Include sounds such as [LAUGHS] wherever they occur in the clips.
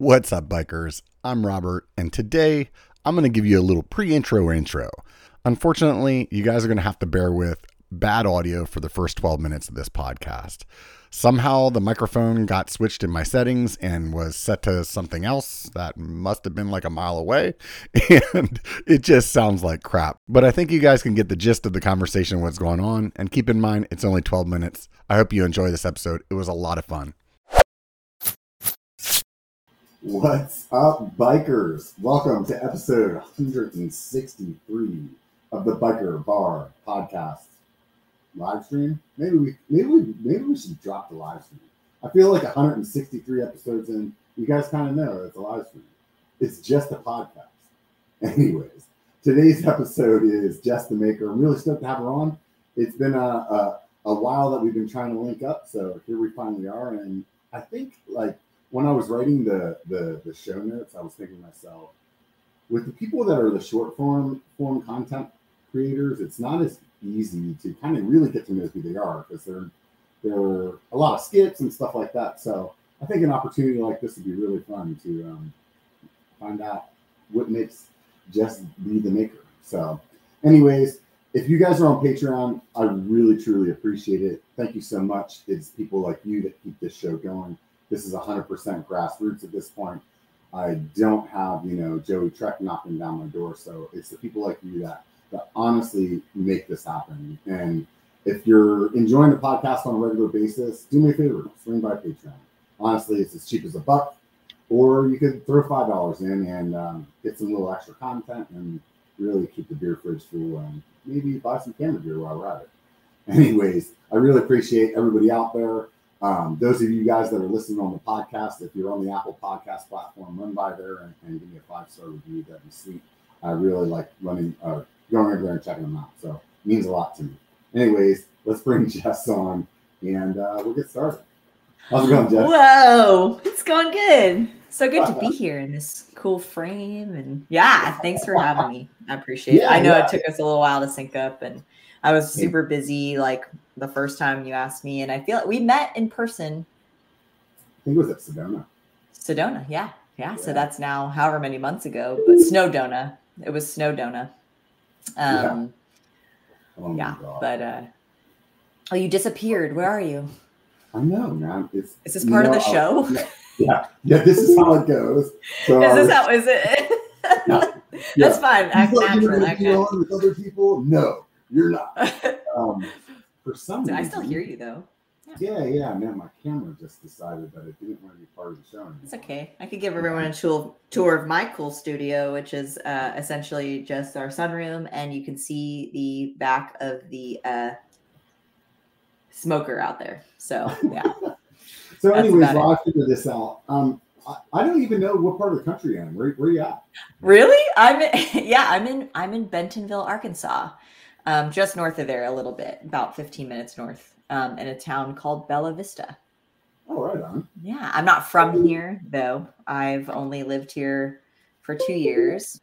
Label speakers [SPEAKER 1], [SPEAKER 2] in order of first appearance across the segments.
[SPEAKER 1] What's up, bikers? I'm Robert, and today I'm going to give you a little pre intro intro. Unfortunately, you guys are going to have to bear with bad audio for the first 12 minutes of this podcast. Somehow the microphone got switched in my settings and was set to something else that must have been like a mile away. [LAUGHS] And it just sounds like crap. But I think you guys can get the gist of the conversation, what's going on. And keep in mind, it's only 12 minutes. I hope you enjoy this episode. It was a lot of fun. What's up, bikers? Welcome to episode 163 of the Biker Bar Podcast live stream. Maybe we maybe we maybe we should drop the live stream. I feel like 163 episodes in, you guys kind of know it's a live stream. It's just a podcast. [LAUGHS] Anyways, today's episode is Jess the Maker. I'm really stoked to have her on. It's been a, a a while that we've been trying to link up, so here we finally are. And I think like when I was writing the the the show notes, I was thinking to myself, with the people that are the short form form content creators, it's not as easy to kind of really get to know who they are because they're they're a lot of skits and stuff like that. So I think an opportunity like this would be really fun to um, find out what makes Jess be the maker. So, anyways, if you guys are on Patreon, I really truly appreciate it. Thank you so much. It's people like you that keep this show going. This is 100% grassroots at this point. I don't have, you know, Joey Trek knocking down my door. So it's the people like you that that honestly make this happen. And if you're enjoying the podcast on a regular basis, do me a favor, swing by Patreon. Honestly, it's as cheap as a buck, or you could throw five dollars in and um, get some little extra content and really keep the beer fridge full and maybe buy some camera gear while we're at it. [LAUGHS] Anyways, I really appreciate everybody out there. Um, those of you guys that are listening on the podcast, if you're on the Apple Podcast platform, run by there and, and give me a five star review. That'd be sweet. I really like running, uh, going over there and checking them out. So it means a lot to me. Anyways, let's bring [LAUGHS] Jess on and uh, we'll get started. How's it going, Jess?
[SPEAKER 2] Whoa, it's going good. So good to be [LAUGHS] here in this cool frame. And yeah, thanks for having me. I appreciate
[SPEAKER 1] Yeah,
[SPEAKER 2] it. I know
[SPEAKER 1] yeah.
[SPEAKER 2] it took us a little while to sync up and I was super busy like the first time you asked me. And I feel like we met in person,
[SPEAKER 1] I think it was at Sedona.
[SPEAKER 2] Sedona. Yeah. Yeah.
[SPEAKER 1] Yeah.
[SPEAKER 2] So that's now however many months ago, but Snowdona. It was Snowdona. Um,
[SPEAKER 1] Oh
[SPEAKER 2] yeah. But uh oh you disappeared. Where are you?
[SPEAKER 1] I know, man. It's
[SPEAKER 2] Is this part of the show?
[SPEAKER 1] yeah, yeah, yeah. This is how it goes. So
[SPEAKER 2] Is this how is it?
[SPEAKER 1] Yeah. [LAUGHS]
[SPEAKER 2] That's fine. Act
[SPEAKER 1] You thought
[SPEAKER 2] natural.
[SPEAKER 1] gonna
[SPEAKER 2] Act
[SPEAKER 1] be
[SPEAKER 2] natural.
[SPEAKER 1] with other people? No, you're not. [LAUGHS] Um, for some reason, I
[SPEAKER 2] still hear you though.
[SPEAKER 1] Yeah, yeah. Man, my camera just decided that it didn't want to be part of the show anymore.
[SPEAKER 2] It's okay. I could give everyone a tour tour of my cool studio, which is uh, essentially just our sunroom, and you can see the back of the uh, smoker out there. So [LAUGHS] yeah,
[SPEAKER 1] So, anyways, while I figure this out, um, I, I don't even know what part of the country I'm. Where, where you at?
[SPEAKER 2] really, I'm [LAUGHS] yeah, I'm in I'm in Bentonville, Arkansas, um, just north of there a little bit, about 15 minutes north, um, in a town called Bella Vista.
[SPEAKER 1] Oh, right on.
[SPEAKER 2] Yeah, I'm not from here though. I've only lived here for two years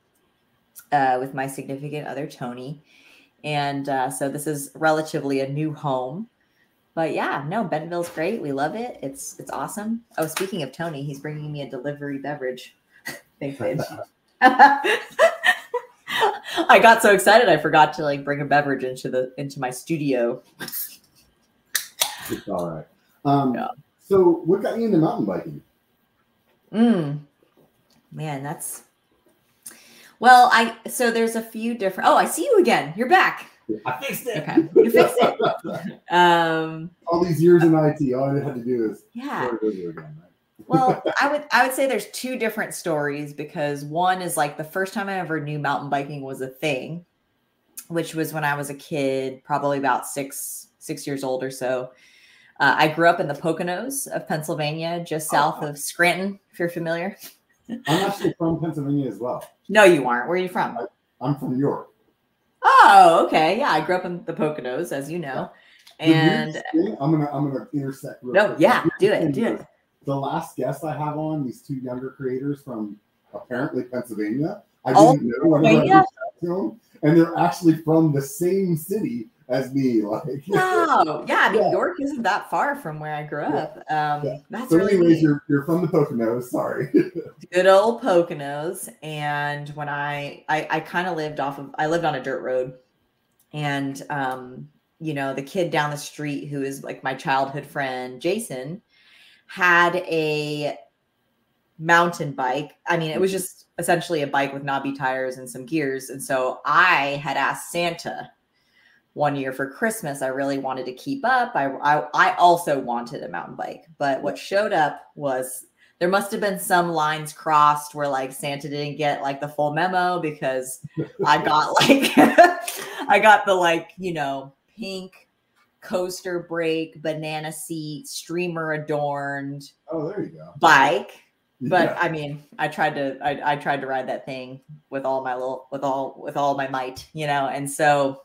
[SPEAKER 2] uh, with my significant other Tony, and uh, so this is relatively a new home. But yeah, no, Bentonville's great. We love it. It's it's awesome. Oh, speaking of Tony, he's bringing me a delivery beverage. [LAUGHS] Thanks, babe. [LAUGHS] [LAUGHS] [LAUGHS] I got so excited I forgot to like bring a beverage into the into my studio.
[SPEAKER 1] It's all right. Um,
[SPEAKER 2] Yeah.
[SPEAKER 1] So, what got you into mountain biking?
[SPEAKER 2] Mm. Man, that's well, I so there's a few different oh, I see you again. You're back.
[SPEAKER 1] I fixed it.
[SPEAKER 2] Okay. You fixed it. [LAUGHS] Um
[SPEAKER 1] All these years in IT, all I had to do is
[SPEAKER 2] yeah.
[SPEAKER 1] start over again. Right?
[SPEAKER 2] Well, I would I would say there's two different stories because one is like the first time I ever knew mountain biking was a thing, which was when I was a kid, probably about six six years old or so. Uh, I grew up in the Poconos of Pennsylvania, just south
[SPEAKER 1] Oh.
[SPEAKER 2] of Scranton, if you're familiar.
[SPEAKER 1] I'm actually from Pennsylvania as well.
[SPEAKER 2] No, you aren't. Where are you from?
[SPEAKER 1] I'm from New York.
[SPEAKER 2] Oh, okay. Yeah, I grew up in the Poconos, as you know.
[SPEAKER 1] The
[SPEAKER 2] And
[SPEAKER 1] I'm gonna I'm gonna intersect.
[SPEAKER 2] no,
[SPEAKER 1] quick.
[SPEAKER 2] yeah, do it, do it.
[SPEAKER 1] The last guest I have on, these two younger creators from apparently Pennsylvania. I
[SPEAKER 2] Oh,
[SPEAKER 1] didn't know whenever I reached out to them, and they're actually from the same city as me. [LAUGHS] Like,
[SPEAKER 2] No, yeah, I mean
[SPEAKER 1] Yeah.
[SPEAKER 2] York isn't that far from where I grew
[SPEAKER 1] Yeah.
[SPEAKER 2] up. Um,
[SPEAKER 1] Yeah.
[SPEAKER 2] That's
[SPEAKER 1] so,
[SPEAKER 2] really
[SPEAKER 1] anyways,
[SPEAKER 2] neat.
[SPEAKER 1] you're you're from the Poconos. Sorry. [LAUGHS]
[SPEAKER 2] good old Poconos. And when I I, I kind of lived off of I lived on a dirt road, and um, you know the kid down the street who is like my childhood friend Jason had a mountain bike. I mean, it was mm-hmm. just essentially a bike with knobby tires and some gears. And so I had asked Santa one year for Christmas. I really wanted to keep up. I, I I also wanted a mountain bike, but what showed up was there must have been some lines crossed where like Santa didn't get like the full memo because I got [LAUGHS] like [LAUGHS] I got the like, you know, pink coaster brake, banana seat, streamer adorned
[SPEAKER 1] oh, there you go.
[SPEAKER 2] bike. But
[SPEAKER 1] Yeah.
[SPEAKER 2] I mean, I tried to I, I tried to ride that thing with all my little with all with all my might, you know, and so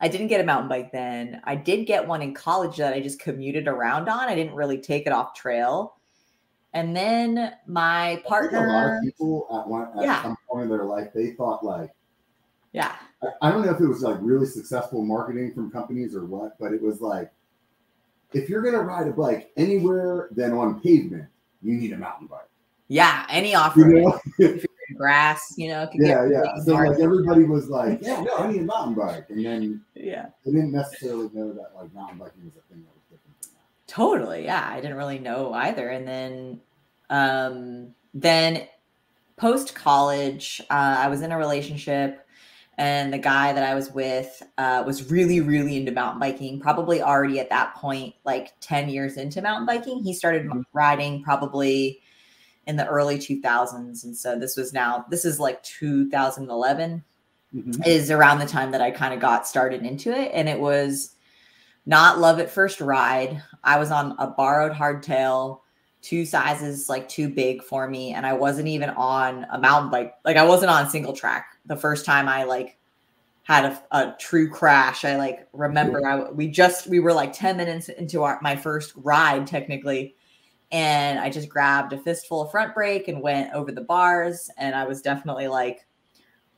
[SPEAKER 2] I didn't get a mountain bike then. I did get one in college that I just commuted around on. I didn't really take it off trail. And then my
[SPEAKER 1] I think a lot of people at one at
[SPEAKER 2] Yeah.
[SPEAKER 1] some point in their life they thought like
[SPEAKER 2] yeah,
[SPEAKER 1] I, I don't know if it was like really successful marketing from companies or what, but it was like if you're gonna ride a bike anywhere than on pavement, you need a mountain bike.
[SPEAKER 2] yeah, any off
[SPEAKER 1] You
[SPEAKER 2] road
[SPEAKER 1] know?
[SPEAKER 2] grass, you know, could
[SPEAKER 1] yeah,
[SPEAKER 2] get
[SPEAKER 1] yeah. So like everybody was like, Yeah, no, I need a mountain bike. And then
[SPEAKER 2] yeah.
[SPEAKER 1] they didn't necessarily know that like mountain biking was a thing that was different that.
[SPEAKER 2] Totally. Yeah. I didn't really know either. And then, um, then post college, uh, I was in a relationship and the guy that I was with, uh, was really, really into mountain biking, probably already at that point, like 10 years into mountain biking. He started
[SPEAKER 1] Mhm.
[SPEAKER 2] riding probably in the early 2000s. And so this was now, this is like 2011 is around the time that I kind of got started into it. And it was not love at first ride. I was on a borrowed hardtail, two sizes like too big for me. And I wasn't even on a mountain bike. Like I wasn't on single track the first time I like had a, a true crash. I like remember I we just we were like 10 minutes into our my first ride technically. And I just grabbed a fistful of front brake and went over the bars. And I was definitely like,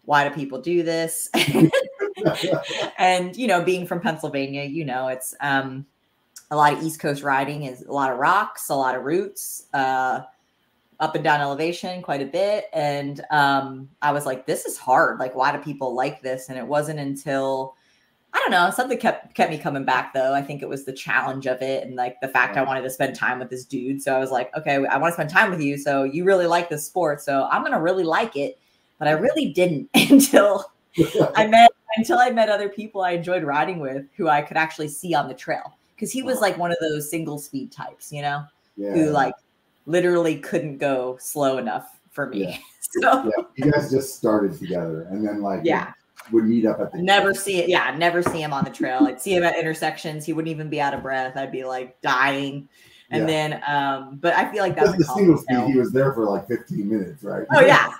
[SPEAKER 2] why do people do this? [LAUGHS] and you know, being from Pennsylvania, you know, it's um a lot of East Coast riding is a lot of rocks, a lot of roots, uh up and down elevation quite a bit. And um I was like, this is hard. Like, why do people like this? And it wasn't until I don't know, something kept kept me coming back though. I think it was the challenge of it and like the fact I wanted to spend time with this dude. So I was like, okay, I want to spend time with you. So you really like this sport. So I'm gonna really like it. But I really didn't [LAUGHS] until I [LAUGHS] met until I met other people I enjoyed riding with who I could actually see on the trail. Because he was like one of those single speed types, you know,
[SPEAKER 1] yeah.
[SPEAKER 2] who like literally couldn't go slow enough for me.
[SPEAKER 1] Yeah. [LAUGHS]
[SPEAKER 2] So
[SPEAKER 1] yeah. You guys just started together and then like
[SPEAKER 2] yeah,
[SPEAKER 1] would meet up at the
[SPEAKER 2] never see it. Yeah, never see him on the trail. I'd see him at intersections. He wouldn't even be out of breath. I'd be like dying. And then, um, but I feel like that's
[SPEAKER 1] the single speed, he was there for like 15 minutes, right?
[SPEAKER 2] Oh yeah,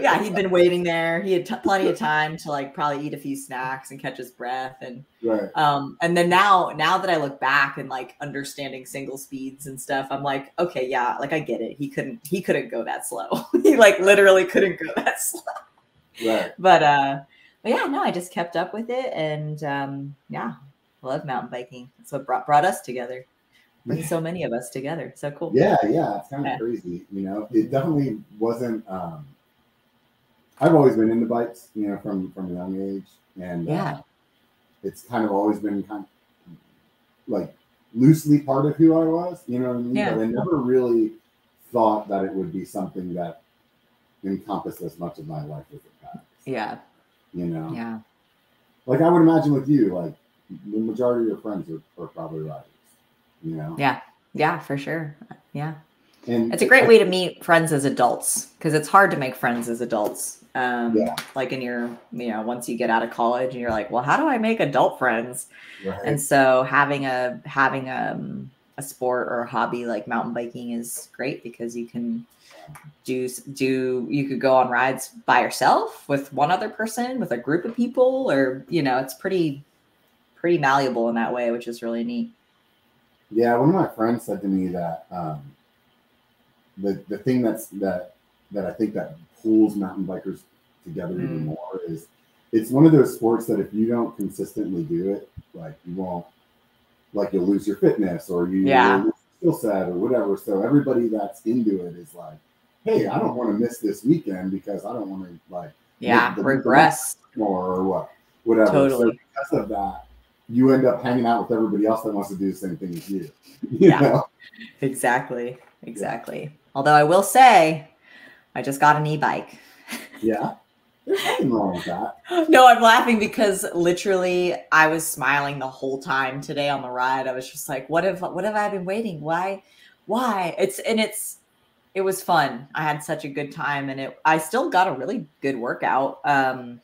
[SPEAKER 2] yeah. He'd been waiting there. He had t- plenty of time to like probably eat a few snacks and catch his breath and
[SPEAKER 1] right.
[SPEAKER 2] um and then now now that i look back and like understanding single speeds and stuff i'm like okay yeah like i get it he couldn't he couldn't go that slow [LAUGHS] he like literally couldn't go that [LAUGHS] slow
[SPEAKER 1] Right.
[SPEAKER 2] but uh but yeah no i just kept up with it and um yeah love mountain biking that's what brought brought us together brings so many of us together so cool
[SPEAKER 1] Yeah, yeah, it's kind of
[SPEAKER 2] Yeah.
[SPEAKER 1] crazy. You know, it definitely wasn't. Um, I've always been into bikes, you know, from from a young age, and
[SPEAKER 2] Yeah.
[SPEAKER 1] uh, it's kind of always been kind of like loosely part of who I was. You know what I mean?
[SPEAKER 2] Yeah.
[SPEAKER 1] But I never really thought that it would be something that encompassed as much of my life as it has.
[SPEAKER 2] yeah
[SPEAKER 1] You know,
[SPEAKER 2] yeah
[SPEAKER 1] like I would imagine with you, like the majority of your friends are, are probably riders. You know,
[SPEAKER 2] yeah yeah for sure yeah
[SPEAKER 1] and
[SPEAKER 2] It's a great way to meet friends as adults because it's hard to make friends as adults. Um,
[SPEAKER 1] Yeah.
[SPEAKER 2] Like in your, you know, once you get out of college and you're like, well, how do I make adult friends?
[SPEAKER 1] Right.
[SPEAKER 2] And so having a having um, a sport or a hobby like mountain biking is great because you can do do you could go on rides by yourself with one other person with a group of people or you know it's pretty pretty malleable in that way which is really neat
[SPEAKER 1] Yeah, one of my friends said to me that um, the the thing that's that that I think that pulls mountain bikers together even
[SPEAKER 2] Mm.
[SPEAKER 1] more is
[SPEAKER 3] it's one of those sports that if you don't consistently do it, like you won't, like you'll lose your fitness or you
[SPEAKER 2] Yeah.
[SPEAKER 3] lose your skill set or whatever. So everybody that's into it is like, hey, I don't want to miss this weekend because I don't want to like
[SPEAKER 2] Yeah, regress.
[SPEAKER 3] more or what, whatever.
[SPEAKER 2] Totally.
[SPEAKER 3] So because of that, you end up hanging out with everybody else that wants to do the same thing as you. [LAUGHS] you
[SPEAKER 2] Yeah.
[SPEAKER 3] know?
[SPEAKER 2] Exactly. Exactly. Although I will say, I just got an e-bike.
[SPEAKER 3] Yeah. There's nothing wrong with that.
[SPEAKER 2] no, I'm laughing because literally I was smiling the whole time today on the ride. I was just like, what have what have I been waiting? Why? Why? It's and it's it was fun. I had such a good time and it I still got a really good workout. Um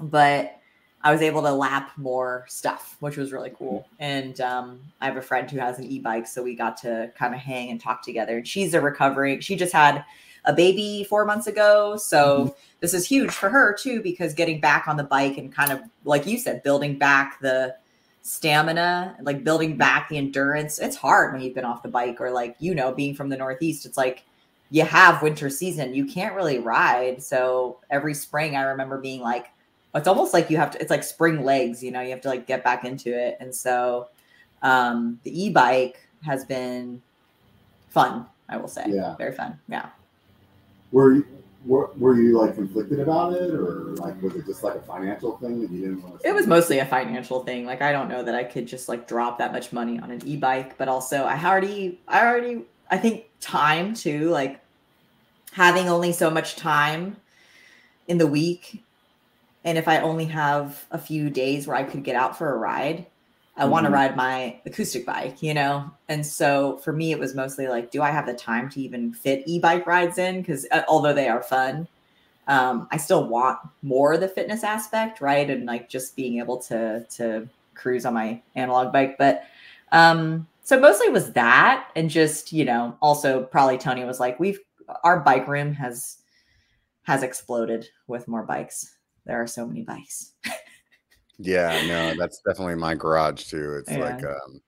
[SPEAKER 2] but I was able to lap more stuff, which was really cool. And um, I have a friend who has an e-bike, so we got to kind of hang and talk together. And she's a recovering. She just had a baby four months ago, so this is huge for her too because getting back on the bike and kind of like you said, building back the stamina, like building back the endurance. It's hard when you've been off the bike or like you know, being from the Northeast. It's like you have winter season, you can't really ride. So every spring, I remember being like it's almost like you have to it's like spring legs you know you have to like get back into it and so um the e-bike has been fun i will say
[SPEAKER 3] Yeah.
[SPEAKER 2] very fun yeah
[SPEAKER 3] Were you, were, were you like conflicted about it? Or like was it just like a financial thing that you didn't want to
[SPEAKER 2] it was mostly a financial thing. Like i don't know that i could just like drop that much money on an e-bike but also i already i already i think time too like having only so much time in the week and if i only have a few days where i could get out for a ride i want to
[SPEAKER 3] Mhm.
[SPEAKER 2] ride my acoustic bike you know and so for me it was mostly like do i have the time to even fit e-bike rides in because uh, although they are fun um, I still want more of the fitness aspect, right? And like just being able to to cruise on my analog bike. But um, so mostly was that, and just you know, also probably Tony was like, we've our bike room has has exploded with more bikes. There are so many bikes. [LAUGHS]
[SPEAKER 1] Yeah, no, that's definitely my garage too. It's like um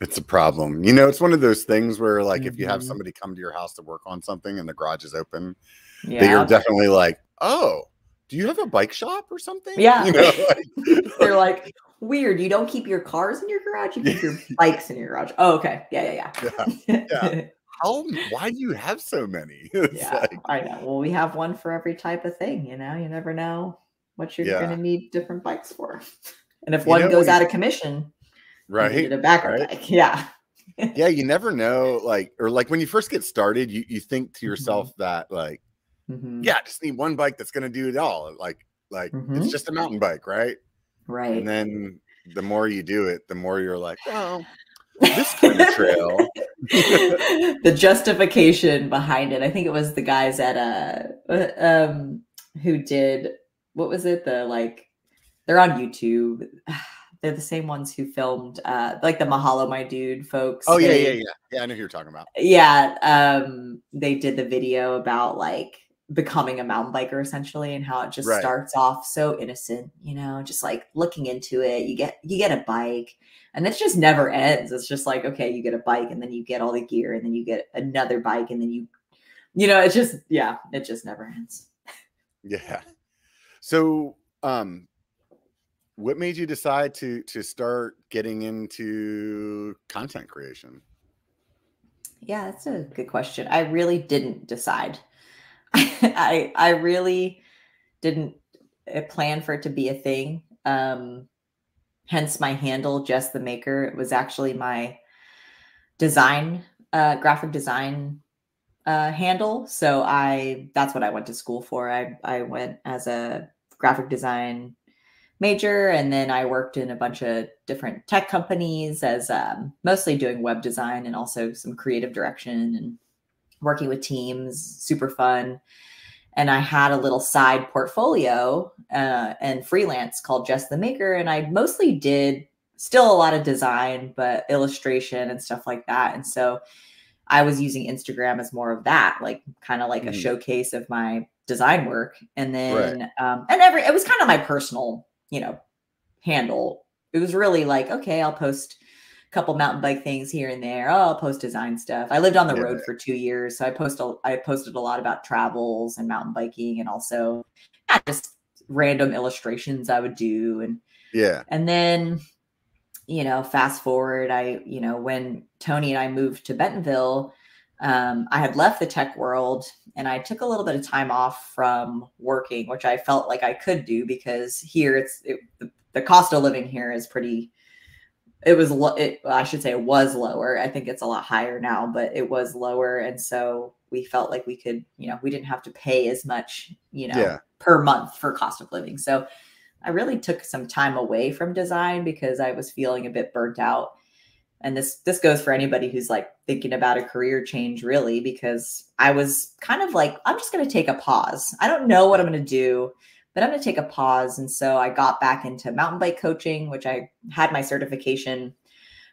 [SPEAKER 1] it's a problem. You know, it's one of those things where like if you have
[SPEAKER 2] Mhm.
[SPEAKER 1] somebody come to your house to work on something and the garage is open,
[SPEAKER 2] Yeah,
[SPEAKER 1] are definitely like, "Oh, do you have a bike shop or something?" [LAUGHS]
[SPEAKER 2] Yeah.
[SPEAKER 1] You know, like, [LAUGHS]
[SPEAKER 2] they're like weird. You don't keep your cars in your garage. You keep your [LAUGHS] bikes in your garage. Oh, okay. Yeah, yeah, yeah.
[SPEAKER 1] Yeah, how why do you have so many?
[SPEAKER 2] Yeah,
[SPEAKER 1] like,
[SPEAKER 2] I know. Well, we have one for every type of thing. You know, you never know what you're
[SPEAKER 1] Yeah.
[SPEAKER 2] going to need different bikes for. And if
[SPEAKER 1] You
[SPEAKER 2] one goes out of commission, you
[SPEAKER 1] right?
[SPEAKER 2] needed a backup
[SPEAKER 1] right.
[SPEAKER 2] bike. [LAUGHS] Yeah.
[SPEAKER 1] yeah, you never know. Like, or like when you first get started, you, you think
[SPEAKER 2] Mm-hmm.
[SPEAKER 1] to yourself that like,
[SPEAKER 2] Mhm.
[SPEAKER 1] yeah, I just need one bike that's gonna do it all. Like, like
[SPEAKER 2] Mhm.
[SPEAKER 1] it's just a mountain bike, right?
[SPEAKER 2] Right.
[SPEAKER 1] And then the more you do it, the more you're like, well, this [LAUGHS] kind of trail.
[SPEAKER 2] the justification behind it. I think it was the guys at uh uh, um who did what was it? The like they're on YouTube. [SIGHS] They're the same ones who filmed uh like the Mahalo My Dude folks.
[SPEAKER 1] Oh yeah,
[SPEAKER 2] They-
[SPEAKER 1] yeah, yeah, yeah. I know who you're talking about.
[SPEAKER 2] yeah um they did the video about like becoming a mountain biker essentially and how it just
[SPEAKER 1] Right.
[SPEAKER 2] starts off so innocent you know just like looking into it you get you get a bike and it just never ends it's just like okay you get a bike and then you get all the gear and then you get another bike and then you you know it's just yeah it just never ends
[SPEAKER 1] Yeah. So, um, what made you decide to to start getting into content creation?
[SPEAKER 2] Yeah, that's a good question. I really didn't decide. [LAUGHS] I I really didn't uh, plan for it to be a thing. Um, hence my handle, Jess the Maker. It was actually my design, uh, graphic design uh, handle. So I that's what I went to school for. I I went as a graphic design major and then i worked in a bunch of different tech companies as um, mostly doing web design and also some creative direction and working with teams super fun and i had a little side portfolio uh, and freelance called Jess the Maker and i mostly did still a lot of design but illustration and stuff like that and so i was using instagram as more of that like kind of like a
[SPEAKER 1] Mhm.
[SPEAKER 2] showcase of my design work and then um and every it was kind of my personal you know handle it was really like okay i'll post a couple mountain bike things here and there oh, i'll post design stuff i lived on the
[SPEAKER 1] Yeah.
[SPEAKER 2] road for two years so i post a, i posted a lot about travels and mountain biking and also just random illustrations I would do and
[SPEAKER 1] Yeah.
[SPEAKER 2] and then you know fast forward I you know when Tony and I moved to Bentonville um, I had left the tech world and I took a little bit of time off from working which I felt like I could do because here it's it, the, cost of living here is pretty it was it, I should say it was lower. I think it's a lot higher now, but it was lower, and so we felt like we could, you know, we didn't have to pay as much, you know,
[SPEAKER 1] Yeah.
[SPEAKER 2] per month for cost of living. So I really took some time away from design because I was feeling a bit burnt out. And this this goes for anybody who's like thinking about a career change, really, because I was kind of like, I'm just going to take a pause. I don't know what I'm going to do but I'm going to take a pause. And so I got back into mountain bike coaching, which I had my certification,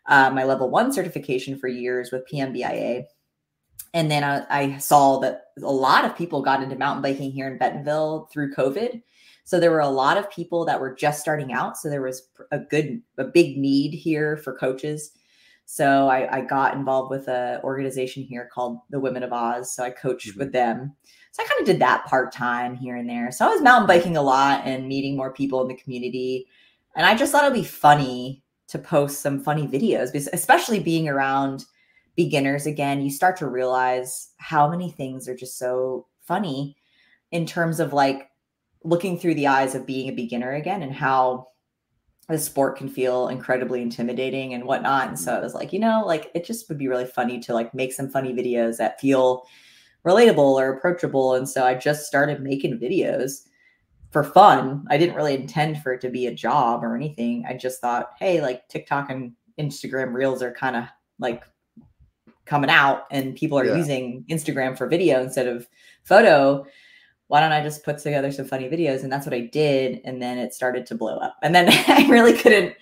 [SPEAKER 2] uh, my level one certification for years with PMBIA. And then I, I saw that a lot of people got into mountain biking here in Bentonville through COVID. So there were a lot of people that were just starting out. So there was a good, a big need here for coaches. So I, I got involved with an organization here called the Women of Oz. So I coached
[SPEAKER 1] Mhm.
[SPEAKER 2] with them. So I kind of did that part time here and there. So I was mountain biking a lot and meeting more people in the community. And I just thought it'd be funny to post some funny videos, because especially being around beginners again, you start to realize how many things are just so funny in terms of like looking through the eyes of being a beginner again and how the sport can feel incredibly intimidating and whatnot. And so mm-hmm. I was like, you know, like it just would be really funny to like make some funny videos that feel relatable or approachable. And so I just started making videos for fun. I didn't really intend for it to be a job or anything. I just thought, hey, like TikTok and Instagram reels are kind of like coming out and people are
[SPEAKER 1] Yeah.
[SPEAKER 2] using Instagram for video instead of photo. Why don't I just put together some funny videos? And that's what I did. And then it started to blow up. And then [LAUGHS] I really couldn't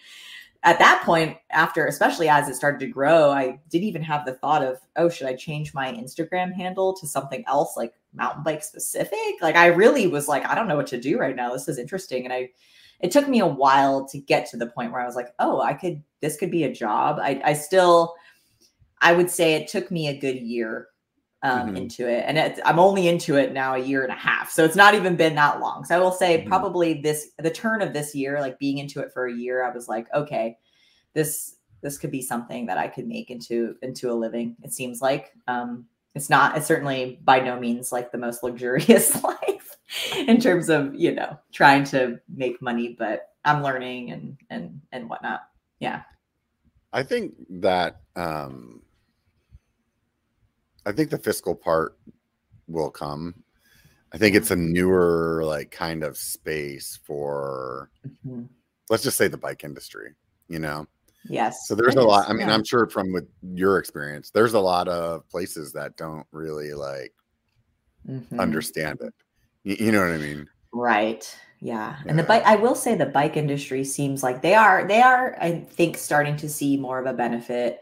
[SPEAKER 2] at that point, after especially as it started to grow, I didn't even have the thought of, oh, should I change my Instagram handle to something else like mountain bike specific? Like I really was like, I don't know what to do right now. This is interesting. And I it took me a while to get to the point where I was like, oh, I could this could be a job. I I still I would say it took me a good year um,
[SPEAKER 1] Mhm.
[SPEAKER 2] into it, and I'm only into it now a year and a half, so it's not even been that long. So I will say
[SPEAKER 1] Mhm.
[SPEAKER 2] probably this the turn of this year, like being into it for a year, I was like, okay, this this could be something that I could make into into a living. It seems like um, it's not. It's certainly by no means like the most [LAUGHS] luxurious [LAUGHS] life in terms of you know trying to make money, but I'm learning and and and whatnot. Yeah.
[SPEAKER 1] I think that um I think the fiscal part will come. I think it's a newer like kind of space for
[SPEAKER 2] Mhm.
[SPEAKER 1] let's just say the bike industry, you know.
[SPEAKER 2] Yes.
[SPEAKER 1] So there's a lot. I mean,
[SPEAKER 2] yeah.
[SPEAKER 1] I'm sure from with your experience, there's a lot of places that don't really like
[SPEAKER 2] Mhm.
[SPEAKER 1] understand it. You, you know what I mean?
[SPEAKER 2] Right. Yeah. And the bike I will say the bike industry seems like they are they are I think starting to see more of a benefit.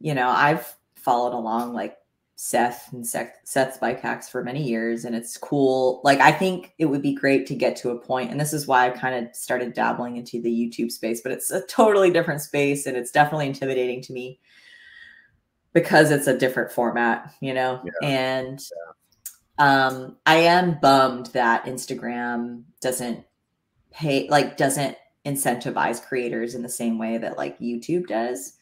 [SPEAKER 2] You know, I've followed along like Seth and Seth, Seth's bike hacks for many years and it's cool. Like I think it would be great to get to a point and this is why I kind of started dabbling into the YouTube space, but it's a totally different space and it's definitely intimidating to me because it's a different format, you know.
[SPEAKER 1] Yeah.
[SPEAKER 2] And um I am bummed that Instagram doesn't pay like doesn't incentivize creators in the same way that like YouTube does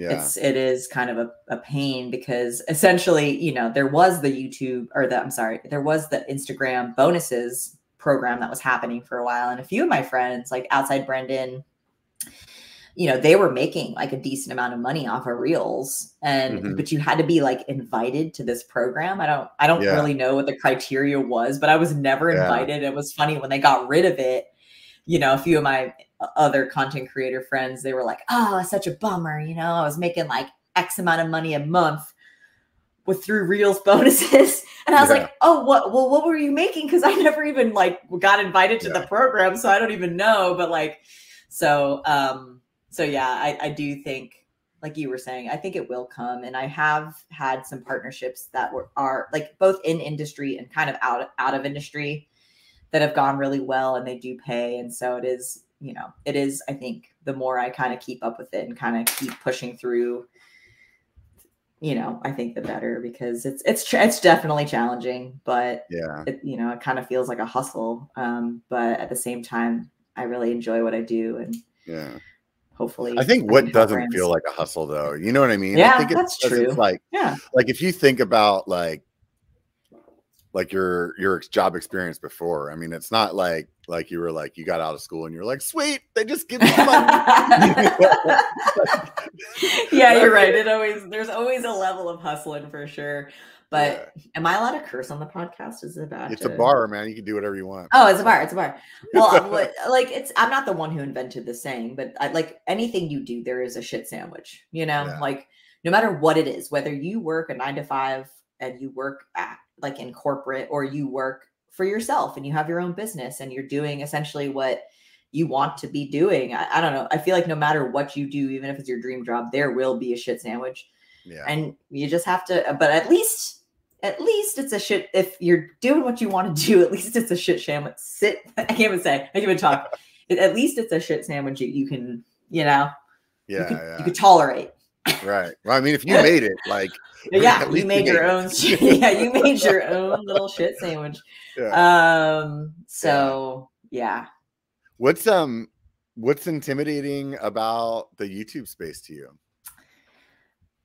[SPEAKER 1] Yeah.
[SPEAKER 2] it's it is kind of a, a pain because essentially you know there was the youtube or the i'm sorry there was the instagram bonuses program that was happening for a while and a few of my friends like outside brendan you know they were making like a decent amount of money off of reels and
[SPEAKER 1] Mhm.
[SPEAKER 2] but you had to be like invited to this program i don't i don't
[SPEAKER 1] Yeah.
[SPEAKER 2] really know what the criteria was but i was never
[SPEAKER 1] Yeah.
[SPEAKER 2] invited it was funny when they got rid of it you know a few of my other content creator friends they were like oh such a bummer you know i was making like x amount of money a month with through reels [LAUGHS] bonuses and i was
[SPEAKER 1] Yeah.
[SPEAKER 2] like oh what well what were you making because i [LAUGHS] never even like got invited to
[SPEAKER 1] Yeah.
[SPEAKER 2] the program so i don't even know but like so um so yeah i i do think like you were saying i think it will come and i have had some partnerships that were are like both in industry and kind of out out of industry that have gone really well and they do pay and so it is you know it is i think the more i kind of keep up with it and kind of keep pushing through you know, I think the better because it's it's it's definitely challenging, but
[SPEAKER 1] Yeah.
[SPEAKER 2] it you know it kind of feels like a hustle. Um, but at the same time, I really enjoy what I do, and
[SPEAKER 1] Yeah.
[SPEAKER 2] hopefully,
[SPEAKER 1] I think what doesn't feel like a hustle though, you know what I mean?
[SPEAKER 2] Yeah,
[SPEAKER 1] I think
[SPEAKER 2] that's true.
[SPEAKER 1] It's like
[SPEAKER 2] yeah,
[SPEAKER 1] like if you think about like like your your job experience before, I mean, it's not like like you were like you got out of school and you're like, sweet, they just give me money. [LAUGHS]
[SPEAKER 2] yeah, you're right. It always there's always a level of hustling for sure. But am I allowed to curse on the podcast? Is it bad?
[SPEAKER 1] it's a bar, man. You can do whatever you want.
[SPEAKER 2] Oh, it's a bar. It's a bar. Well, [LAUGHS] like it's. I'm not the one who invented the saying, but I, like anything you do, there is a shit sandwich. You know,
[SPEAKER 1] Yeah.
[SPEAKER 2] like no matter what it is, whether you work a nine to five and you work at like in corporate, or you work for yourself and you have your own business and you're doing essentially what you want to be doing. I, I don't know. I feel like no matter what you do, even if it's your dream job, there will be a shit sandwich
[SPEAKER 1] Yeah.
[SPEAKER 2] and you just have to but at least at least it's a shit if you're doing what you want to do at least it's a shit sandwich sit [LAUGHS] i can't even say i can't even talk It- [LAUGHS] at least it's a shit sandwich that you can you know you,
[SPEAKER 1] yeah,
[SPEAKER 2] could,
[SPEAKER 1] yeah.
[SPEAKER 2] you could tolerate
[SPEAKER 1] right. Well, I mean, if you made it, like [LAUGHS]
[SPEAKER 2] yeah you made your own [LAUGHS] yeah you made your own little shit sandwich
[SPEAKER 1] Yeah.
[SPEAKER 2] um so yeah
[SPEAKER 1] what's um what's intimidating about the YouTube space to you?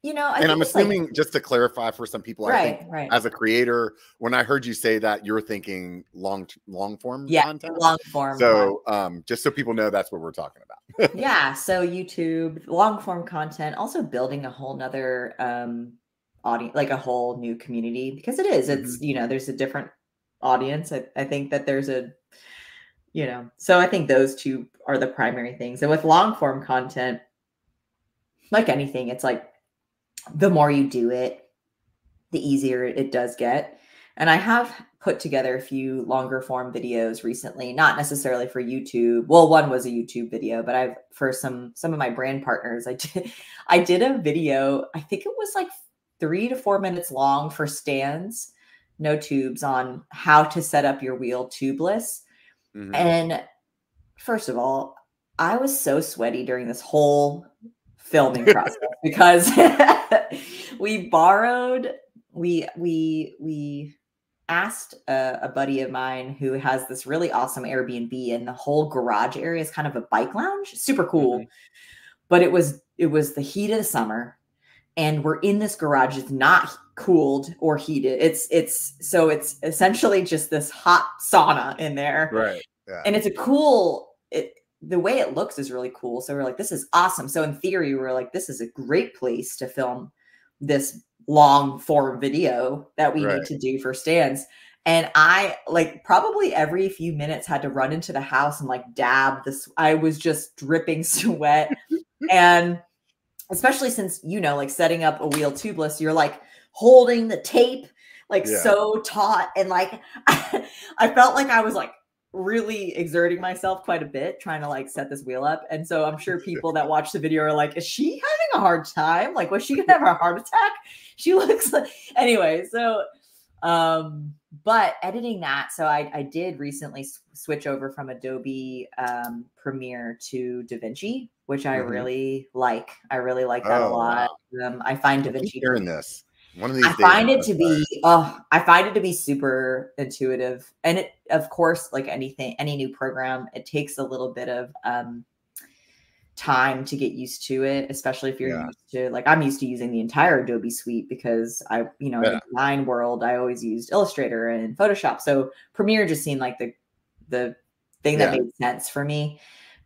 [SPEAKER 2] You know I
[SPEAKER 1] and I'm
[SPEAKER 2] it's like-
[SPEAKER 1] assuming just to clarify for some people, I think
[SPEAKER 2] right right
[SPEAKER 1] as a creator, when I heard you say that, you're thinking long long form
[SPEAKER 2] yeah
[SPEAKER 1] content.
[SPEAKER 2] long form
[SPEAKER 1] So um, just so people know, that's what we're talking about. [LAUGHS]
[SPEAKER 2] yeah so youtube long form content also building a whole nother um audience like a whole new community because it is, it's you know there's a different audience I, I think that there's a you know so i think those two are the primary things and with long form content like anything it's like the more you do it the easier it does get. And i have put together a few longer form videos recently not necessarily for youtube. Well one was a youtube video but i've for some some of my brand partners i did [LAUGHS] i did a video i think it was like three to four minutes long for stands no tubes on how to set up your wheel tubeless.
[SPEAKER 1] Mhm.
[SPEAKER 2] and first of all, I was so sweaty during this whole filming [LAUGHS] process because [LAUGHS] we borrowed we we we asked a, a buddy of mine who has this really awesome Airbnb and the whole garage area is kind of a bike lounge, super cool.
[SPEAKER 1] Mhm.
[SPEAKER 2] But it was it was the heat of the summer and we're in this garage it's not cooled or heated. It's it's so it's essentially just this hot sauna in there
[SPEAKER 1] Right. Yeah.
[SPEAKER 2] and it's a cool the way it looks is really cool so we're like this is awesome so in theory we're like this is a great place to film this long form video that we
[SPEAKER 1] Right.
[SPEAKER 2] need to do for Stan's and i like probably every few minutes had to run into the house and like dab this i was just dripping [LAUGHS] sweat [LAUGHS] and especially since you know like setting up a wheel tubeless you're like holding the tape like
[SPEAKER 1] Yeah.
[SPEAKER 2] so taut and like [LAUGHS] i felt like i was like really exerting myself quite a bit trying to like set this wheel up. And so i'm sure [LAUGHS] people that watch the video are like is she having a hard time? Like was she gonna have a heart attack? She [LAUGHS] looks like anyway so um but editing that so i i did recently s- switch over from adobe um premiere to davinci which i
[SPEAKER 1] Mhm.
[SPEAKER 2] really like. I really like that a
[SPEAKER 1] Oh,
[SPEAKER 2] lot. Um i find
[SPEAKER 1] I
[SPEAKER 2] davinci
[SPEAKER 1] hearing this. One of these
[SPEAKER 2] I
[SPEAKER 1] days
[SPEAKER 2] find it to be oh, I find it to be super intuitive. And it of course, like anything, any new program, it takes a little bit of um time to get used to it, especially if you're
[SPEAKER 1] Yeah.
[SPEAKER 2] used to like I'm used to using the entire Adobe suite because I, you know, in the design world, I always used Illustrator and Photoshop. So Premiere just seemed like the the thing that
[SPEAKER 1] Yeah.
[SPEAKER 2] made sense for me.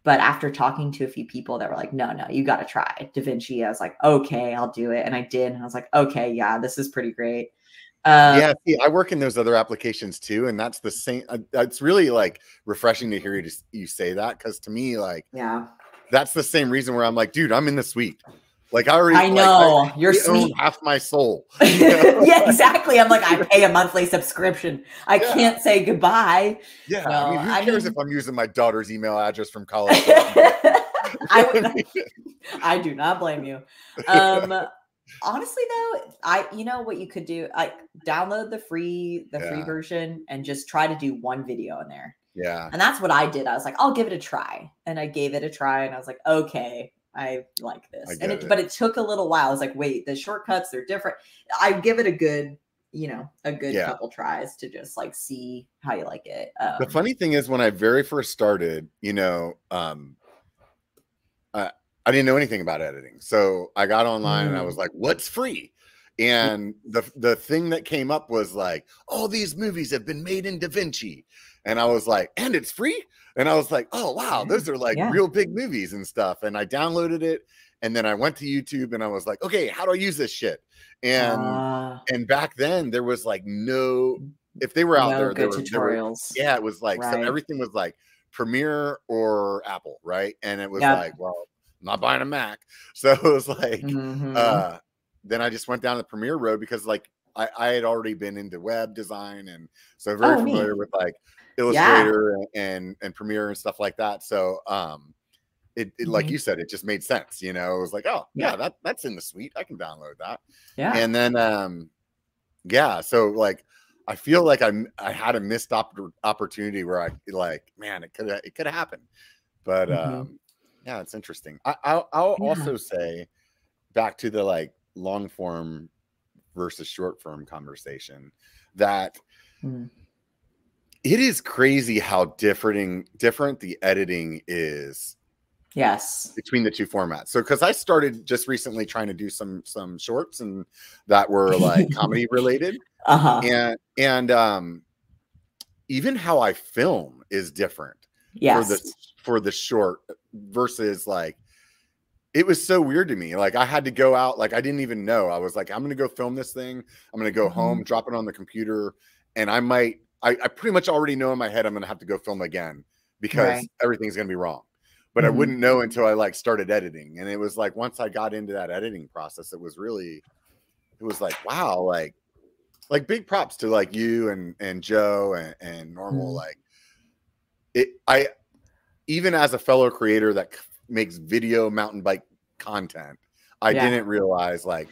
[SPEAKER 2] But after talking to a few people that were like, no, no, you got to try DaVinci, I was like, okay, I'll do it. And I did. And I was like, okay, yeah, this is pretty great. Um,
[SPEAKER 1] yeah, see, I work in those other applications too, and that's the same. uh, It's really like refreshing to hear you just you say that because to me, like
[SPEAKER 2] Yeah.
[SPEAKER 1] that's the same reason where I'm like, dude, I'm in the suite. Like I already,
[SPEAKER 2] I
[SPEAKER 1] like,
[SPEAKER 2] know. You're
[SPEAKER 1] we
[SPEAKER 2] sweet.
[SPEAKER 1] half my soul. [LAUGHS] [LAUGHS]
[SPEAKER 2] yeah, exactly. I'm like, I [LAUGHS] pay a monthly subscription. I
[SPEAKER 1] Yeah.
[SPEAKER 2] can't say goodbye.
[SPEAKER 1] Yeah,
[SPEAKER 2] No,
[SPEAKER 1] I mean, who
[SPEAKER 2] I
[SPEAKER 1] cares
[SPEAKER 2] mean-
[SPEAKER 1] if I'm using my daughter's email address from college?
[SPEAKER 2] I would I do not blame you. Um honestly though, I you know what you could do? like download the free the free version and just try to do one video in there.
[SPEAKER 1] yeah,
[SPEAKER 2] And that's what I did. I was like, I'll give it a try. And I gave it a try and I was like, okay, I like this.
[SPEAKER 1] I
[SPEAKER 2] and it,
[SPEAKER 1] it.
[SPEAKER 2] but it took a little while. I was like, wait, the shortcuts they're different. I give it a good, you know, a good
[SPEAKER 1] Yeah.
[SPEAKER 2] couple tries to just like see how you like it. Um,
[SPEAKER 1] The funny thing is, when I very first started, you know, um, I, I didn't know anything about editing, so I got online and I
[SPEAKER 2] Mm.
[SPEAKER 1] was like, "What's free?" And the the thing that came up was like, "All these movies have been made in Da Vinci," and I was like, "And it's free?" And I was like, "Oh wow, those are like
[SPEAKER 2] Yeah.
[SPEAKER 1] real big movies and stuff." And I downloaded it, and then I went to YouTube and I was like, "Okay, how do I use this shit?" And
[SPEAKER 2] ah,
[SPEAKER 1] and back then there was like no if they were out
[SPEAKER 2] no
[SPEAKER 1] there, there were, there were
[SPEAKER 2] tutorials.
[SPEAKER 1] yeah, it was like so everything was like Premiere or Apple, right? And it was like, well, I'm not buying a Mac, [LAUGHS] so it was like,
[SPEAKER 2] Mhm.
[SPEAKER 1] uh, then I just went down the Premiere road because like I, I had already been into web design and so very
[SPEAKER 2] Oh, neat.
[SPEAKER 1] familiar with like Illustrator and, and and Premiere and stuff like that. So um, it, it like
[SPEAKER 2] Mhm.
[SPEAKER 1] you said, it just made sense. You know, it was like, oh yeah,
[SPEAKER 2] Yeah.
[SPEAKER 1] that that's in the suite. I can download that
[SPEAKER 2] yeah.
[SPEAKER 1] and then um yeah so like i feel like i i had a missed oppor- opportunity where i like man it could it could have happened but
[SPEAKER 2] Mhm.
[SPEAKER 1] um yeah it's interesting I, i'll, I'll
[SPEAKER 2] Yeah.
[SPEAKER 1] also say back to the like long form versus short form conversation that
[SPEAKER 2] Mm.
[SPEAKER 1] It is crazy how different different the editing is
[SPEAKER 2] yes.
[SPEAKER 1] between the two formats. So because I started just recently trying to do some some shorts and that were like [LAUGHS] comedy related
[SPEAKER 2] Uh huh.
[SPEAKER 1] and and um even how I film is different
[SPEAKER 2] Yes.
[SPEAKER 1] for the for the short versus like it was so weird to me. Like I had to go out, like I didn't even know. I was like, I'm gonna go film this thing. I'm gonna go
[SPEAKER 2] Mhm.
[SPEAKER 1] home, drop it on the computer, and I might I, I pretty much already know in my head I'm gonna have to go film again because
[SPEAKER 2] Right.
[SPEAKER 1] everything's gonna be wrong. But I
[SPEAKER 2] Mhm.
[SPEAKER 1] wouldn't know until I like started editing. And it was like once I got into that editing process, it was really it was like, wow, like like big props to like you and and Joe and, and normal
[SPEAKER 2] Mhm.
[SPEAKER 1] like it I even as a fellow creator that c- makes video mountain bike content, I
[SPEAKER 2] Yeah.
[SPEAKER 1] didn't realize like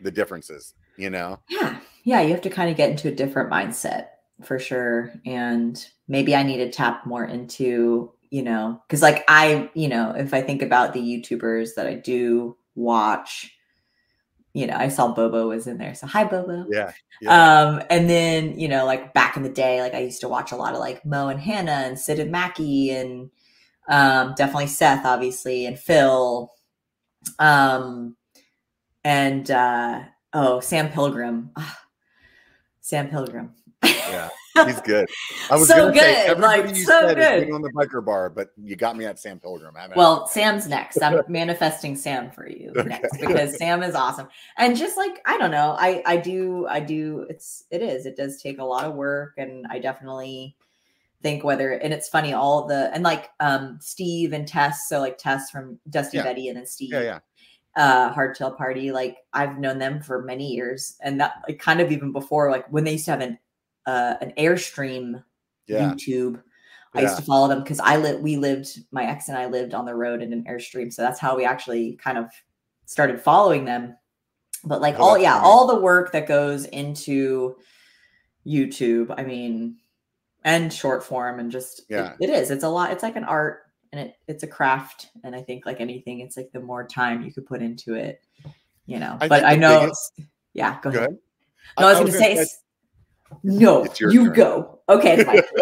[SPEAKER 1] the differences, you know?
[SPEAKER 2] Yeah. Yeah. You have to kind of get into a different mindset for sure. And maybe I need to tap more into, you know, because like I, you know, if I think about the YouTubers that I do watch, you know, I saw Bobo was in there. So hi, Bobo.
[SPEAKER 1] Yeah. yeah.
[SPEAKER 2] Um, and then, you know, like back in the day, like I used to watch a lot of like Mo and Hannah and Syd and Macky and um definitely Seth, obviously, and Phil. Um and uh oh, Sam Pilgrim. Ah, Sam Pilgrim.
[SPEAKER 1] Yeah. [LAUGHS] He's good. I was
[SPEAKER 2] So
[SPEAKER 1] gonna say
[SPEAKER 2] good,
[SPEAKER 1] everybody
[SPEAKER 2] like,
[SPEAKER 1] you
[SPEAKER 2] so
[SPEAKER 1] said
[SPEAKER 2] good.
[SPEAKER 1] is good on the biker bar, but you got me at Sam Pilgrim.
[SPEAKER 2] Well, Sam's next. I'm [LAUGHS] manifesting Sam for you next because Sam is awesome. And just like I don't know, I I do I do it's it is it does take a lot of work and I definitely think whether and it's funny all the and like um Steve and Tess so like Tess from Dusty
[SPEAKER 1] Yeah.
[SPEAKER 2] Betty and then Steve
[SPEAKER 1] yeah, yeah.
[SPEAKER 2] uh Hardtail Party like I've known them for many years and that like kind of even before like when they used to have an uh an Airstream
[SPEAKER 1] Yeah.
[SPEAKER 2] YouTube. I used to follow them because I lived, we lived, my ex and I lived on the road in an Airstream. So that's how we actually kind of started following them. But like
[SPEAKER 1] Oh,
[SPEAKER 2] all, yeah,
[SPEAKER 1] funny.
[SPEAKER 2] all the work that goes into YouTube, I mean, and short form and just, it-
[SPEAKER 1] Yeah.
[SPEAKER 2] it is, it's a lot, it's like an art and it, it's a craft. And I think like anything, it's like the more time you could put into it, you know,
[SPEAKER 1] I
[SPEAKER 2] but I know,
[SPEAKER 1] biggest-
[SPEAKER 2] yeah, go
[SPEAKER 1] Go
[SPEAKER 2] ahead.
[SPEAKER 1] ahead.
[SPEAKER 2] No, I was, gonna, say, s- no. You
[SPEAKER 1] turn.
[SPEAKER 2] go. Okay, fine. [LAUGHS] [LAUGHS]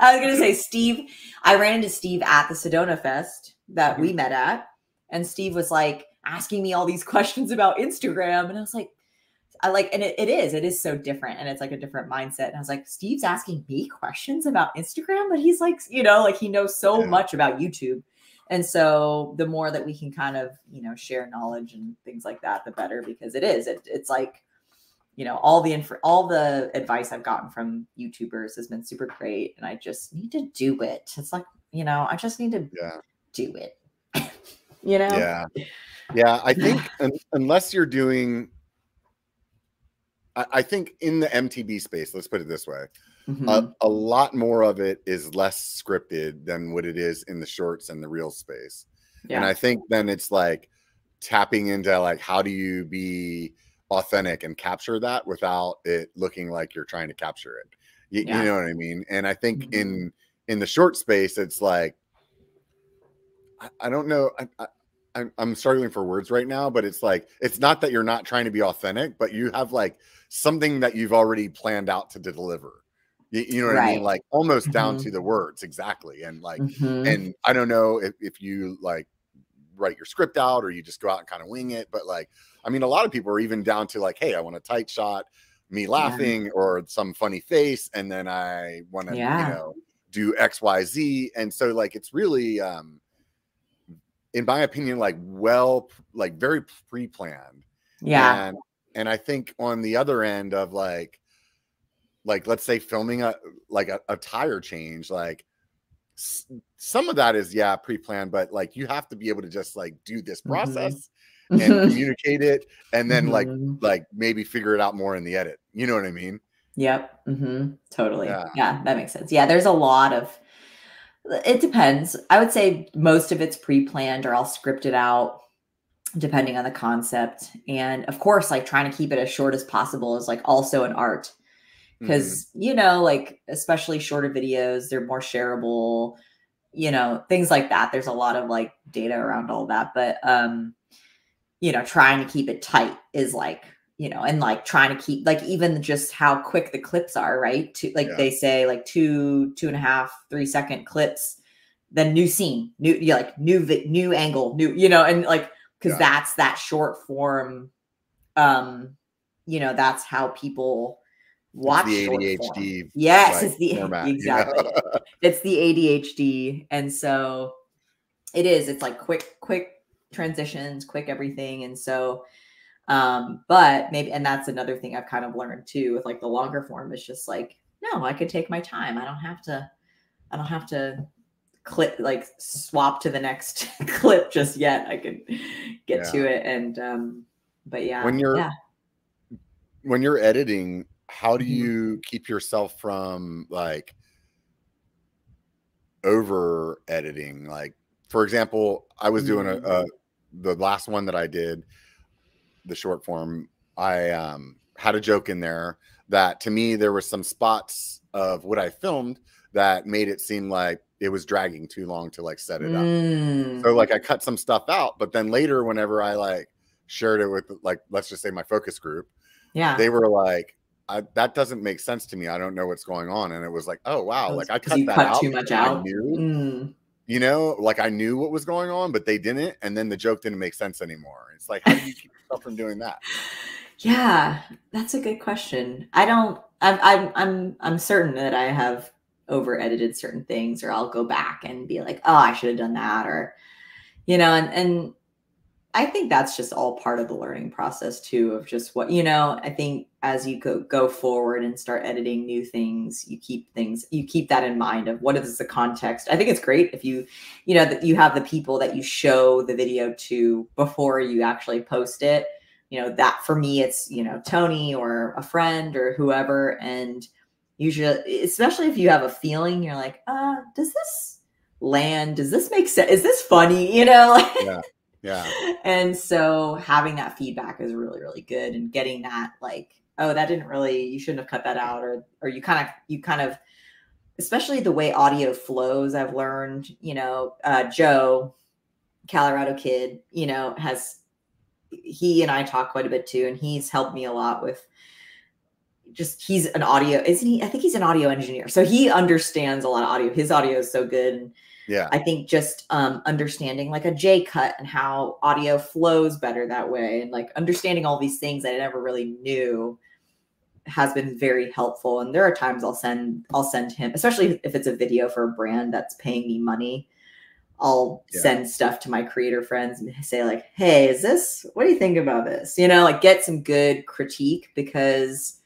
[SPEAKER 2] I was gonna say Steve. I ran into Steve at the Sedona Fest that
[SPEAKER 1] Mm-hmm.
[SPEAKER 2] we met at, and Steve was like asking me all these [LAUGHS] questions about Instagram, and I was like, I like, and it, it is, it is so different, and it's like a different mindset. And I was like, Steve's asking me questions about Instagram, but he's like, you know, like he knows so
[SPEAKER 1] Yeah.
[SPEAKER 2] much about YouTube. And so the more that we can kind of, you know, share knowledge and things like that, the better because it is. It, it's like, you know, all the inf- all the advice I've gotten from YouTubers has been super great, and I just need to do it. It's like, you know, I just need to
[SPEAKER 1] Yeah.
[SPEAKER 2] do it. [LAUGHS] you know?
[SPEAKER 1] Yeah. Yeah. I think [SIGHS] un- unless you're doing, I, I think in the MTB space, let's put it this way,
[SPEAKER 2] Mhm.
[SPEAKER 1] a, a lot more of it is less scripted than what it is in the shorts and the real space.
[SPEAKER 2] yeah.
[SPEAKER 1] And I think then it's like tapping into like, how do you be authentic and capture that without it looking like you're trying to capture it? You,
[SPEAKER 2] Yeah.
[SPEAKER 1] you know what I mean? And I think
[SPEAKER 2] Mhm.
[SPEAKER 1] in in the short space, it's like I, I don't know. I, I, I'm, struggling for words right now, but it's like it's not that you're not trying to be authentic, but you have like something that you've already planned out to deliver. You, you know what I mean? Like almost down
[SPEAKER 2] Mhm.
[SPEAKER 1] to the words exactly. And like,
[SPEAKER 2] Mhm.
[SPEAKER 1] and I don't know if, if you like write your script out or you just go out and kind of wing it, but like, I mean, a lot of people are even down to like, hey, I want a tight shot, me laughing or some funny face, and then I want to,
[SPEAKER 2] Yeah.
[SPEAKER 1] you know, do X, Y, Z. And so like it's really um in my opinion, like well, like very pre-planned.
[SPEAKER 2] yeah.
[SPEAKER 1] And and I think on the other end of like like let's say filming a like a, a tire change, like some of that is yeah pre-planned, but like you have to be able to just like do this
[SPEAKER 2] Mhm.
[SPEAKER 1] process and [LAUGHS] communicate it and then like
[SPEAKER 2] Mhm.
[SPEAKER 1] like maybe figure it out more in the edit. You know what I mean?
[SPEAKER 2] Yep. mm-hmm. Totally.
[SPEAKER 1] Yeah.
[SPEAKER 2] Yeah. that makes sense. Yeah, there's a lot of. It depends. I would say most of it's pre-planned or I'll script it out, depending on the concept. And of course, like trying to keep it as short as possible is like also an art Because you know, like especially shorter videos, they're more shareable. You know, things like that. There's a lot of like data around all that, but um, you know, trying to keep it tight is like you know, and like trying to keep like even just how quick the clips are, right? To like
[SPEAKER 1] Yeah.
[SPEAKER 2] they say like two, two and a half, three second clips, then new scene, new yeah, like new vi- new angle, new, you know, and like because
[SPEAKER 1] Yeah.
[SPEAKER 2] that's that short form. Um, you know, that's how people
[SPEAKER 1] It's
[SPEAKER 2] watch
[SPEAKER 1] the ADHD.
[SPEAKER 2] Yes,
[SPEAKER 1] like,
[SPEAKER 2] it's the
[SPEAKER 1] format,
[SPEAKER 2] exactly. it's the ADHD, [LAUGHS] and so it is. It's like quick, quick transitions, quick everything, and so. Um, but maybe, and that's another thing I've kind of learned too with like the longer form is just like, no, I could take my time. I don't have to. I don't have to clip like swap to the next [LAUGHS] clip just yet. I can get to it, and um, but yeah,
[SPEAKER 1] When you're-
[SPEAKER 2] yeah.
[SPEAKER 1] when you're editing, how do
[SPEAKER 2] Mhm.
[SPEAKER 1] you keep yourself from like over editing? Like, for example, I was doing a,
[SPEAKER 2] Mm.
[SPEAKER 1] a the last one that I did, the short form. I um, had a joke in there that to me there were some spots of what I filmed that made it seem like it was dragging too long to like set it up.
[SPEAKER 2] Mm,
[SPEAKER 1] So like I cut some stuff out, but then later whenever I like shared it with like let's just say my focus group,
[SPEAKER 2] yeah,
[SPEAKER 1] they were like, I, "That doesn't make sense to me. I don't know what's going on." And it was like, "Oh wow!" Like I cut that
[SPEAKER 2] cut
[SPEAKER 1] out.
[SPEAKER 2] too much
[SPEAKER 1] I
[SPEAKER 2] out?
[SPEAKER 1] knew,
[SPEAKER 2] Mm.
[SPEAKER 1] you know, like I knew what was going on, but they didn't, and then the joke didn't make sense anymore. It's like, how do you keep [LAUGHS] yourself from doing that?
[SPEAKER 2] Yeah, that's a good question. I don't. I'm. I'm. I'm. I'm certain that I have over edited certain things, or I'll go back and be like, "Oh, I should have done that," or you know, and and I think that's just all part of the learning process too. Of just what you know. I think as you go go forward and start editing new things, you keep things. You keep that in mind of what is the context. I think it's great if you, you know, that you have the people that you show the video to before you actually post it you know that for me it's you know tony or a friend or whoever and usually especially if you have a feeling you're like uh does this land does this make sense is this funny you know
[SPEAKER 1] Yeah, [LAUGHS]
[SPEAKER 2] and so having that feedback is really really good and getting that like oh that didn't really you shouldn't have cut that out or or you kind of you kind of especially the way audio flows i've learned you know uh joe colorado kid you know has he and i talk quite a bit too and he's helped me a lot with just he's an audio isn't he? I think he's an audio engineer. So he understands a lot of audio. His audio is so good and
[SPEAKER 1] yeah,
[SPEAKER 2] I think just um, understanding like a J cut and how audio flows better that way, and like understanding all these things I never really knew has been very helpful. And there are times I'll send I'll send him, especially if it's a video for a brand that's paying me money. I'll
[SPEAKER 1] Yeah.
[SPEAKER 2] send stuff to my creator friends and say like, "Hey, is this? What do you think about this?" You know, like get some good critique because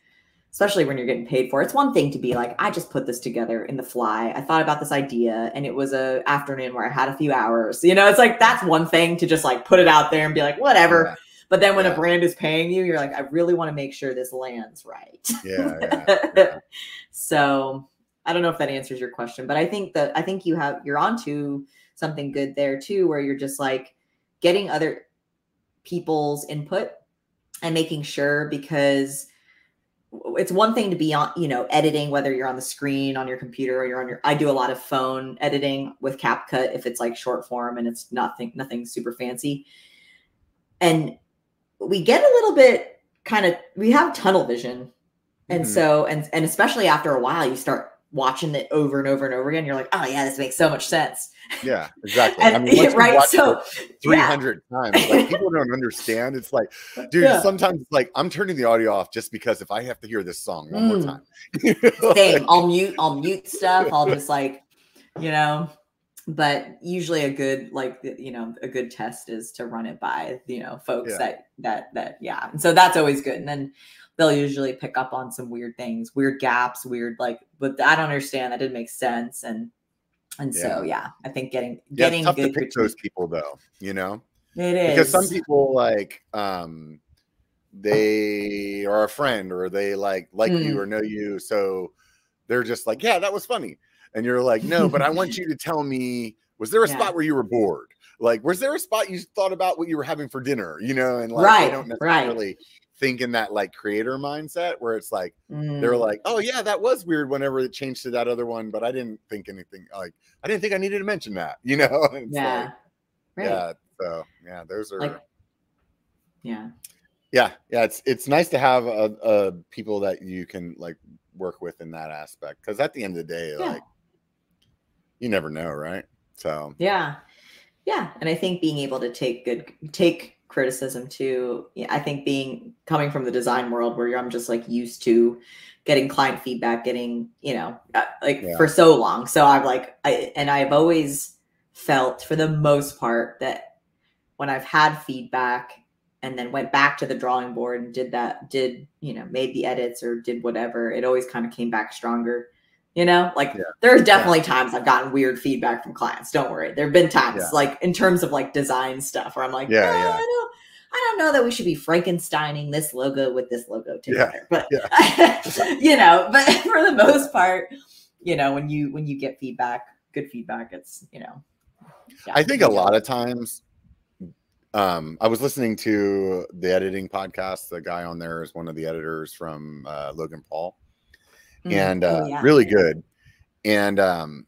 [SPEAKER 2] especially when you're getting paid for it. It's one thing to be like, I just put this together in the fly. I thought about this idea and it was a afternoon where I had a few hours. You know, it's like that's one thing to just like put it out there and be like, whatever.
[SPEAKER 1] Yeah.
[SPEAKER 2] But then when
[SPEAKER 1] Yeah.
[SPEAKER 2] a brand is paying you, you're like, I really want to make sure this lands right.
[SPEAKER 1] yeah, yeah, yeah. [LAUGHS]
[SPEAKER 2] so I don't know if that answers your question, but I think that I think you have you're onto something good there too, where you're just like getting other people's input and making sure because it's one thing to be on, you know, editing, whether you're on the screen, on your computer, or you're on your, I do a lot of phone editing with CapCut if it's like short form and it's nothing, nothing super fancy. And we get a little bit kind of, we have tunnel vision. And
[SPEAKER 1] Mhm.
[SPEAKER 2] so, and, and especially after a while, you start watching it over and over and over again. You're like, oh yeah, this makes so much sense.
[SPEAKER 1] Yeah, exactly.
[SPEAKER 2] And,
[SPEAKER 1] I mean, [LAUGHS]
[SPEAKER 2] right. So,
[SPEAKER 1] it 300 times, like [LAUGHS] people don't understand. It's like, dude,
[SPEAKER 2] Yeah.
[SPEAKER 1] sometimes it's like I'm turning the audio off just because if I have to hear this song one more
[SPEAKER 2] Mm.
[SPEAKER 1] time. [LAUGHS]
[SPEAKER 2] same i'll mute i'll mute stuff i'll just like you know but usually a good like you know a good test is to run it by you know folks
[SPEAKER 1] Yeah.
[SPEAKER 2] that that that yeah and so that's always good and then they'll usually pick up on some weird things weird gaps weird like but i don't understand that didn't make sense and and so yeah i think getting
[SPEAKER 1] Yeah,
[SPEAKER 2] getting
[SPEAKER 1] it's tough to pick those people though, you know?
[SPEAKER 2] it is
[SPEAKER 1] Because some people like um they are a friend or they like like
[SPEAKER 2] Mm.
[SPEAKER 1] you or know you. So they're just like, yeah, that was funny. And you're like, no, but I want [LAUGHS] you to tell me, was there a
[SPEAKER 2] Yeah.
[SPEAKER 1] spot where you were bored? Like, was there a spot you thought about what you were having for dinner? You know, and like
[SPEAKER 2] Right,
[SPEAKER 1] they don't
[SPEAKER 2] right.
[SPEAKER 1] Think in that like creator mindset where it's like
[SPEAKER 2] Mm,
[SPEAKER 1] they're like, oh yeah, that was weird whenever it changed to that other one, but I didn't think anything like I didn't think I needed to mention that, [LAUGHS] you know?
[SPEAKER 2] Yeah
[SPEAKER 1] like,
[SPEAKER 2] right
[SPEAKER 1] yeah. So yeah, those are
[SPEAKER 2] Like- yeah
[SPEAKER 1] yeah, yeah. It's it's nice to have a, a people that you can like work with in that aspect because at the end of the day,
[SPEAKER 2] Yeah.
[SPEAKER 1] like you never know, right? So
[SPEAKER 2] Yeah. Yeah. And I think being able to take good take criticism too. Yeah, I think being coming from the design world where I'm just like used to getting client feedback, getting, you know, uh, like
[SPEAKER 1] Yeah.
[SPEAKER 2] for so long. So I'm like I and I've always felt for the most part that when I've had feedback and then went back to the drawing board and did that did, you know, made the edits or did whatever, it always kind of came back stronger. You know, like
[SPEAKER 1] Yeah.
[SPEAKER 2] there's definitely times I've gotten weird feedback from clients. Don't worry. There have been times
[SPEAKER 1] Yeah.
[SPEAKER 2] like in terms of like design stuff where I'm like,
[SPEAKER 1] Yeah,
[SPEAKER 2] "Uh,
[SPEAKER 1] yeah.
[SPEAKER 2] I don't I don't know that we should be Frankensteining this logo with this logo together. But [LAUGHS] you know, but [LAUGHS] for the most part, you know, when you when you get feedback, good feedback, it's you know. yeah,
[SPEAKER 1] I think a lot of times um I was listening to the editing podcast. The guy on there is one of the editors from uh, Logan Paul.
[SPEAKER 2] Mm,
[SPEAKER 1] and
[SPEAKER 2] oh,
[SPEAKER 1] uh,
[SPEAKER 2] yeah.
[SPEAKER 1] really good. And um,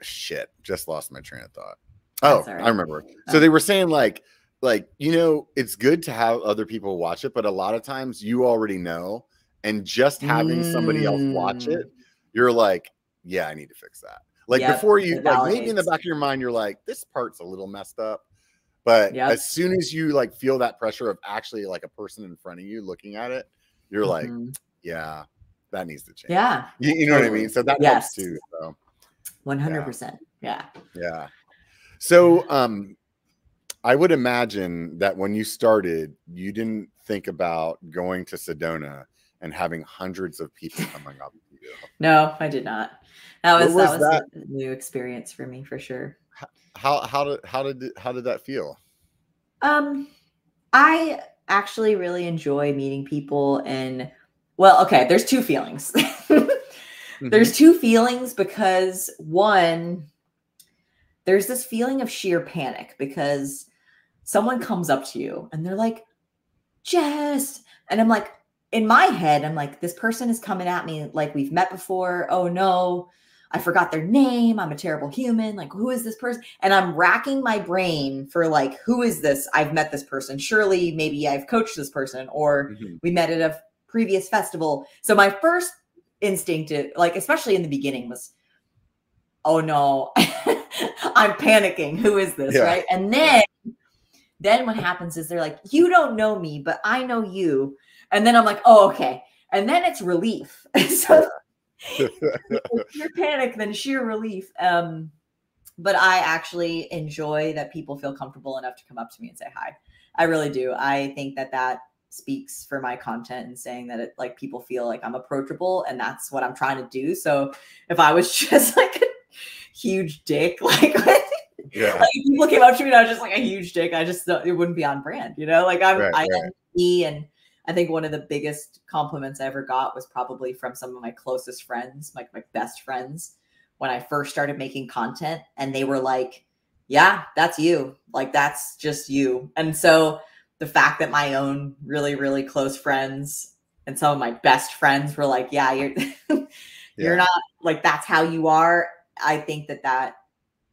[SPEAKER 1] shit, just lost my train of thought. Oh,
[SPEAKER 2] right.
[SPEAKER 1] I remember. So
[SPEAKER 2] Oh.
[SPEAKER 1] they were saying like, like you know, it's good to have other people watch it, but a lot of times you already know, and just having somebody else watch
[SPEAKER 2] Mm.
[SPEAKER 1] it, you're like, yeah, I need to fix that. Like
[SPEAKER 2] Yep,
[SPEAKER 1] before you,
[SPEAKER 2] it
[SPEAKER 1] like maybe in the back of your mind, you're like, this part's a little messed up. But
[SPEAKER 2] Yep.
[SPEAKER 1] as soon as you like feel that pressure of actually like a person in front of you looking at it, you're like,
[SPEAKER 2] Mhm.
[SPEAKER 1] yeah, that needs to change.
[SPEAKER 2] yeah,
[SPEAKER 1] You, you know what I mean? So that
[SPEAKER 2] Yes.
[SPEAKER 1] helps too. So
[SPEAKER 2] one hundred percent. Yeah.
[SPEAKER 1] yeah. So um I would imagine that when you started, you didn't think about going to Sedona and having hundreds of people [LAUGHS] coming up to you.
[SPEAKER 2] No, I did not. That was,
[SPEAKER 1] was
[SPEAKER 2] that was a new experience for me for sure.
[SPEAKER 1] How how did how did how did that feel?
[SPEAKER 2] Um, I actually really enjoy meeting people and well, okay, there's two feelings. [LAUGHS]
[SPEAKER 1] Mm-hmm.
[SPEAKER 2] there's two feelings because one, there's this feeling of sheer panic because someone comes up to you and they're like, Jess. And I'm like, in my head, I'm like, this person is coming at me like we've met before. Oh no, I forgot their name. I'm a terrible human. Like, who is this person? And I'm racking my brain for like, who is this? I've met this person. Surely, maybe I've coached this person, or
[SPEAKER 1] Mhm.
[SPEAKER 2] we met at a previous festival. So my first instinct, to, like especially in the beginning, was, oh no, [LAUGHS] I'm panicking. Who is this?
[SPEAKER 1] Yeah.
[SPEAKER 2] Right? And then, then what happens is they're like, you don't know me, but I know you. And then I'm like, oh okay. And then it's relief. [LAUGHS] so [LAUGHS] sheer panic than sheer relief. Um, but I actually enjoy that people feel comfortable enough to come up to me and say hi. I really do. I think that that speaks for my content and saying that it like people feel like I'm approachable and that's what I'm trying to do. So if I was [LAUGHS] just like a huge dick, [LAUGHS] [LAUGHS] like,
[SPEAKER 1] yeah.
[SPEAKER 2] like people came up to me and I was just like a huge dick, I just it wouldn't be on brand, you know? Like I'm
[SPEAKER 1] Right,
[SPEAKER 2] I
[SPEAKER 1] right.
[SPEAKER 2] am me and I think one of the biggest compliments I ever got was probably from some of my closest friends, like my best friends, when I first started making content. And they were like, Yeah, that's you. Like, that's just you. And so the fact that my own really, really close friends and some of my best friends were like, "Yeah, you're [LAUGHS] you're
[SPEAKER 1] Yeah.
[SPEAKER 2] not like that's how you are." I think that that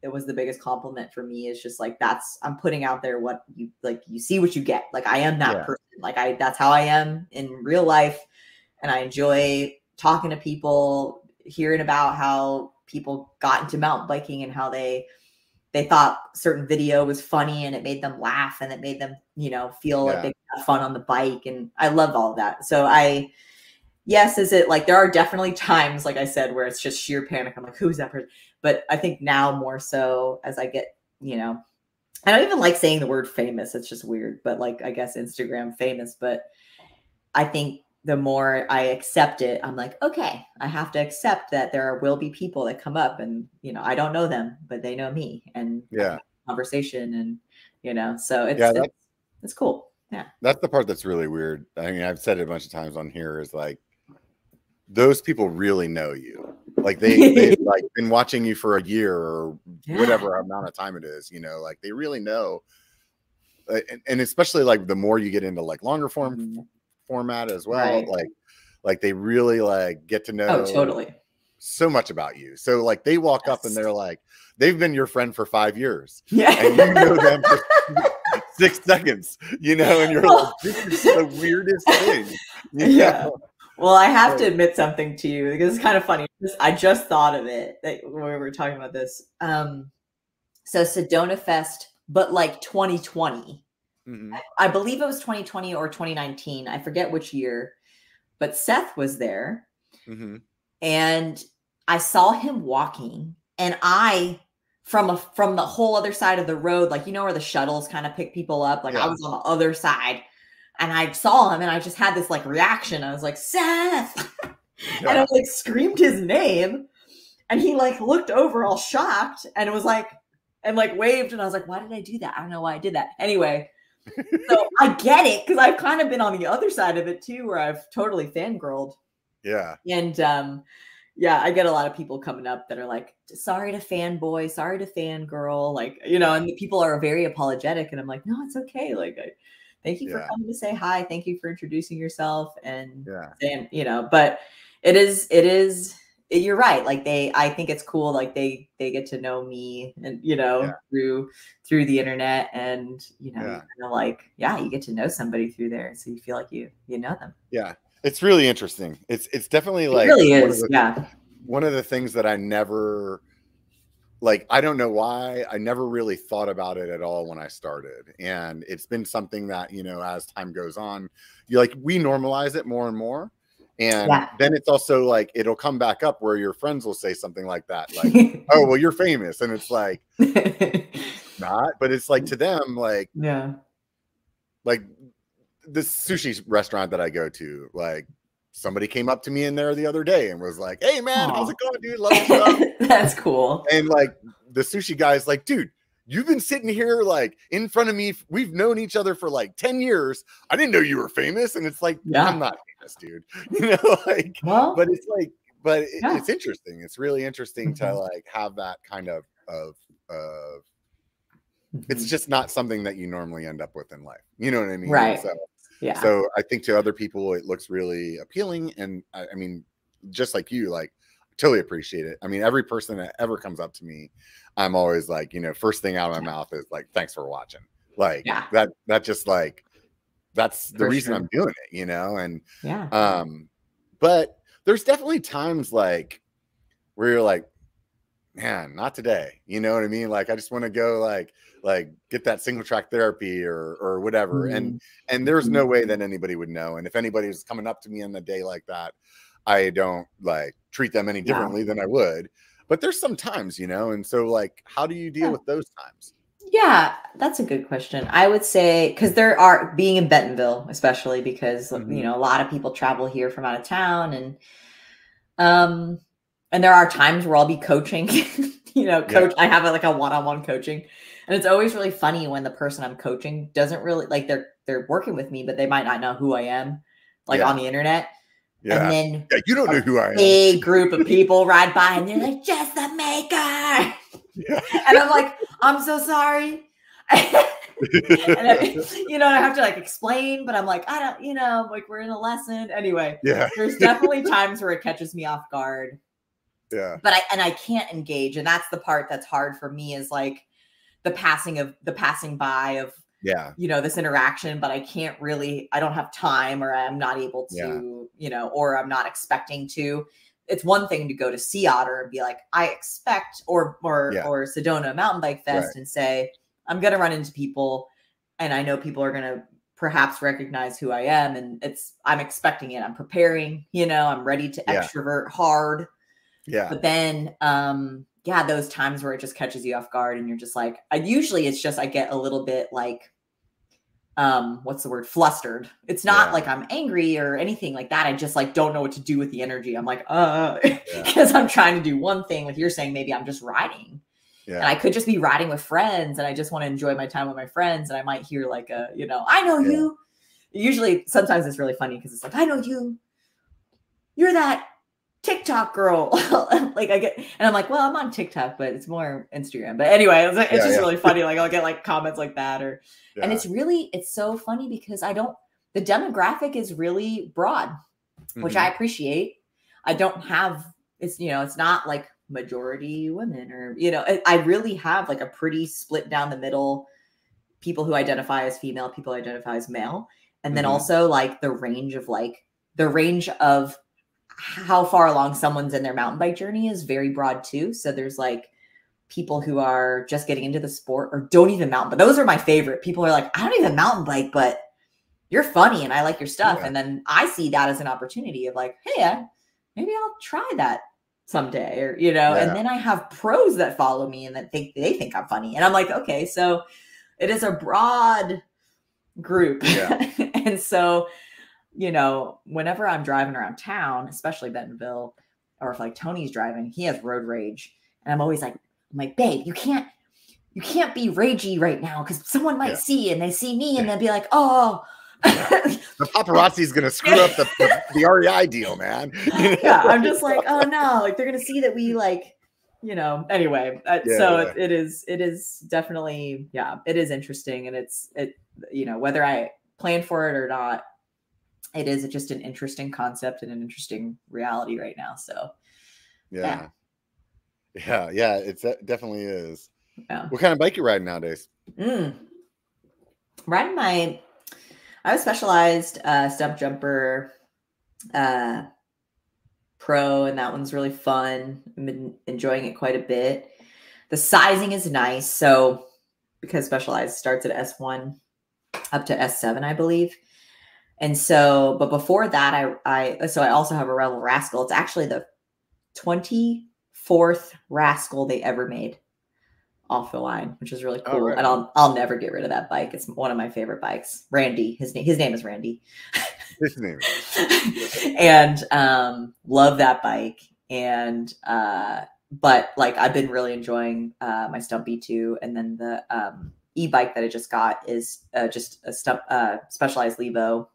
[SPEAKER 2] it was the biggest compliment for me is just like that's I'm putting out there what you like you see what you get. Like I am that
[SPEAKER 1] Yeah.
[SPEAKER 2] person. Like I that's how I am in real life and I enjoy talking to people, hearing about how people got into mountain biking and how they they thought certain video was funny and it made them laugh and it made them, you know, feel
[SPEAKER 1] Yeah.
[SPEAKER 2] like they had fun on the bike. And I love all of that. So I yes, is it like there are definitely [LAUGHS] times, like I said, where it's just sheer panic. I'm like, who's that person? But I think now more so as I get, you know, I don't even like saying the word famous. It's just weird, but like I guess Instagram famous. But I think the more I accept it, I'm like, okay, I have to accept that there will be people that come up and, you know, I don't know them, but they know me and
[SPEAKER 1] Yeah.
[SPEAKER 2] conversation and, you know, so it's,
[SPEAKER 1] Yeah,
[SPEAKER 2] it's,
[SPEAKER 1] that's-
[SPEAKER 2] it's cool. Yeah.
[SPEAKER 1] That's the part that's really weird. I mean, I've said it a bunch of times on here is like those people really know you. Like they [LAUGHS] they've like been watching you for a year or
[SPEAKER 2] Yeah.
[SPEAKER 1] whatever amount of time it is, you know, like they really know. And, and especially like the more you get into like longer form
[SPEAKER 2] Mhm.
[SPEAKER 1] Format as well,
[SPEAKER 2] Right.
[SPEAKER 1] like like they really like get to know
[SPEAKER 2] Oh, totally.
[SPEAKER 1] so much about you. So like they walk up and they're like, they've been your friend for five years [LAUGHS]
[SPEAKER 2] Yeah.
[SPEAKER 1] and you know them for [LAUGHS] six seconds, you know, and you're [LAUGHS] like, this is the weirdest thing. you
[SPEAKER 2] Yeah.
[SPEAKER 1] know?
[SPEAKER 2] Well, I have to admit something to you because it's kind of funny. I just thought of it that when we were talking about this. Um, so Sedona Fest, but like 2020.
[SPEAKER 1] Mhm.
[SPEAKER 2] I believe it was 2020 or 2019. I forget which year, but Seth was there
[SPEAKER 1] Mhm.
[SPEAKER 2] and I saw him walking and I from a from the whole other side of the road, like you know where the shuttles kind of pick people up, like I was on the other side and I saw him and I just had this like reaction. I was like, Seth, [LAUGHS] and I
[SPEAKER 1] Yeah.
[SPEAKER 2] like screamed his name and he like looked over all shocked and it was like and like waved and I was like, why did I do that? I don't know why I did that. Anyway, so I get it because I've kind of been on the other side of it too, where I've totally fangirled.
[SPEAKER 1] Yeah.
[SPEAKER 2] And um, yeah, I get a lot of people coming up that are like, sorry to fanboy, sorry to fangirl, like, you know, and people are very apologetic. And I'm like, no, it's okay. Like, I thank you for
[SPEAKER 1] Yeah.
[SPEAKER 2] coming to say hi. Thank you for introducing yourself. And
[SPEAKER 1] Yeah.
[SPEAKER 2] and, you know, but it is, it is, you're right. Like they, I think it's cool. Like they, they get to know me and, you know,
[SPEAKER 1] Yeah.
[SPEAKER 2] through, through the internet and, you know,
[SPEAKER 1] Yeah.
[SPEAKER 2] kind of like, yeah, you get to know somebody through there. So you feel like you, you know them.
[SPEAKER 1] Yeah. It's really interesting. It's it's definitely
[SPEAKER 2] It
[SPEAKER 1] like
[SPEAKER 2] really
[SPEAKER 1] one
[SPEAKER 2] is.
[SPEAKER 1] the-
[SPEAKER 2] Yeah.
[SPEAKER 1] one of the things that I never like I don't know why I never really thought about it at all when I started and it's been something that you know as time goes on you like we normalize it more and more and
[SPEAKER 2] Yeah.
[SPEAKER 1] then it's also like it'll come back up where your friends will say something like that like [LAUGHS] oh well you're famous and it's like [LAUGHS] not but it's like to them like
[SPEAKER 2] yeah.
[SPEAKER 1] like this sushi restaurant that I go to like somebody came up to me in there the other day and was like hey man how's it going dude love your [LAUGHS] stuff
[SPEAKER 2] That's cool.
[SPEAKER 1] and like the sushi guy's like, dude, you've been sitting here like in front of me. We've known each other for like 10 years. I didn't know you were famous. And it's like,
[SPEAKER 2] Yeah.
[SPEAKER 1] I'm not famous, dude. [LAUGHS] You know, like,
[SPEAKER 2] Well,
[SPEAKER 1] but it's like, but it-
[SPEAKER 2] Yeah.
[SPEAKER 1] it's interesting. It's really interesting to
[SPEAKER 2] Mhm.
[SPEAKER 1] like have that kind of of of it's
[SPEAKER 2] mhm.
[SPEAKER 1] just not something that you normally end up with in life. You know what I mean?
[SPEAKER 2] Right.
[SPEAKER 1] So
[SPEAKER 2] yeah.
[SPEAKER 1] so I think to other people it looks really appealing. And I, I mean, just like you, like totally appreciate it. I mean, every person that ever comes up to me, I'm always like, you know, first thing out of my mouth is like, thanks for watching. Like
[SPEAKER 2] Yeah.
[SPEAKER 1] that that just like that's the
[SPEAKER 2] For
[SPEAKER 1] reason
[SPEAKER 2] sure.
[SPEAKER 1] I'm doing it, you know, and
[SPEAKER 2] yeah.
[SPEAKER 1] um, but there's definitely times like where you're like, man, not today. You know what I mean? Like I just want to go like like get that single track therapy or or whatever. And
[SPEAKER 2] Mhm.
[SPEAKER 1] and there's no
[SPEAKER 2] Mm-hmm.
[SPEAKER 1] way that anybody would know. And if anybody was coming up to me on a day like that, I don't like treat them any
[SPEAKER 2] Yeah.
[SPEAKER 1] differently than I would. But there's some times, you know, and so like, how do you deal
[SPEAKER 2] Yeah.
[SPEAKER 1] with those times?
[SPEAKER 2] Yeah, that's a good question. I would say because there are being in Bentonville, especially because
[SPEAKER 1] Mhm.
[SPEAKER 2] you know a lot of people travel here from out of town, and um, and there are times where I'll be coaching. [LAUGHS] you know, coach. I have like a one-on-one coaching, and it's always really funny when the person I'm coaching doesn't really like they're they're working with me, but they might not know who I am, like
[SPEAKER 1] Yeah.
[SPEAKER 2] on the internet,
[SPEAKER 1] Yeah.
[SPEAKER 2] and then
[SPEAKER 1] yeah you don't know who I am.
[SPEAKER 2] big group of people ride by and they're like, Jess the Maker.
[SPEAKER 1] Yeah. [LAUGHS]
[SPEAKER 2] And I'm like, I'm so sorry. [LAUGHS] and I, you know, I have to like explain, but I'm like, I don't, you know, like we're in a lesson anyway.
[SPEAKER 1] yeah,
[SPEAKER 2] There's definitely times where it catches me off guard,
[SPEAKER 1] yeah,
[SPEAKER 2] but I and I can't engage, and that's the part that's hard for me is like the passing of the passing by of
[SPEAKER 1] yeah,
[SPEAKER 2] you know this interaction but i can't really i don't have time or i'm not able to
[SPEAKER 1] Yeah.
[SPEAKER 2] you know or i'm not expecting to it's one thing to go to sea otter and be like i expect or or
[SPEAKER 1] Yeah.
[SPEAKER 2] or sedona mountain bike fest and say i'm going to run into people and i know people are going to perhaps recognize who i am and it's i'm expecting it i'm preparing you know i'm ready to
[SPEAKER 1] Yeah.
[SPEAKER 2] extrovert hard
[SPEAKER 1] yeah,
[SPEAKER 2] but then um yeah those times where it just catches you off guard and you're just like I usually it's just I get a little bit like um what's the word? Flustered. It's not
[SPEAKER 1] Yeah.
[SPEAKER 2] like i'm angry or anything like that. I just like don't know what to do with the energy. I'm like uh
[SPEAKER 1] Yeah. [LAUGHS]
[SPEAKER 2] because i'm trying to do one thing. Like you're saying maybe i'm just riding and i could just be riding with friends and i just want to enjoy my time with my friends and i might hear like a you know i know
[SPEAKER 1] Yeah.
[SPEAKER 2] you. Usually sometimes it's really funny because it's like i know you. You're that tiktok girl [LAUGHS] like i get and i'm like well i'm on tiktok but it's more instagram but anyway it's, it's
[SPEAKER 1] Yeah,
[SPEAKER 2] just
[SPEAKER 1] yeah.
[SPEAKER 2] really funny like i'll get like comments like that or and it's really it's so funny because i don't the demographic is really broad which
[SPEAKER 1] Mhm.
[SPEAKER 2] i appreciate i don't have it's you know it's not like majority women or you know I, really have like a pretty split down the middle people who identify as female people who identify as male and then
[SPEAKER 1] Mhm.
[SPEAKER 2] also like the range of like the range of how far along someone's in their mountain bike journey is very broad too so there's like people who are just getting into the sport or don't even mountain but those are my favorite people are like i don't even mountain bike but you're funny and i like your stuff
[SPEAKER 1] Yeah.
[SPEAKER 2] and then i see that as an opportunity of like hey I, maybe i'll try that someday or you know
[SPEAKER 1] Yeah.
[SPEAKER 2] and then i have pros that follow me and that think they think i'm funny and i'm like okay so it is a broad group
[SPEAKER 1] Yeah. [LAUGHS]
[SPEAKER 2] and so you know whenever i'm driving around town especially bentonville or if like tony's driving he has road rage and i'm always like i'm like babe you can't you can't be ragey right now because someone might
[SPEAKER 1] Yeah.
[SPEAKER 2] see and they see me and they'll be like oh
[SPEAKER 1] the paparazzi is gonna screw up the, the, the REI deal, man. [LAUGHS]
[SPEAKER 2] yeah, I'm just like, oh no, like they're gonna see that we like, you know. Anyway, uh,
[SPEAKER 1] Yeah,
[SPEAKER 2] so
[SPEAKER 1] yeah.
[SPEAKER 2] It, it is, it is definitely, yeah, it is interesting, and it's, it, you know, whether I plan for it or not, it is just an interesting concept and an interesting reality right now. So
[SPEAKER 1] yeah, yeah, yeah. It's it definitely is.
[SPEAKER 2] yeah,
[SPEAKER 1] What kind of bike you riding nowadays?
[SPEAKER 2] mm. riding my, I have specialized uh, Stumpjumper, uh, pro, and that one's really fun. I've been enjoying it quite a bit. The sizing is nice, so because specialized starts at S1 up to S7, I believe. And so, but before that, I I so I also have a Revel Rascal. It's actually the 24th Rascal they ever made off the line, which is really cool.
[SPEAKER 1] right.
[SPEAKER 2] And I'll I'll never get rid of that bike. It's one of my favorite bikes. Randy, his name his name is Randy.
[SPEAKER 1] His name. [LAUGHS]
[SPEAKER 2] and um love that bike and uh but like i've been really enjoying uh my Stumpy e2 and then the um e-bike that i just got is uh, just a stump uh specialized levo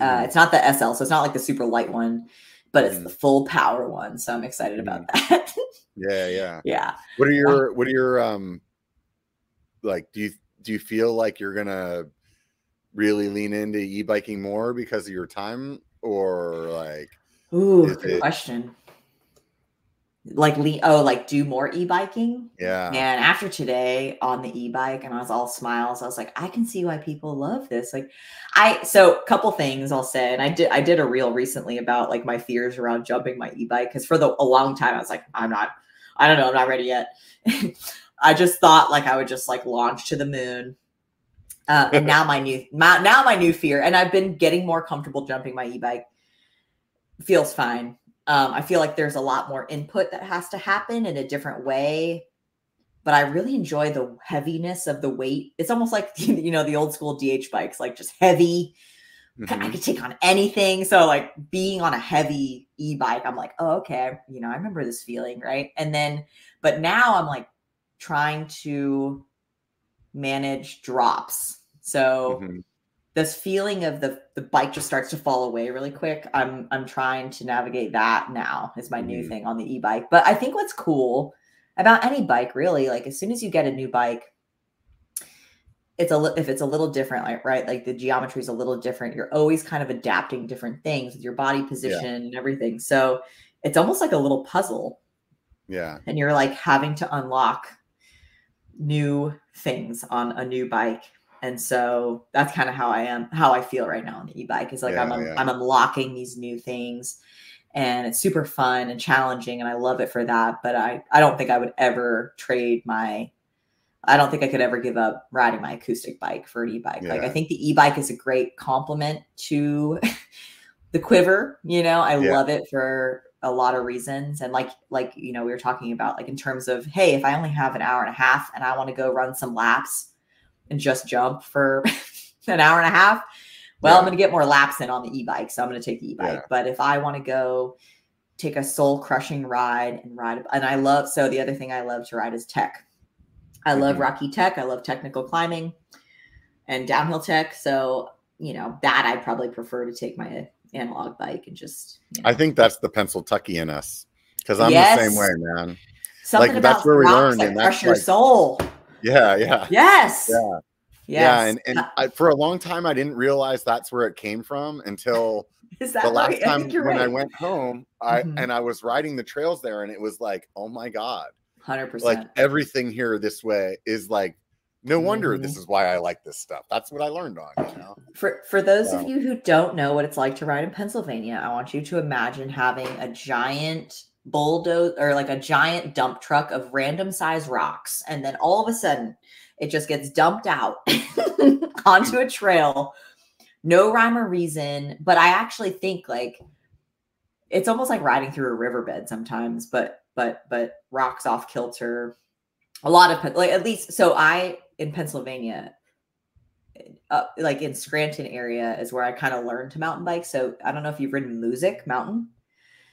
[SPEAKER 2] uh
[SPEAKER 1] Mhm.
[SPEAKER 2] it's not the sl so it's not like the super light one but it's
[SPEAKER 1] Mhm.
[SPEAKER 2] the full power one so i'm excited about that [LAUGHS]
[SPEAKER 1] Yeah, yeah.
[SPEAKER 2] yeah
[SPEAKER 1] What are your what are your um like do you do you feel like you're gonna really lean into e-biking more because of your time or like
[SPEAKER 2] ooh good
[SPEAKER 1] it-
[SPEAKER 2] question like le- oh like do more e-biking
[SPEAKER 1] yeah
[SPEAKER 2] And after today on the e-bike, and I was all smiles, I was like, I can see why people love this. Like, I so a couple things I'll say, and I did I did a reel recently about like my fears around jumping my e-bike because for the a long time I was like, I'm not, I don't know, I'm not ready yet. [LAUGHS] I just thought like I would just like launch to the moon. Uh, and now my new [LAUGHS] my, now my new fear, and I've been getting more comfortable jumping my e-bike. Feels fine. Um, I feel like there's a lot more input that has to happen in a different way but I really enjoy the heaviness of the weight. It's almost like [LAUGHS] you know the old school DH bikes, like just heavy. I
[SPEAKER 1] Mhm.
[SPEAKER 2] could take on anything. So like being on a heavy e-bike, I'm like, oh okay, you know, I remember this feeling, right? And then, but now I'm like trying to manage drops. So
[SPEAKER 1] Mhm.
[SPEAKER 2] This feeling of the the bike just starts to fall away really quick. I'm I'm trying to navigate that now is my new
[SPEAKER 1] Mhm.
[SPEAKER 2] thing on the e-bike. But I think what's cool about any bike really, like as soon as you get a new bike, it's a li- if it's a little different, like right, like the geometry is a little different. You're always kind of adapting different things with your body position and everything. So it's almost like a little puzzle,
[SPEAKER 1] Yeah.
[SPEAKER 2] and you're like having to unlock new things on a new bike. And so that's kind of how I am, how I feel right now on the e-bike is like I'm
[SPEAKER 1] Yeah.
[SPEAKER 2] I'm unlocking these new things, and it's super fun and challenging, and I love it for that. But I I don't think I would ever trade my I don't think I could ever give up riding my acoustic bike for an e-bike. Like I think the e-bike is a great complement to [LAUGHS] the quiver, you know. I
[SPEAKER 1] Yeah.
[SPEAKER 2] love it for a lot of reasons and like like you know we were talking about like in terms of hey, if I only have an hour and a half and I want to go run some laps and just jump for [LAUGHS] an hour and a half, well, I'm going to get more laps in on the e-bike, so I'm going to take the e-bike.
[SPEAKER 1] Yeah.
[SPEAKER 2] But if I want to go take a soul crushing ride and ride and I love so the other thing I love to ride is tech. I love
[SPEAKER 1] Mhm.
[SPEAKER 2] rocky tech. I love technical climbing and downhill tech. So, you know, that I probably prefer to take my analog bike and just you know,
[SPEAKER 1] I think that's the Pennsyltucky in us because I'm the same way, man.
[SPEAKER 2] something
[SPEAKER 1] like, that's
[SPEAKER 2] about
[SPEAKER 1] where we
[SPEAKER 2] rocks
[SPEAKER 1] learned,
[SPEAKER 2] that
[SPEAKER 1] and
[SPEAKER 2] crush your
[SPEAKER 1] like-
[SPEAKER 2] soul.
[SPEAKER 1] Yeah, yeah.
[SPEAKER 2] Yes.
[SPEAKER 1] Yeah.
[SPEAKER 2] Yes.
[SPEAKER 1] Yeah, and, and I, for a long time, I didn't realize that's where it came from until [LAUGHS]
[SPEAKER 2] is that
[SPEAKER 1] the last
[SPEAKER 2] right? [LAUGHS]
[SPEAKER 1] Time
[SPEAKER 2] you're
[SPEAKER 1] when I went home, I
[SPEAKER 2] Mhm.
[SPEAKER 1] and I was riding the trails there, and it was like, oh my god,
[SPEAKER 2] hundred percent.
[SPEAKER 1] like everything here this way is like, no wonder
[SPEAKER 2] Mhm.
[SPEAKER 1] this is why I like this stuff. That's what I learned on, you know.
[SPEAKER 2] For for those
[SPEAKER 1] So-
[SPEAKER 2] of you who don't know what it's like to ride in Pennsylvania, I want you to imagine having a giant bulldoze or like a giant dump truck of random size rocks, and then all of a sudden it just gets dumped out [LAUGHS] onto a trail. No rhyme or reason, but I actually think like it's almost like riding through a riverbed sometimes, but but but rocks off kilter. A lot of like at least so I in Pennsylvania uh, like in Scranton area is where I kind of learned to mountain bike. So I don't know if you've ridden Music Mountain,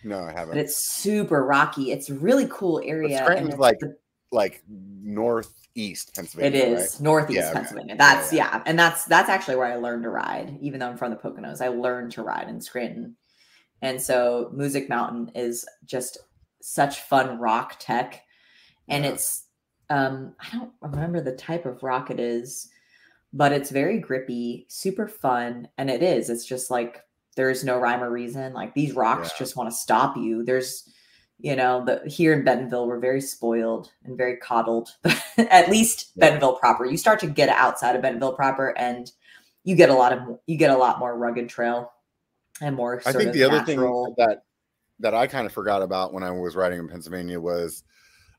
[SPEAKER 1] No, I haven't.
[SPEAKER 2] it's super rocky. It's a really cool area.
[SPEAKER 1] Scranton's
[SPEAKER 2] it's
[SPEAKER 1] like
[SPEAKER 2] the-
[SPEAKER 1] like northeast Pennsylvania.
[SPEAKER 2] It is
[SPEAKER 1] right?
[SPEAKER 2] northeast
[SPEAKER 1] Yeah, okay.
[SPEAKER 2] Pennsylvania. That's
[SPEAKER 1] yeah.
[SPEAKER 2] yeah. and that's that's actually where I learned to ride. Even though I'm from the Poconos, I learned to ride in Scranton, and so Music Mountain is just such fun rock tech, and
[SPEAKER 1] Yeah.
[SPEAKER 2] it's um I don't remember the type of rock it is, but it's very grippy, super fun, and it is. It's just like there's no rhyme or reason. Like these rocks
[SPEAKER 1] Yeah.
[SPEAKER 2] just want to stop you. There's you know, the here in Bentonville, we're very spoiled and very coddled. [LAUGHS] At least
[SPEAKER 1] Yeah.
[SPEAKER 2] Bentonville proper. You start to get outside of Bentonville proper, and you get a lot of you get a lot more rugged trail and more.
[SPEAKER 1] I think
[SPEAKER 2] of
[SPEAKER 1] the other thing that that I kind of forgot about when I was riding in Pennsylvania was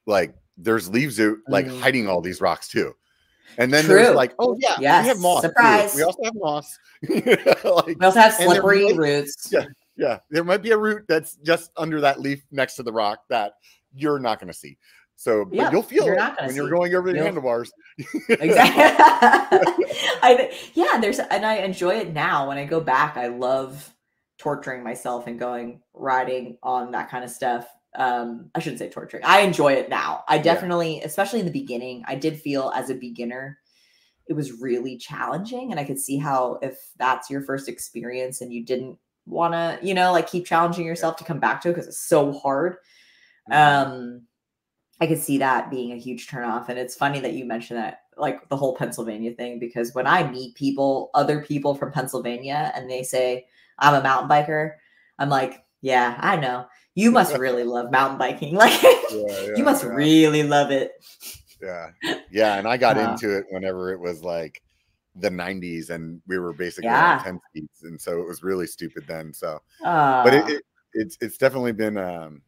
[SPEAKER 1] like there's leaves like
[SPEAKER 2] Mm.
[SPEAKER 1] hiding all these rocks too. And then there's
[SPEAKER 2] True.
[SPEAKER 1] like, oh yeah, we have moss. too.
[SPEAKER 2] surprise.
[SPEAKER 1] We also have moss. [LAUGHS] like,
[SPEAKER 2] we also have slippery
[SPEAKER 1] might-
[SPEAKER 2] roots.
[SPEAKER 1] Yeah. yeah, there might be a root that's just under that leaf next to the rock that you're not going to see. So but
[SPEAKER 2] Yeah,
[SPEAKER 1] you'll feel
[SPEAKER 2] you're
[SPEAKER 1] it when you're going over the
[SPEAKER 2] You'll-
[SPEAKER 1] handlebars. [LAUGHS]
[SPEAKER 2] exactly. [LAUGHS] I yeah, there's and I enjoy it now. When I go back, I love torturing myself and going riding on that kind of stuff. Um, I shouldn't say torturing. I enjoy it now. I definitely, especially in the beginning, I did feel as a beginner, it was really challenging, and I could see how if that's your first experience and you didn't want to, you know, like keep challenging yourself to come back to it because it's so hard.
[SPEAKER 1] Mm-hmm.
[SPEAKER 2] Um, I could see that being a huge turnoff. And it's funny that you mentioned that, like the whole Pennsylvania thing, because when I meet people, other people from Pennsylvania, and they say, I'm a mountain biker, I'm like, yeah, I know. You must really love mountain biking. [LAUGHS] Like,
[SPEAKER 1] Yeah, yeah,
[SPEAKER 2] you must
[SPEAKER 1] yeah.
[SPEAKER 2] really love it.
[SPEAKER 1] Yeah. Yeah. And I got
[SPEAKER 2] Uh,
[SPEAKER 1] into it whenever it was like the 90s and we were basically
[SPEAKER 2] Yeah.
[SPEAKER 1] on 10 speeds. And so it was really stupid then. So,
[SPEAKER 2] Uh,
[SPEAKER 1] but it, it, it's, it's definitely been, um,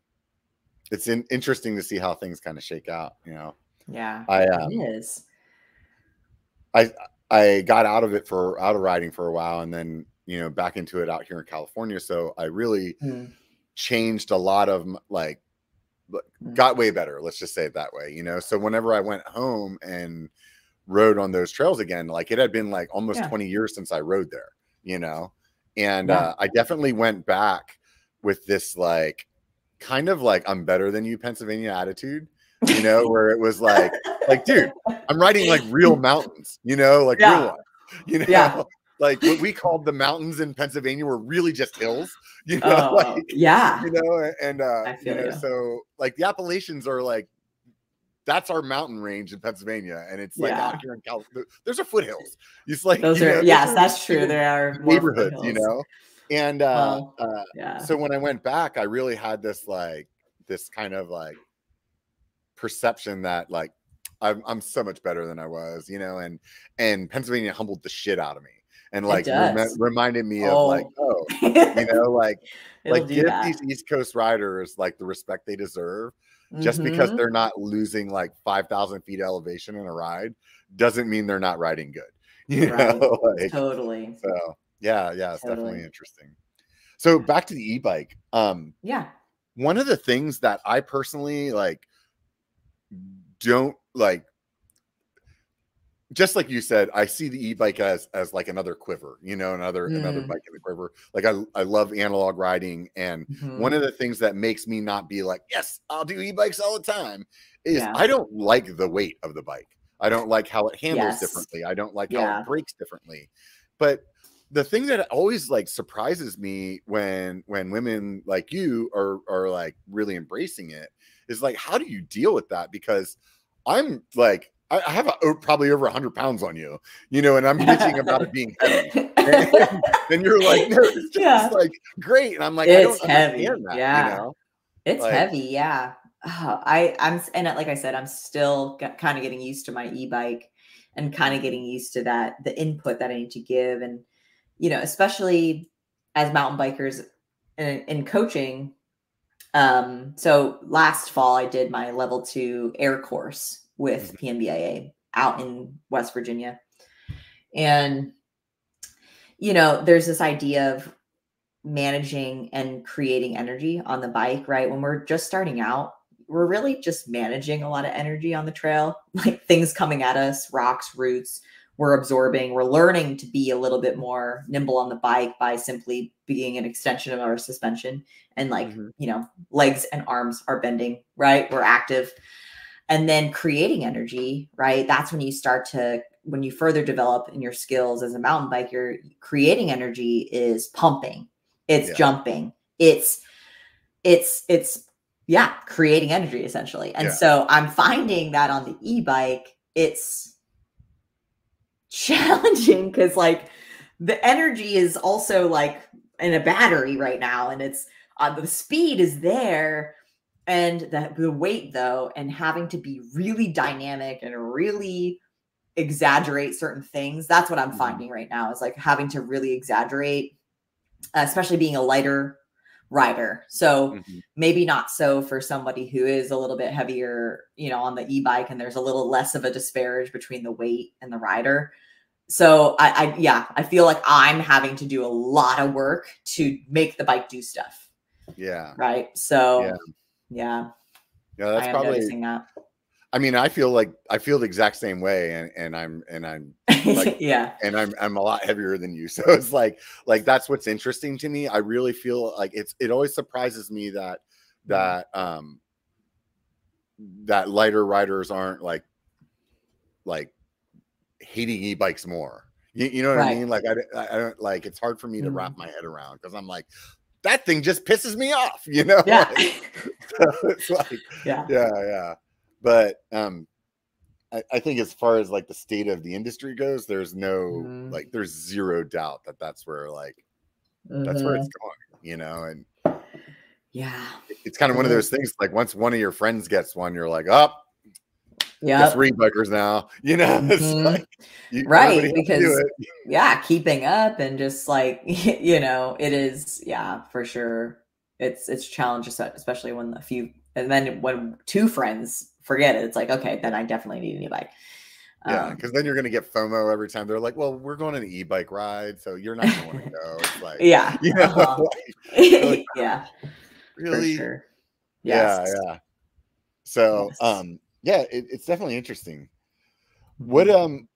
[SPEAKER 1] it's in, interesting to see how things kind of shake out. You know,
[SPEAKER 2] yeah,
[SPEAKER 1] I,
[SPEAKER 2] it
[SPEAKER 1] um,
[SPEAKER 2] is.
[SPEAKER 1] I got out of it for out of riding for a while and then, you know, back into it out here in California. So I really
[SPEAKER 2] Mm,
[SPEAKER 1] changed a lot of like
[SPEAKER 2] Mm.
[SPEAKER 1] got way better let's just say it that way you know so whenever i went home and rode on those trails again like it had been like almost
[SPEAKER 2] Yeah.
[SPEAKER 1] 20 years since i rode there you know and
[SPEAKER 2] Yeah.
[SPEAKER 1] uh, i definitely went back with this like kind of like i'm better than you pennsylvania attitude you know [LAUGHS] where it was like like dude i'm riding like real mountains you know like
[SPEAKER 2] Yeah.
[SPEAKER 1] real ones [LAUGHS] you know
[SPEAKER 2] Yeah.
[SPEAKER 1] Like what we called the mountains in pennsylvania were really just hills [LAUGHS] you know
[SPEAKER 2] Oh,
[SPEAKER 1] like
[SPEAKER 2] yeah.
[SPEAKER 1] you know and uh you know
[SPEAKER 2] you.
[SPEAKER 1] so like the appalachians are like that's our mountain range in Pennsylvania, and it's like
[SPEAKER 2] Yeah.
[SPEAKER 1] out here in California. There's are foothills. It's like
[SPEAKER 2] Those are
[SPEAKER 1] know,
[SPEAKER 2] yes,
[SPEAKER 1] those are
[SPEAKER 2] that's true.
[SPEAKER 1] little
[SPEAKER 2] There are
[SPEAKER 1] neighborhoods, you know. And uh,
[SPEAKER 2] Well,
[SPEAKER 1] uh,
[SPEAKER 2] Yeah.
[SPEAKER 1] so when I went back, I really had this like this kind of like perception that like I'm I'm so much better than I was, you know, and and Pennsylvania humbled the shit out of me and like
[SPEAKER 2] does.
[SPEAKER 1] reminded me of like, oh, [LAUGHS] you know, like like give
[SPEAKER 2] that.
[SPEAKER 1] these East Coast riders like the respect they deserve. Just because
[SPEAKER 2] Mhm.
[SPEAKER 1] they're not losing like five thousand feet elevation in a ride doesn't mean they're not riding good. [LAUGHS] You
[SPEAKER 2] Right.
[SPEAKER 1] know, like
[SPEAKER 2] totally.
[SPEAKER 1] so yeah, yeah, it's definitely interesting. So back to the e-bike. Um,
[SPEAKER 2] Yeah.
[SPEAKER 1] one of the things that I personally like don't like just like you said, I see the e-bike as as like another quiver, you know, another another
[SPEAKER 2] Mm.
[SPEAKER 1] bike in the quiver. Like I I love analog riding and
[SPEAKER 2] Mhm.
[SPEAKER 1] one of the things that makes me not be like, yes, I'll do e-bikes all the time is
[SPEAKER 2] Yeah.
[SPEAKER 1] I don't like the weight of the bike. I don't like how it handles
[SPEAKER 2] Yes.
[SPEAKER 1] differently. I don't like how it breaks differently. But the thing that always like surprises me when when women like you are are like really embracing it is like how do you deal with that because i'm like i I have a, probably over 100 pounds on you you know and i'm bitching about it being heavy [LAUGHS] and you're like no it's just
[SPEAKER 2] Yeah.
[SPEAKER 1] like great and i'm like i
[SPEAKER 2] It's
[SPEAKER 1] don't
[SPEAKER 2] heavy,
[SPEAKER 1] understand that
[SPEAKER 2] yeah.
[SPEAKER 1] you know
[SPEAKER 2] It's
[SPEAKER 1] Like-
[SPEAKER 2] heavy, yeah. Oh, I I'm and uh, like I said, I'm still kind of getting used to my e-bike and kind of getting used to that the input that I need to give, and you know, especially as mountain bikers in, in coaching. Um, so last fall I did my level two air course with PMBIA out in West Virginia, and you know, there's this idea of managing and creating energy on the bike, right? When we're just starting out, we're really just managing a lot of energy on the trail, [LAUGHS] like things coming at us, rocks, roots. We're absorbing, we're learning to be a little bit more nimble on the bike by simply being an extension of our suspension. And like,
[SPEAKER 1] Mhm.
[SPEAKER 2] you know, legs and arms are bending, right? We're active. And then creating energy, right? That's when you start to when you further develop in your skills as a mountain biker, creating energy is pumping, it's
[SPEAKER 1] Yeah.
[SPEAKER 2] jumping, it's it's it's yeah, creating energy essentially. And
[SPEAKER 1] Yeah.
[SPEAKER 2] so I'm finding that on the e-bike, it's challenging because like the energy is also like in a battery right now, and it's uh, the speed is there, and the, the weight though, and having to be really dynamic and really exaggerate certain things. That's what I'm
[SPEAKER 1] Mhm.
[SPEAKER 2] finding right now is like having to really exaggerate, especially being a lighter rider. So
[SPEAKER 1] Mhm.
[SPEAKER 2] maybe not so for somebody who is a little bit heavier, you know, on the e-bike and there's a little less of a disparage between the weight and the rider. So I, I yeah, I feel like I'm having to do a lot of work to make the bike do stuff.
[SPEAKER 1] yeah
[SPEAKER 2] Right. So
[SPEAKER 1] Yeah.
[SPEAKER 2] Yeah,
[SPEAKER 1] yeah that's probably
[SPEAKER 2] that.
[SPEAKER 1] i mean i feel like i feel the exact same way and and i'm and i'm [LAUGHS] like-
[SPEAKER 2] yeah.
[SPEAKER 1] and I'm I'm a lot heavier than you. [LAUGHS] So it's like like that's what's interesting to me. I really feel like it's it always surprises me that that um that lighter riders aren't like like hating e-bikes more. You, you know what I mean? Like I, don't- I don't like it's hard for me to
[SPEAKER 2] Mhm.
[SPEAKER 1] wrap my head around because I'm like that thing just pisses me off, you know?
[SPEAKER 2] Yeah.
[SPEAKER 1] Like, [LAUGHS] so it's like
[SPEAKER 2] yeah.
[SPEAKER 1] yeah yeah but um I, I think as far as like the state of the industry goes there's no
[SPEAKER 2] Mhm.
[SPEAKER 1] like there's zero doubt that that's where like that's where it's going you know and
[SPEAKER 2] Yeah.
[SPEAKER 1] it's kind of one of
[SPEAKER 2] It
[SPEAKER 1] those things like once one of your friends gets one you're like oh,
[SPEAKER 2] Yeah.
[SPEAKER 1] three bikers now you know [LAUGHS]
[SPEAKER 2] Mhm.
[SPEAKER 1] like you,
[SPEAKER 2] Right,
[SPEAKER 1] everybody has to do
[SPEAKER 2] because- yeah keeping up and just like [LAUGHS] you know it is yeah for sure. It's it's challenges especially when a few and then when two friends forget it it's like okay then i definitely need an e-bike.
[SPEAKER 1] Yeah
[SPEAKER 2] Um,
[SPEAKER 1] because then you're gonna get fomo every time. They're like well we're going on an e-bike ride so you're not gonna want to [LAUGHS] go. It's like
[SPEAKER 2] yeah
[SPEAKER 1] you know
[SPEAKER 2] uh-huh.
[SPEAKER 1] like,
[SPEAKER 2] yeah
[SPEAKER 1] really?
[SPEAKER 2] sure.
[SPEAKER 1] Yeah yeah. So
[SPEAKER 2] Yes.
[SPEAKER 1] um yeah it, it's definitely interesting. What
[SPEAKER 2] Mm-hmm.
[SPEAKER 1] um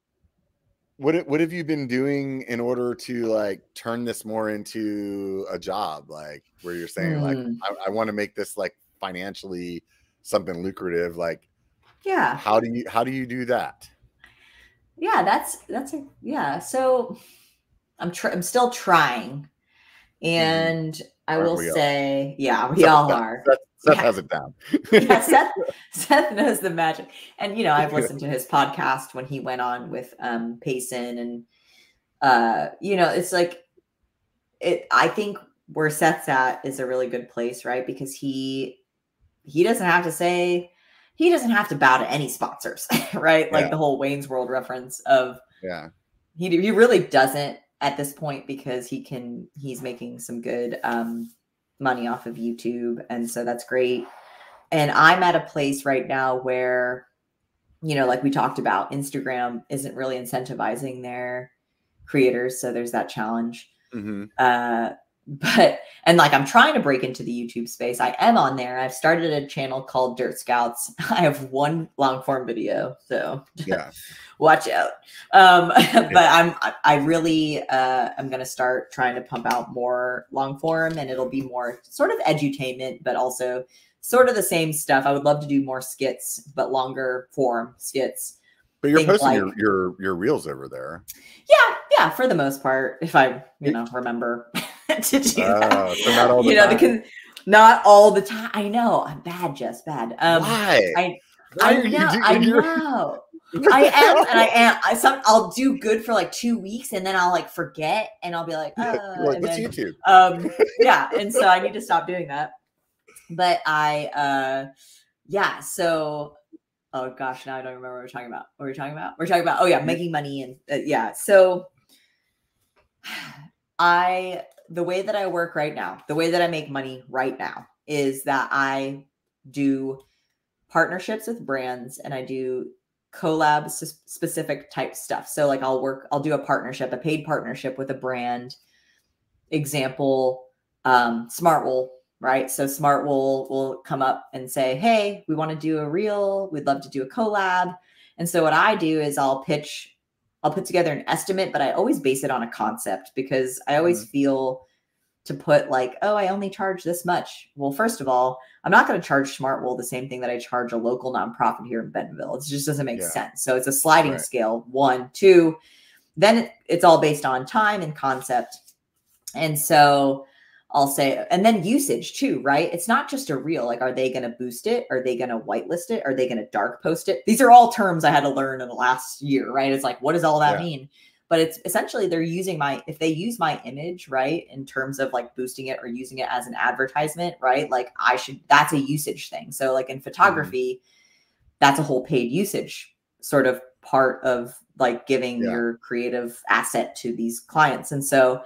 [SPEAKER 1] what what have you been doing in order to like turn this more into a job? Like where you're saying like
[SPEAKER 2] Hmm.
[SPEAKER 1] i, I want to make this like financially something lucrative like
[SPEAKER 2] yeah.
[SPEAKER 1] how do you how do you do that?
[SPEAKER 2] Yeah that's that's a yeah so i'm tr- i'm still trying. And I
[SPEAKER 1] Aren't
[SPEAKER 2] will say, yeah, we all are.
[SPEAKER 1] Seth, Seth
[SPEAKER 2] Yeah.
[SPEAKER 1] has it down.
[SPEAKER 2] yeah, [LAUGHS] Seth, Seth knows the magic. And you know, I've listened to his podcast when he went on with um Payson and uh, you know, it's like it I think where Seth's at is a really good place, right? Because he he doesn't have to say he doesn't have to bow to any sponsors, [LAUGHS] right? Like
[SPEAKER 1] Yeah.
[SPEAKER 2] the whole Wayne's World reference of
[SPEAKER 1] yeah.
[SPEAKER 2] he he really doesn't at this point because he can he's making some good um money off of YouTube and so that's great. And I'm at a place right now where you know like we talked about Instagram isn't really incentivizing their creators so there's that challenge.
[SPEAKER 1] hmm
[SPEAKER 2] Uh but and like I'm trying to break into the YouTube space. I am on there. I've started a channel called Dirt Scouts. [LAUGHS] I have one long form video. So [LAUGHS]
[SPEAKER 1] Yeah.
[SPEAKER 2] watch out. Um, [LAUGHS] but I'm I- I really uh I'm gonna start trying to pump out more long form and it'll be more sort of edutainment, but also sort of the same stuff. I would love to do more skits, but longer form skits.
[SPEAKER 1] But you're posting
[SPEAKER 2] like-
[SPEAKER 1] your, your your reels over there.
[SPEAKER 2] Yeah, yeah, for the most part, if I, you know, remember [LAUGHS] to do that.
[SPEAKER 1] Oh, so not all the
[SPEAKER 2] you know,
[SPEAKER 1] time.
[SPEAKER 2] con- not all the time. I know, I'm bad, just bad. Um
[SPEAKER 1] Why?
[SPEAKER 2] I
[SPEAKER 1] Why
[SPEAKER 2] I know,
[SPEAKER 1] do-
[SPEAKER 2] I know. [LAUGHS] I am, and I am. I some I'll do good for like two weeks, and then I'll like forget, and I'll be like, oh,
[SPEAKER 1] like, what's
[SPEAKER 2] then,
[SPEAKER 1] YouTube?
[SPEAKER 2] um, [LAUGHS] yeah, and so I need to stop doing that. But I, uh, yeah, so oh gosh, now I don't remember what we're talking about. What were we talking about? We're talking about oh yeah, making money and uh, yeah. So [SIGHS] I the way that I work right now, the way that I make money right now is that I do partnerships with brands and I do collab specific type stuff. So like I'll work I'll do a partnership, a paid partnership with a brand. Example um Smartwool, right? So Smartwool will come up and say, "Hey, we want to do a reel. We'd love to do a collab." And so what I do is I'll pitch I'll put together an estimate, but I always base it on a concept because I always mm-hmm. feel to put like, oh, I only charge this much. Well, first of all, I'm not going to charge Smartwool the same thing that I charge a local nonprofit here in Bentonville. It just doesn't make
[SPEAKER 1] Yeah.
[SPEAKER 2] sense. So it's a sliding
[SPEAKER 1] Right.
[SPEAKER 2] scale. One, two, then it, it's all based on time and concept. And so I'll say, and then usage too, right? It's not just a reel. Like, are they going to boost it? Are they going to whitelist it? Are they going to dark post it? These are all terms I had to learn in the last year, right? It's like, what does all that
[SPEAKER 1] Yeah.
[SPEAKER 2] mean? But it's essentially they're using my, if they use my image, right, in terms of like boosting it or using it as an advertisement, right? Like, I should, that's a usage thing. So, like in photography, that's a whole paid usage sort of part of like giving
[SPEAKER 1] Yeah.
[SPEAKER 2] your creative asset to these clients. And so,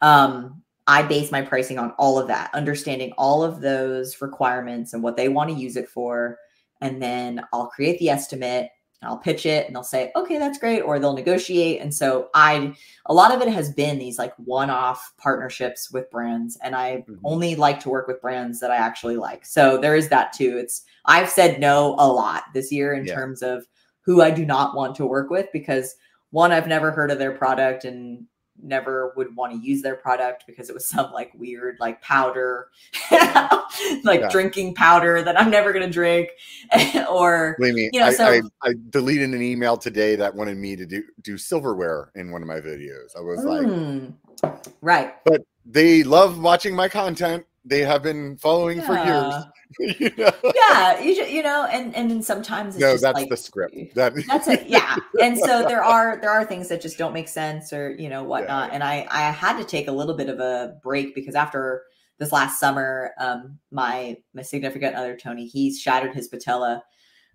[SPEAKER 2] um, I base my pricing on all of that, understanding all of those requirements and what they want to use it for. And then I'll create the estimate and I'll pitch it and they'll say, okay, that's great. Or they'll negotiate. And so I, a lot of it has been these like one off partnerships with brands. And I
[SPEAKER 1] Mhm.
[SPEAKER 2] only like to work with brands that I actually like. So there is that too. It's, I've said no a lot this year in
[SPEAKER 1] Yeah.
[SPEAKER 2] terms of who I do not want to work with because one, I've never heard of their product and never would want to use their product because it was some like weird like powder [LAUGHS] like
[SPEAKER 1] Yeah.
[SPEAKER 2] drinking powder that i'm never going to drink [LAUGHS] or
[SPEAKER 1] Believe me,
[SPEAKER 2] You know,
[SPEAKER 1] I,
[SPEAKER 2] so-
[SPEAKER 1] I, I deleted an email today that wanted me to do do silverware in one of my videos. I was like,
[SPEAKER 2] mm. right but
[SPEAKER 1] they love watching my content. They have been following for years. [LAUGHS] you know?
[SPEAKER 2] yeah you, you know and and sometimes it's
[SPEAKER 1] No, that's
[SPEAKER 2] like
[SPEAKER 1] the script. That [LAUGHS]
[SPEAKER 2] that's it yeah and so there are there are things that just don't make sense or you know [LAUGHS] whatnot and i i had to take a little bit of a break because after this last summer um my my significant other tony he's shattered his patella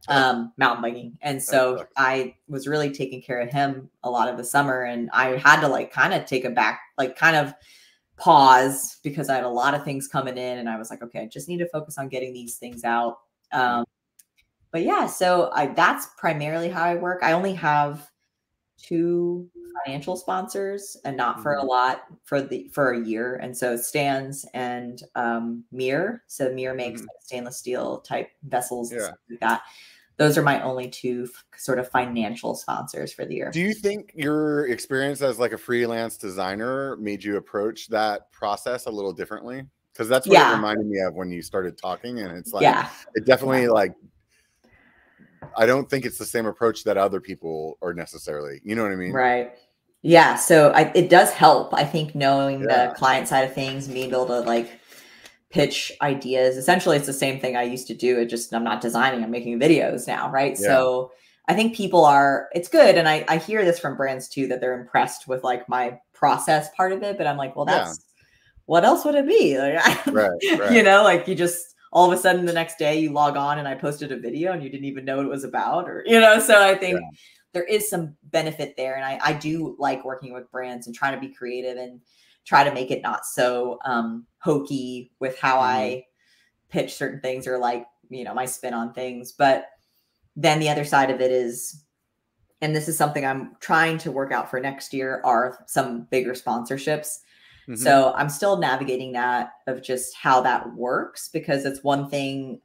[SPEAKER 2] um mountain biking and so i was really taking care of him a lot of the summer and i had to like kind of take a back like kind of pause because i had a lot of things coming in and i was like okay i just need to focus on getting these things out um but yeah so i that's primarily how i work i only have two financial sponsors and not for a
[SPEAKER 1] Mhm.
[SPEAKER 2] lot for the for a year and so Stan's and um MiiR so MiiR makes
[SPEAKER 1] Mhm.
[SPEAKER 2] like, stainless steel type vessels and
[SPEAKER 1] Yeah.
[SPEAKER 2] stuff like that those are my only two f- sort of financial sponsors for the year
[SPEAKER 1] Do you think your experience as like a freelance designer made you approach that process a little differently? Because that's what
[SPEAKER 2] Yeah.
[SPEAKER 1] it reminded me of when you started talking, and it's like
[SPEAKER 2] yeah
[SPEAKER 1] it definitely like I don't think it's the same approach that other people are necessarily. You know what I mean?
[SPEAKER 2] Right. Yeah. So I, it does help. I think knowing
[SPEAKER 1] Yeah.
[SPEAKER 2] the client side of things, being able to like pitch ideas. Essentially, it's the same thing I used to do. It just I'm not designing, I'm making videos now, right?
[SPEAKER 1] Yeah.
[SPEAKER 2] So I think people are it's good. And I, I hear this from brands too that they're impressed with like my process part of it. But I'm like, well,
[SPEAKER 1] Yeah.
[SPEAKER 2] that's what else would it be? Like [LAUGHS]
[SPEAKER 1] Right, right.
[SPEAKER 2] you know, like you just all of a sudden the next day you log on and I posted a video and you didn't even know what it was about, or you know, so I think there is some benefit there. And I, I do like working with brands and trying to be creative and try to make it not so um hokey with how I pitch certain things or like, you know, my spin on things. But then the other side of it is and this is something I'm trying to work out for next year are some bigger sponsorships.
[SPEAKER 1] Mhm.
[SPEAKER 2] So I'm still navigating that of just how that works because it's one thing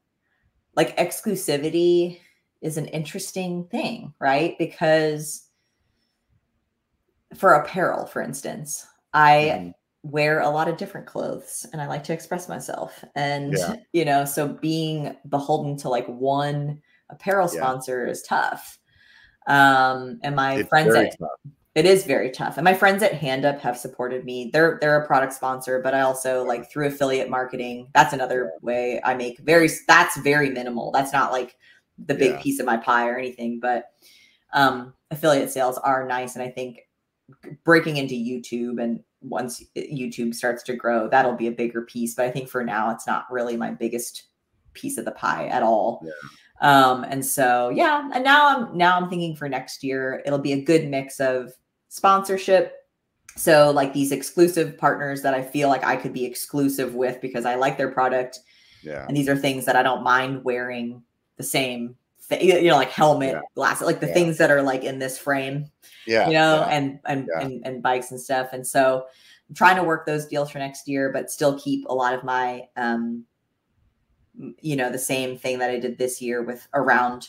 [SPEAKER 2] like exclusivity is an interesting thing, right? Because for apparel, for instance, I
[SPEAKER 1] Mhm.
[SPEAKER 2] wear a lot of different clothes and I like to express myself. And,
[SPEAKER 1] Yeah.
[SPEAKER 2] you know, so being beholden to like one apparel
[SPEAKER 1] Yeah.
[SPEAKER 2] sponsor is tough. Um, and my
[SPEAKER 1] It's
[SPEAKER 2] friends at
[SPEAKER 1] tough.
[SPEAKER 2] it is very tough. And my friends at HandUp have supported me. They're they're a product sponsor, but I also like through affiliate marketing. That's another way I make very that's very minimal. That's not like the big
[SPEAKER 1] Yeah.
[SPEAKER 2] piece of my pie or anything, but um affiliate sales are nice and I think breaking into YouTube and once YouTube starts to grow, that'll be a bigger piece, but I think for now it's not really my biggest piece of the pie at all. Um, and so yeah, and now I'm now I'm thinking for next year, it'll be a good mix of sponsorship. So like these exclusive partners that I feel like I could be exclusive with because I like their product.
[SPEAKER 1] Yeah.
[SPEAKER 2] And these are things that I don't mind wearing the same thing, you know, like helmet,
[SPEAKER 1] Yeah.
[SPEAKER 2] glasses, like the
[SPEAKER 1] Yeah.
[SPEAKER 2] things that are like in this frame
[SPEAKER 1] Yeah.
[SPEAKER 2] you know,
[SPEAKER 1] yeah.
[SPEAKER 2] and and,
[SPEAKER 1] Yeah.
[SPEAKER 2] and and bikes and stuff. And so I'm trying to work those deals for next year, but still keep a lot of my um you know, the same thing that I did this year with around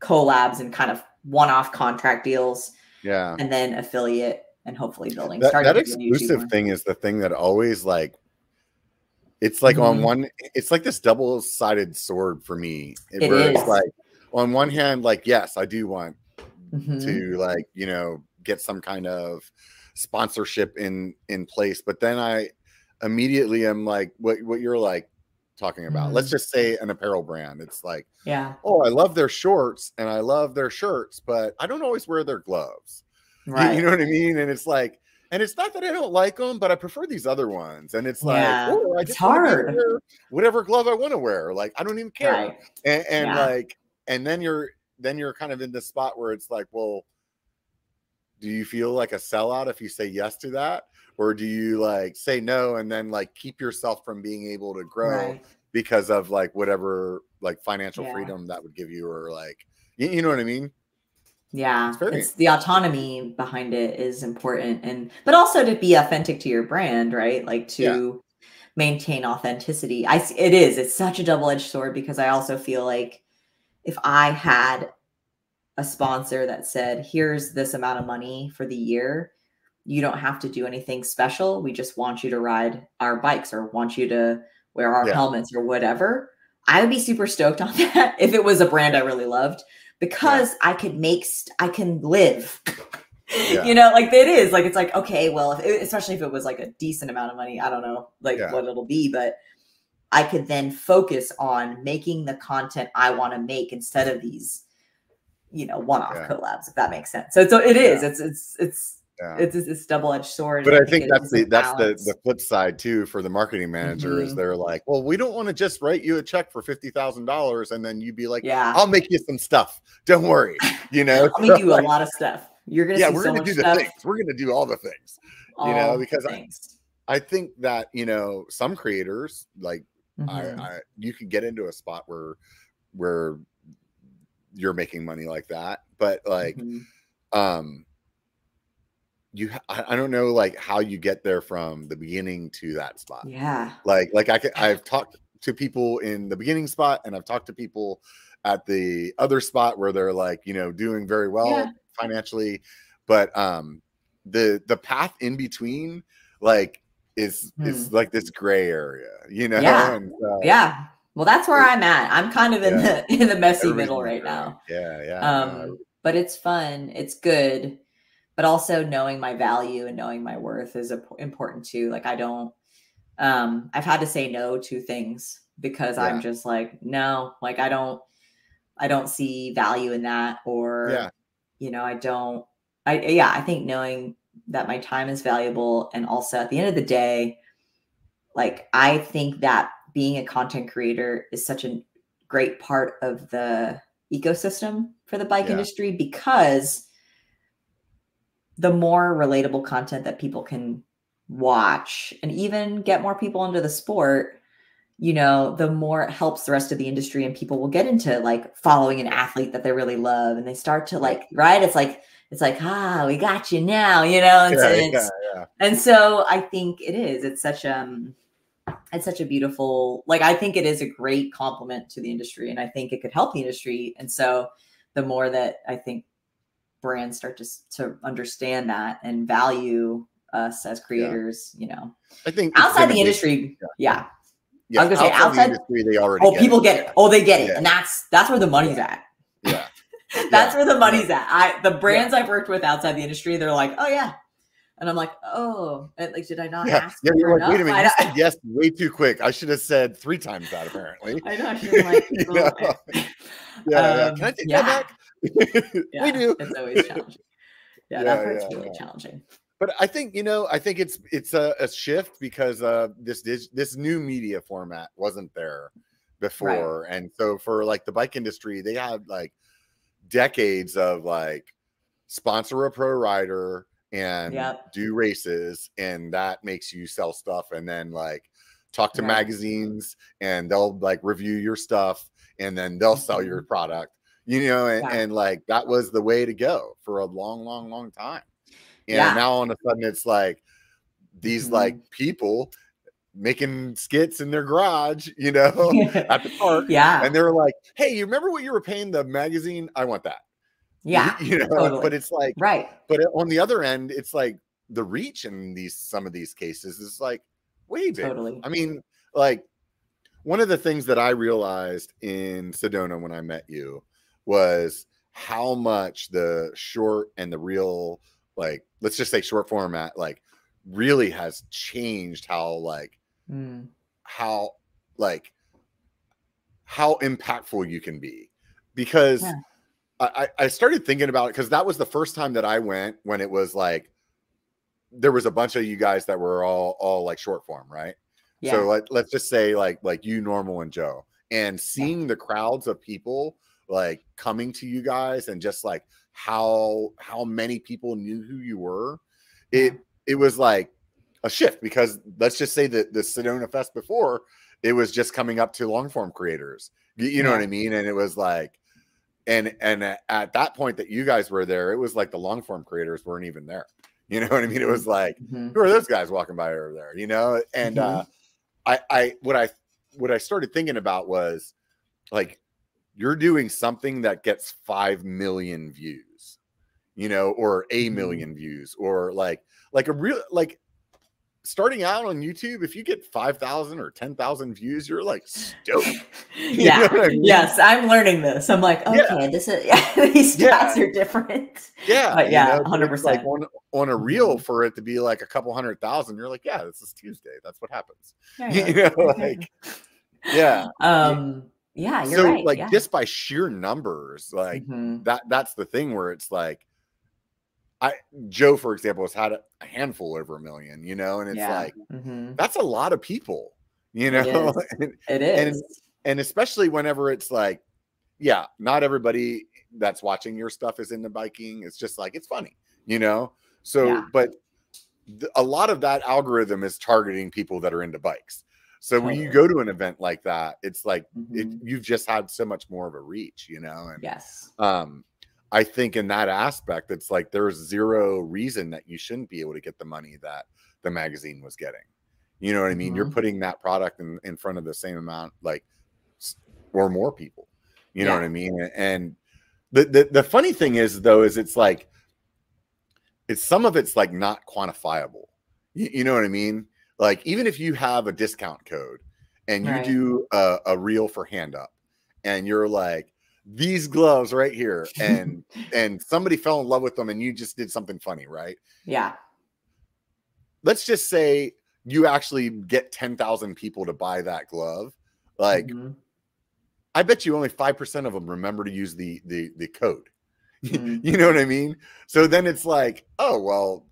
[SPEAKER 2] collabs and kind of one-off contract deals
[SPEAKER 1] yeah.
[SPEAKER 2] and then affiliate and hopefully building
[SPEAKER 1] that, that
[SPEAKER 2] to do YouTube
[SPEAKER 1] exclusive thing is the thing that always like it's like on
[SPEAKER 2] Mhm.
[SPEAKER 1] one it's like this double-sided sword for me
[SPEAKER 2] It
[SPEAKER 1] where
[SPEAKER 2] is.
[SPEAKER 1] it's like on one hand like yes i do want
[SPEAKER 2] Mhm.
[SPEAKER 1] to like you know get some kind of sponsorship in in place but then i immediately am like what what you're like talking about let's
[SPEAKER 2] Mm-hmm.
[SPEAKER 1] just say an apparel brand it's like
[SPEAKER 2] Yeah.
[SPEAKER 1] oh i love their shorts and i love their shirts but i don't always wear their gloves
[SPEAKER 2] Right.
[SPEAKER 1] You, know what I mean? And it's like, and it's not that I don't like them, but I prefer these other ones. And it's like,
[SPEAKER 2] Yeah,
[SPEAKER 1] oh, I
[SPEAKER 2] it's
[SPEAKER 1] just wanna be able to
[SPEAKER 2] hard.
[SPEAKER 1] wear whatever glove I want to wear. Like, I don't even care.
[SPEAKER 2] Right.
[SPEAKER 1] And, and
[SPEAKER 2] Yeah.
[SPEAKER 1] like, and then you're then you're kind of in this spot where it's like, well, do you feel like a sellout if you say yes to that? Or do you like say no and then like keep yourself from being able to grow
[SPEAKER 2] Right.
[SPEAKER 1] because of like whatever like financial
[SPEAKER 2] Yeah.
[SPEAKER 1] freedom that would give you or like you, you know what I mean?
[SPEAKER 2] Yeah,
[SPEAKER 1] It's
[SPEAKER 2] the autonomy behind it is important, and but also to be authentic to your brand, right? Like to maintain authenticity. I it is. It's such a double edged sword because I also feel like if I had a sponsor that said, "Here's this amount of money for the year," you don't have to do anything special. We just want you to ride our bikes or want you to wear our
[SPEAKER 1] Yeah.
[SPEAKER 2] helmets or whatever. I would be super stoked on [LAUGHS] that if it was a brand I really loved because I could make st- I can live. [LAUGHS]
[SPEAKER 1] Yeah.
[SPEAKER 2] You know, like it is like it's like okay, well, if it, especially if it was like a decent amount of money, I don't know like
[SPEAKER 1] Yeah.
[SPEAKER 2] what it'll be, but I could then focus on making the content I want to make instead of these, you know, one-off
[SPEAKER 1] Yeah.
[SPEAKER 2] collabs. If that makes sense. So, so it is. It's it's it's
[SPEAKER 1] Yeah.
[SPEAKER 2] it's it's, it's double-edged sword.
[SPEAKER 1] but
[SPEAKER 2] and
[SPEAKER 1] I think
[SPEAKER 2] it
[SPEAKER 1] that's the that's the
[SPEAKER 2] balance.
[SPEAKER 1] the flip side too for the marketing manager is
[SPEAKER 2] Mhm.
[SPEAKER 1] they're like, well, we don't want to just write you a check for fifty thousand dollars and then you'd be like,
[SPEAKER 2] yeah.
[SPEAKER 1] I'll make you some stuff. Don't worry, you [LAUGHS] know.
[SPEAKER 2] Let me do a [LAUGHS] lot of stuff. You're gonna
[SPEAKER 1] yeah, we're
[SPEAKER 2] so
[SPEAKER 1] gonna do the
[SPEAKER 2] stuff.
[SPEAKER 1] things. We're gonna do all the things.
[SPEAKER 2] all
[SPEAKER 1] know, because I- I think that you know some creators like
[SPEAKER 2] Mhm.
[SPEAKER 1] I, I you can get into a spot where where you're making money like that, but like
[SPEAKER 2] Mhm.
[SPEAKER 1] um you I, I don't know like how you get there from the beginning to that spot.
[SPEAKER 2] yeah.
[SPEAKER 1] like like i can i've talked to people in the beginning spot and i've talked to people at the other spot where they're like you know doing very well
[SPEAKER 2] Yeah.
[SPEAKER 1] financially but um the the path in between like is is like this gray area you know
[SPEAKER 2] Hmm. Yeah. [LAUGHS]
[SPEAKER 1] and uh,
[SPEAKER 2] Yeah. Well, that's where I'm at. I'm kind of in
[SPEAKER 1] Yeah.
[SPEAKER 2] the [LAUGHS] in the messy
[SPEAKER 1] everybody's
[SPEAKER 2] middle right now.
[SPEAKER 1] yeah yeah
[SPEAKER 2] Um, but it's fun. It's good. But also knowing my value and knowing my worth is important too. Like I don't um, I've had to say no to things because
[SPEAKER 1] Yeah.
[SPEAKER 2] I'm just like, no, like I don't, I don't see value in that, or
[SPEAKER 1] Yeah.
[SPEAKER 2] you know, I don't. I yeah, I think knowing that my time is valuable, and also at the end of the day, like I think that being a content creator is such a great part of the ecosystem for the bike
[SPEAKER 1] Yeah.
[SPEAKER 2] industry because the more relatable content that people can watch and even get more people into the sport you know the more it helps the rest of the industry and people will get into like following an athlete that they really love and they start to like right? It's like it's like ah we got you now you know and, so
[SPEAKER 1] Yeah,
[SPEAKER 2] it's-
[SPEAKER 1] yeah,
[SPEAKER 2] and so i think it is it's such um it's such a beautiful like i think it is a great compliment to the industry and i think it could help the industry and so the more that i think brands start to to understand that and value us as creators you know
[SPEAKER 1] I think
[SPEAKER 2] outside the industry yeah
[SPEAKER 1] yeah,
[SPEAKER 2] I was gonna say,
[SPEAKER 1] outside the industry, they already.
[SPEAKER 2] oh
[SPEAKER 1] get
[SPEAKER 2] people
[SPEAKER 1] it.
[SPEAKER 2] get it oh they get it
[SPEAKER 1] Yeah.
[SPEAKER 2] and that's that's where the money's at
[SPEAKER 1] Yeah.
[SPEAKER 2] That's
[SPEAKER 1] Yeah.
[SPEAKER 2] where the money's at i the brands i've worked with outside the industry they're like oh yeah and i'm like oh like did i not
[SPEAKER 1] Yeah,
[SPEAKER 2] ask
[SPEAKER 1] yeah, you're like, wait a minute,
[SPEAKER 2] I
[SPEAKER 1] you said yes way too quick. I should have said three times that apparently.
[SPEAKER 2] I know. I should have like, [LAUGHS]
[SPEAKER 1] You know? Yeah, yeah.
[SPEAKER 2] Um,
[SPEAKER 1] Can I take
[SPEAKER 2] yeah.
[SPEAKER 1] that back? [LAUGHS]
[SPEAKER 2] Yeah,
[SPEAKER 1] we do.
[SPEAKER 2] It's always [LAUGHS] challenging. Yeah,
[SPEAKER 1] Yeah,
[SPEAKER 2] that part's
[SPEAKER 1] yeah,
[SPEAKER 2] really
[SPEAKER 1] yeah.
[SPEAKER 2] challenging.
[SPEAKER 1] But I think you know, I think it's it's a, a shift because uh this this this new media format wasn't there before, and so for like the bike industry, they had like decades of like sponsor a pro rider and
[SPEAKER 2] Yep.
[SPEAKER 1] do races, and that makes you sell stuff, and then like talk to
[SPEAKER 2] Right.
[SPEAKER 1] magazines, and they'll like review your stuff, and then they'll sell your product. You know, and,
[SPEAKER 2] Yeah.
[SPEAKER 1] and like that was the way to go for a long, long, long time. And
[SPEAKER 2] Yeah.
[SPEAKER 1] now all of a sudden it's like these
[SPEAKER 2] Mhm.
[SPEAKER 1] like people making skits in their garage, you know, [LAUGHS] at the park.
[SPEAKER 2] yeah.
[SPEAKER 1] And they're like, hey, you remember what you were paying the magazine? I want that.
[SPEAKER 2] Yeah.
[SPEAKER 1] You know,
[SPEAKER 2] totally.
[SPEAKER 1] but it's like,
[SPEAKER 2] Right.
[SPEAKER 1] but on the other end, it's like the reach in these some of these cases is like way bigger.
[SPEAKER 2] Totally.
[SPEAKER 1] I mean, like one of the things that I realized in Sedona when I met you was how much the short and the reel, like, let's just say short format, like, really has changed how, like,
[SPEAKER 2] Mm.
[SPEAKER 1] how, like, how impactful you can be. Because
[SPEAKER 2] Yeah.
[SPEAKER 1] I, I started thinking about it because that was the first time that I went when it was like, there was a bunch of you guys that were all all like short form, right?
[SPEAKER 2] Yeah.
[SPEAKER 1] So let, let's just say like like you, normal, and Joe, and seeing the crowds of people like coming to you guys and just like how how many people knew who you were, it it was like a shift because let's just say that the Sedona Fest before it was just coming up to long form creators. You, you know what I mean? And it was like, and and at that point that you guys were there, it was like the long form creators weren't even there. You know what I mean? It was like
[SPEAKER 2] Mhm.
[SPEAKER 1] who are those guys walking by over there you know and
[SPEAKER 2] Mhm.
[SPEAKER 1] uh i i what i what i started thinking about was like you're doing something that gets 5 million views you know or a
[SPEAKER 2] Mhm.
[SPEAKER 1] million views or like like a real like starting out on youtube if you get 5000 or 10000 views you're like stoked [LAUGHS] [LAUGHS] You
[SPEAKER 2] yeah.
[SPEAKER 1] I mean?
[SPEAKER 2] Yes, I'm learning this. I'm like, okay,
[SPEAKER 1] Yeah.
[SPEAKER 2] this is yeah, [LAUGHS] these
[SPEAKER 1] Yeah.
[SPEAKER 2] stats are different.
[SPEAKER 1] yeah
[SPEAKER 2] But
[SPEAKER 1] you
[SPEAKER 2] yeah,
[SPEAKER 1] know, but it's like
[SPEAKER 2] 100%.
[SPEAKER 1] on, on a reel
[SPEAKER 2] Mhm.
[SPEAKER 1] for it to be like a couple hundred thousand you're like yeah this is tuesday that's what happens
[SPEAKER 2] Yeah,
[SPEAKER 1] you know like yeah
[SPEAKER 2] um yeah, you're
[SPEAKER 1] so
[SPEAKER 2] right.
[SPEAKER 1] like
[SPEAKER 2] yeah.
[SPEAKER 1] just by sheer numbers like
[SPEAKER 2] Mhm.
[SPEAKER 1] that that's the thing where it's like i joe for example has had a, a handful over a million you know and it's
[SPEAKER 2] Yeah.
[SPEAKER 1] like
[SPEAKER 2] Mhm.
[SPEAKER 1] that's a lot of people you know
[SPEAKER 2] is. [LAUGHS]
[SPEAKER 1] and,
[SPEAKER 2] It
[SPEAKER 1] and and especially whenever it's like yeah not everybody that's watching your stuff is into biking it's just like it's funny you know so
[SPEAKER 2] Yeah.
[SPEAKER 1] but th- a lot of that algorithm is targeting people that are into bikes so when you go to an event like that it's like it,
[SPEAKER 2] Mhm.
[SPEAKER 1] you've just had so much more of a reach, you know. And
[SPEAKER 2] yes.
[SPEAKER 1] um, I think in that aspect, it's like there's zero reason that you shouldn't be able to get the money that the magazine was getting. You know what I mean? You're
[SPEAKER 2] Mhm.
[SPEAKER 1] putting that product in, in front of the same amount, like or more people. You know what I mean? And the, the the funny thing is though, is it's like it's some of it's like not quantifiable. You, you know what I mean? Like even if you have a discount code and you
[SPEAKER 2] Right.
[SPEAKER 1] do a, a reel for HandUp and you're like these gloves right here and [LAUGHS] and somebody fell in love with them and you just did something funny right
[SPEAKER 2] Yeah.
[SPEAKER 1] let's just say you actually get 10,000 people to buy that glove, like
[SPEAKER 2] Mhm.
[SPEAKER 1] I bet you only 5% of them remember to use the the the code. [LAUGHS]
[SPEAKER 2] Mhm.
[SPEAKER 1] you know what I mean? So then it's like, oh well,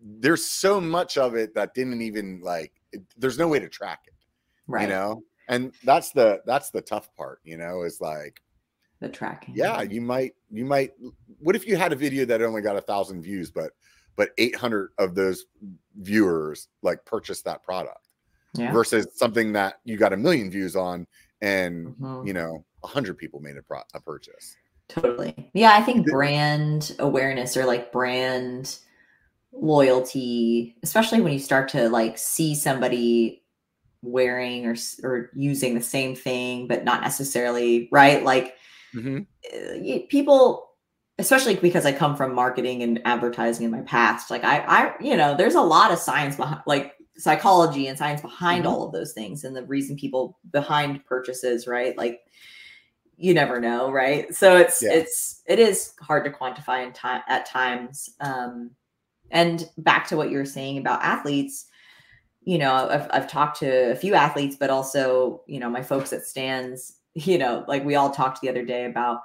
[SPEAKER 1] there's so much of it that didn't even like it, there's no way to track it,
[SPEAKER 2] right.
[SPEAKER 1] you know? And that's the that's the tough part, you know, is like
[SPEAKER 2] the tracking.
[SPEAKER 1] yeah you might you might what if you had a video that only got a thousand views but but 800 of those viewers like purchased that product
[SPEAKER 2] Yeah.
[SPEAKER 1] versus something that you got a million views on and
[SPEAKER 2] Mhm.
[SPEAKER 1] you know a hundred people made a, pro- a purchase
[SPEAKER 2] Totally. Yeah, I think brand awareness or like brand loyalty, especially when you start to like see somebody wearing or or using the same thing but not necessarily, right? Like uh, y- people especially because I come from marketing and advertising in my past, like I I you know, there's a lot of science behind like psychology and science behind
[SPEAKER 1] Mhm.
[SPEAKER 2] all of those things and the reason people behind purchases, right? Like you never know, right? So it's
[SPEAKER 1] Yeah.
[SPEAKER 2] it's it is hard to quantify in time at times. Um and back to what you were saying about athletes, you know, I've I've talked to a few athletes, but also, you know, my folks at Stan's, you know, like we all talked the other day about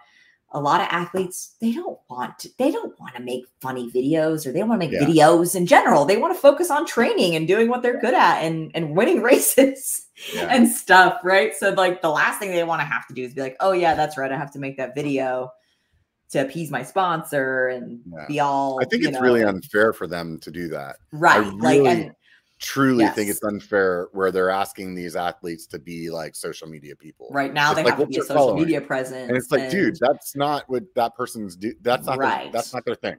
[SPEAKER 2] a lot of athletes they don't want to, they don't want to make funny videos or they don't want to make
[SPEAKER 1] Yeah.
[SPEAKER 2] videos in general. They want to focus on training and doing what they're good at and and winning [LAUGHS] races
[SPEAKER 1] yeah.
[SPEAKER 2] and stuff right? So like the last thing they want to have to do is be like oh yeah that's right i have to make that video to appease my sponsor and
[SPEAKER 1] Yeah.
[SPEAKER 2] be all
[SPEAKER 1] i think it's really unfair for them to do that.
[SPEAKER 2] Right like
[SPEAKER 1] really
[SPEAKER 2] and
[SPEAKER 1] truly think it's unfair where they're asking these athletes to be like social media people
[SPEAKER 2] right now
[SPEAKER 1] It's
[SPEAKER 2] they
[SPEAKER 1] like,
[SPEAKER 2] have to be a social
[SPEAKER 1] following?
[SPEAKER 2] media presence
[SPEAKER 1] and it's like dude that's not what that person's do that's not their,
[SPEAKER 2] Right.
[SPEAKER 1] that's not their thing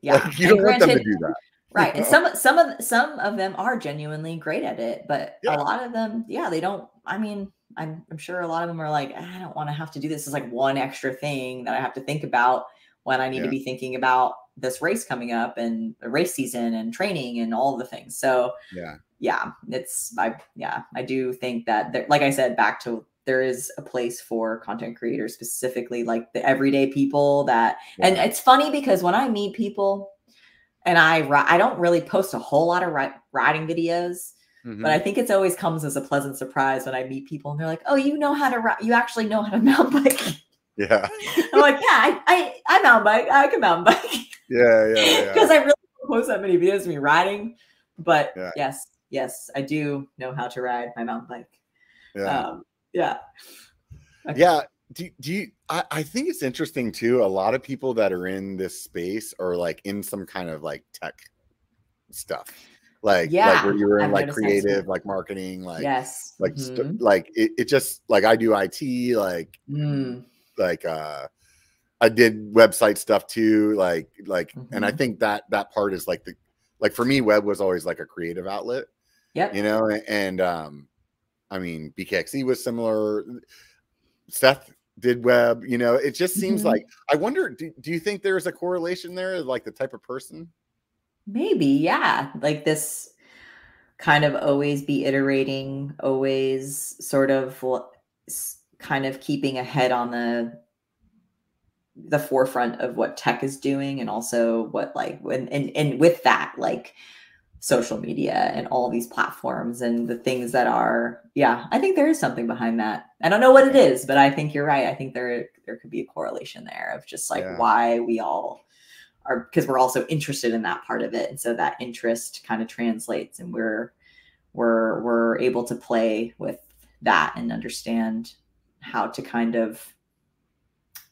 [SPEAKER 2] yeah
[SPEAKER 1] Like, you
[SPEAKER 2] and
[SPEAKER 1] don't want them to do that [LAUGHS]
[SPEAKER 2] right and some some of some of them are genuinely great at it but
[SPEAKER 1] Yeah.
[SPEAKER 2] a lot of them yeah they don't i mean I'm, I'm sure a lot of them are like i don't want to have to do this it's like one extra thing that i have to think about when i need to be thinking about this race coming up and the race season and training and all the things. So
[SPEAKER 1] yeah.
[SPEAKER 2] yeah it's i yeah i do think that there, like i said back to there is a place for content creators specifically like the everyday people that and it's funny because when i meet people and i i don't really post a whole lot of ri- riding videos
[SPEAKER 1] Mhm.
[SPEAKER 2] but i think it's always comes as a pleasant surprise when i meet people and they're like oh you know how to ride you actually know how to [LAUGHS] mountain bike.
[SPEAKER 1] Yeah.
[SPEAKER 2] I'm like yeah i i, I mountain bike i can mountain bike
[SPEAKER 1] yeah yeah yeah [LAUGHS]
[SPEAKER 2] because I really don't post that many videos of me riding. But
[SPEAKER 1] Yeah.
[SPEAKER 2] yes, yes, I do know how to ride my mountain bike.
[SPEAKER 1] yeah
[SPEAKER 2] Um, yeah. Okay.
[SPEAKER 1] yeah do, do you I, I think it's interesting too a lot of people that are in this space are like in some kind of like tech stuff like like
[SPEAKER 2] Yeah,
[SPEAKER 1] where you're in
[SPEAKER 2] I've
[SPEAKER 1] like
[SPEAKER 2] noticed that too.
[SPEAKER 1] creative like marketing like
[SPEAKER 2] yes.
[SPEAKER 1] like st-
[SPEAKER 2] Mhm.
[SPEAKER 1] like it, it just like i do it like
[SPEAKER 2] Mm,
[SPEAKER 1] like uh i did website stuff too like like and i
[SPEAKER 2] Mhm.
[SPEAKER 1] think that that part is like the like for me web was always like a creative outlet
[SPEAKER 2] Yeah,
[SPEAKER 1] you know a- and um i mean BKXC was similar seth did web you know it just seems
[SPEAKER 2] Mhm.
[SPEAKER 1] like i wonder do, do you think there's a correlation there like the type of person
[SPEAKER 2] Maybe, yeah. Like this kind of always be iterating, always sort of kind of keeping ahead on the the forefront of what tech is doing and also what like when and, and with that like social media and all these platforms and the things that are yeah i think there is something behind that. I don't know what it is but i think you're right. I think there there could be a correlation there of just like
[SPEAKER 1] Yeah.
[SPEAKER 2] why we all are because we're also interested in that part of it. And so that interest kind of translates and we're we're we're able to play with that and understand how to kind of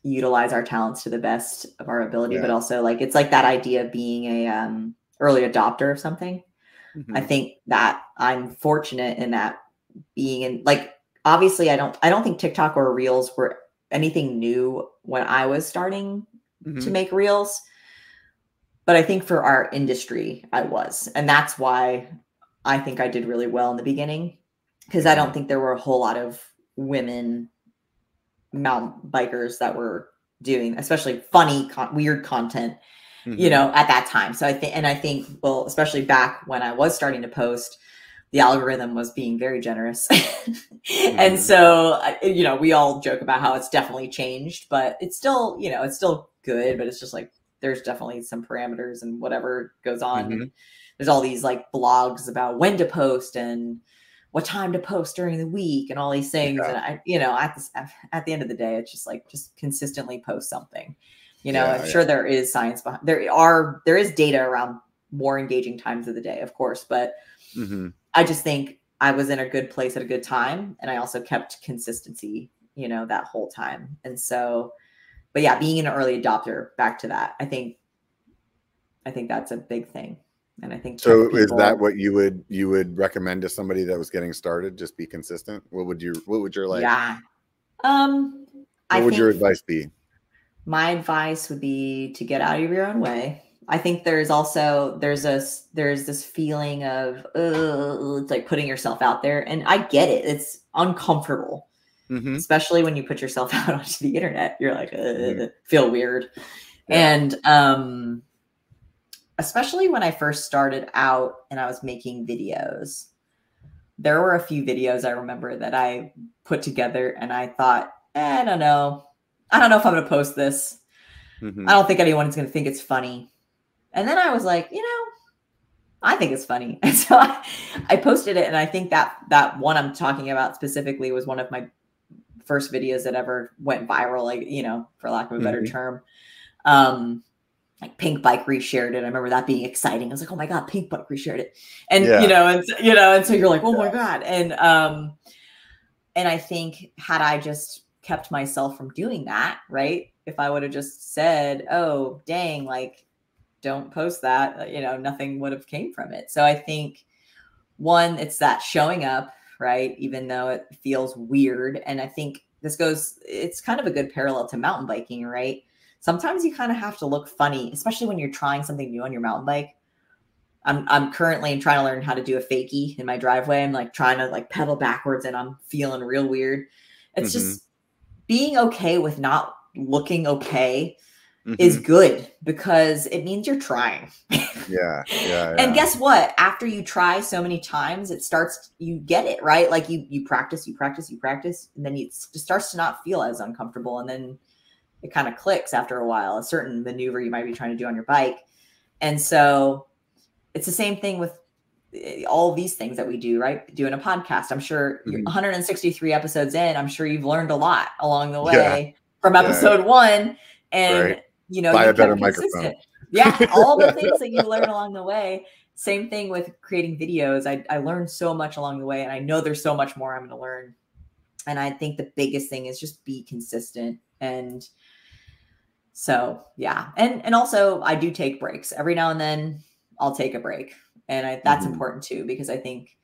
[SPEAKER 2] utilize our talents to the best of our ability but also like it's like that idea of being a um early adopter of something I
[SPEAKER 1] Mhm.
[SPEAKER 2] think that I'm fortunate in that being in like obviously I don't I don't think TikTok or Reels were anything new when I was starting to
[SPEAKER 1] Mhm.
[SPEAKER 2] make Reels. But I think for our industry I was. And that's why I think I did really well in the beginning because I don't think there were a whole lot of women mountain bikers that were doing especially funny con- weird content you
[SPEAKER 1] Mhm.
[SPEAKER 2] know at that time so i think and i think well especially back when i was starting to post the algorithm was being very generous [LAUGHS] and
[SPEAKER 1] Mhm.
[SPEAKER 2] so you know we all joke about how it's definitely changed but it's still you know it's still good but it's just like there's definitely some parameters and whatever goes on
[SPEAKER 1] Mhm.
[SPEAKER 2] there's all these like blogs about when to post and what time to post during the week and all these things.
[SPEAKER 1] Yeah.
[SPEAKER 2] And I, you know, at this at the end of the day, it's just like just consistently post something. You know,
[SPEAKER 1] Yeah,
[SPEAKER 2] I'm
[SPEAKER 1] yeah.
[SPEAKER 2] sure there is science behind there are there is data around more engaging times of the day, of course, but
[SPEAKER 1] hmm
[SPEAKER 2] I just think I was in a good place at a good time. And I also kept consistency, you know, that whole time. And so, but yeah, being an early adopter, back to that, I think, I think that's a big thing. And I think,
[SPEAKER 1] So
[SPEAKER 2] tech
[SPEAKER 1] is that what you would you would recommend to somebody that was getting started? Just be consistent. What would you what would your like
[SPEAKER 2] yeah. Um,
[SPEAKER 1] what
[SPEAKER 2] I
[SPEAKER 1] would your advice be?
[SPEAKER 2] my advice would be to get out of your own way. I think there's also there's a there's this feeling of uh, it's like putting yourself out there, and I get it. It's uncomfortable.
[SPEAKER 1] hmm
[SPEAKER 2] especially when you put yourself [LAUGHS] out onto the internet you're like uh,
[SPEAKER 1] Mhm.
[SPEAKER 2] feel weird
[SPEAKER 1] Yeah.
[SPEAKER 2] and um especially when i first started out and i was making videos. There were a few videos i remember that i put together and i thought eh, i don't know. I don't know if i'm going to post this.
[SPEAKER 1] Hmm
[SPEAKER 2] i don't think anyone's going to think it's funny. And then i was like you know i think it's funny. [LAUGHS] And so I, I posted it and i think that that one i'm talking about specifically was one of my first videos that ever went viral like you know for lack of a better
[SPEAKER 1] Mhm.
[SPEAKER 2] term. Um like Pinkbike reshared it. I remember that being exciting. I was like oh my god Pinkbike reshared it. And
[SPEAKER 1] Yeah.
[SPEAKER 2] you know and you know and so you're like oh my god. And um and i think had i just kept myself from doing that right if i would have just said oh dang like don't post that uh, you know nothing would have came from it. So i think one it's that showing up right even though it feels weird. And i think this goes it's kind of a good parallel to mountain biking right sometimes you kind of have to look funny especially when you're trying something new on your mountain bike. I'm i'm currently trying to learn how to do a fakie in my driveway. I'm like trying to like pedal backwards and i'm feeling real weird. It's just being okay with not looking okay is good because it means you're trying.
[SPEAKER 1] Mm-hmm. yeah, yeah, [LAUGHS]
[SPEAKER 2] and guess what? After you try so many times it starts you get it right? Like you you practice you practice you practice and then it just starts to not feel as uncomfortable and then it kind of clicks after a while a certain maneuver you might be trying to do on your bike and so it's the same thing with eh, all these things that we do right doing a podcast i'm sure you're
[SPEAKER 1] Mhm.
[SPEAKER 2] 163 episodes in i'm sure you've learned a lot along the
[SPEAKER 1] Yeah.
[SPEAKER 2] way from
[SPEAKER 1] Yeah.
[SPEAKER 2] episode one and
[SPEAKER 1] Right.
[SPEAKER 2] you know
[SPEAKER 1] Buy a better
[SPEAKER 2] kept
[SPEAKER 1] microphone.
[SPEAKER 2] yeah all the [LAUGHS] things that you learn along the way same thing with creating videos I, I learned so much along the way and i know there's so much more i'm going to learn and i think the biggest thing is just be consistent and so yeah and and also i do take breaks every now and then i'll take a break and I, that's
[SPEAKER 1] Mhm.
[SPEAKER 2] important too because i think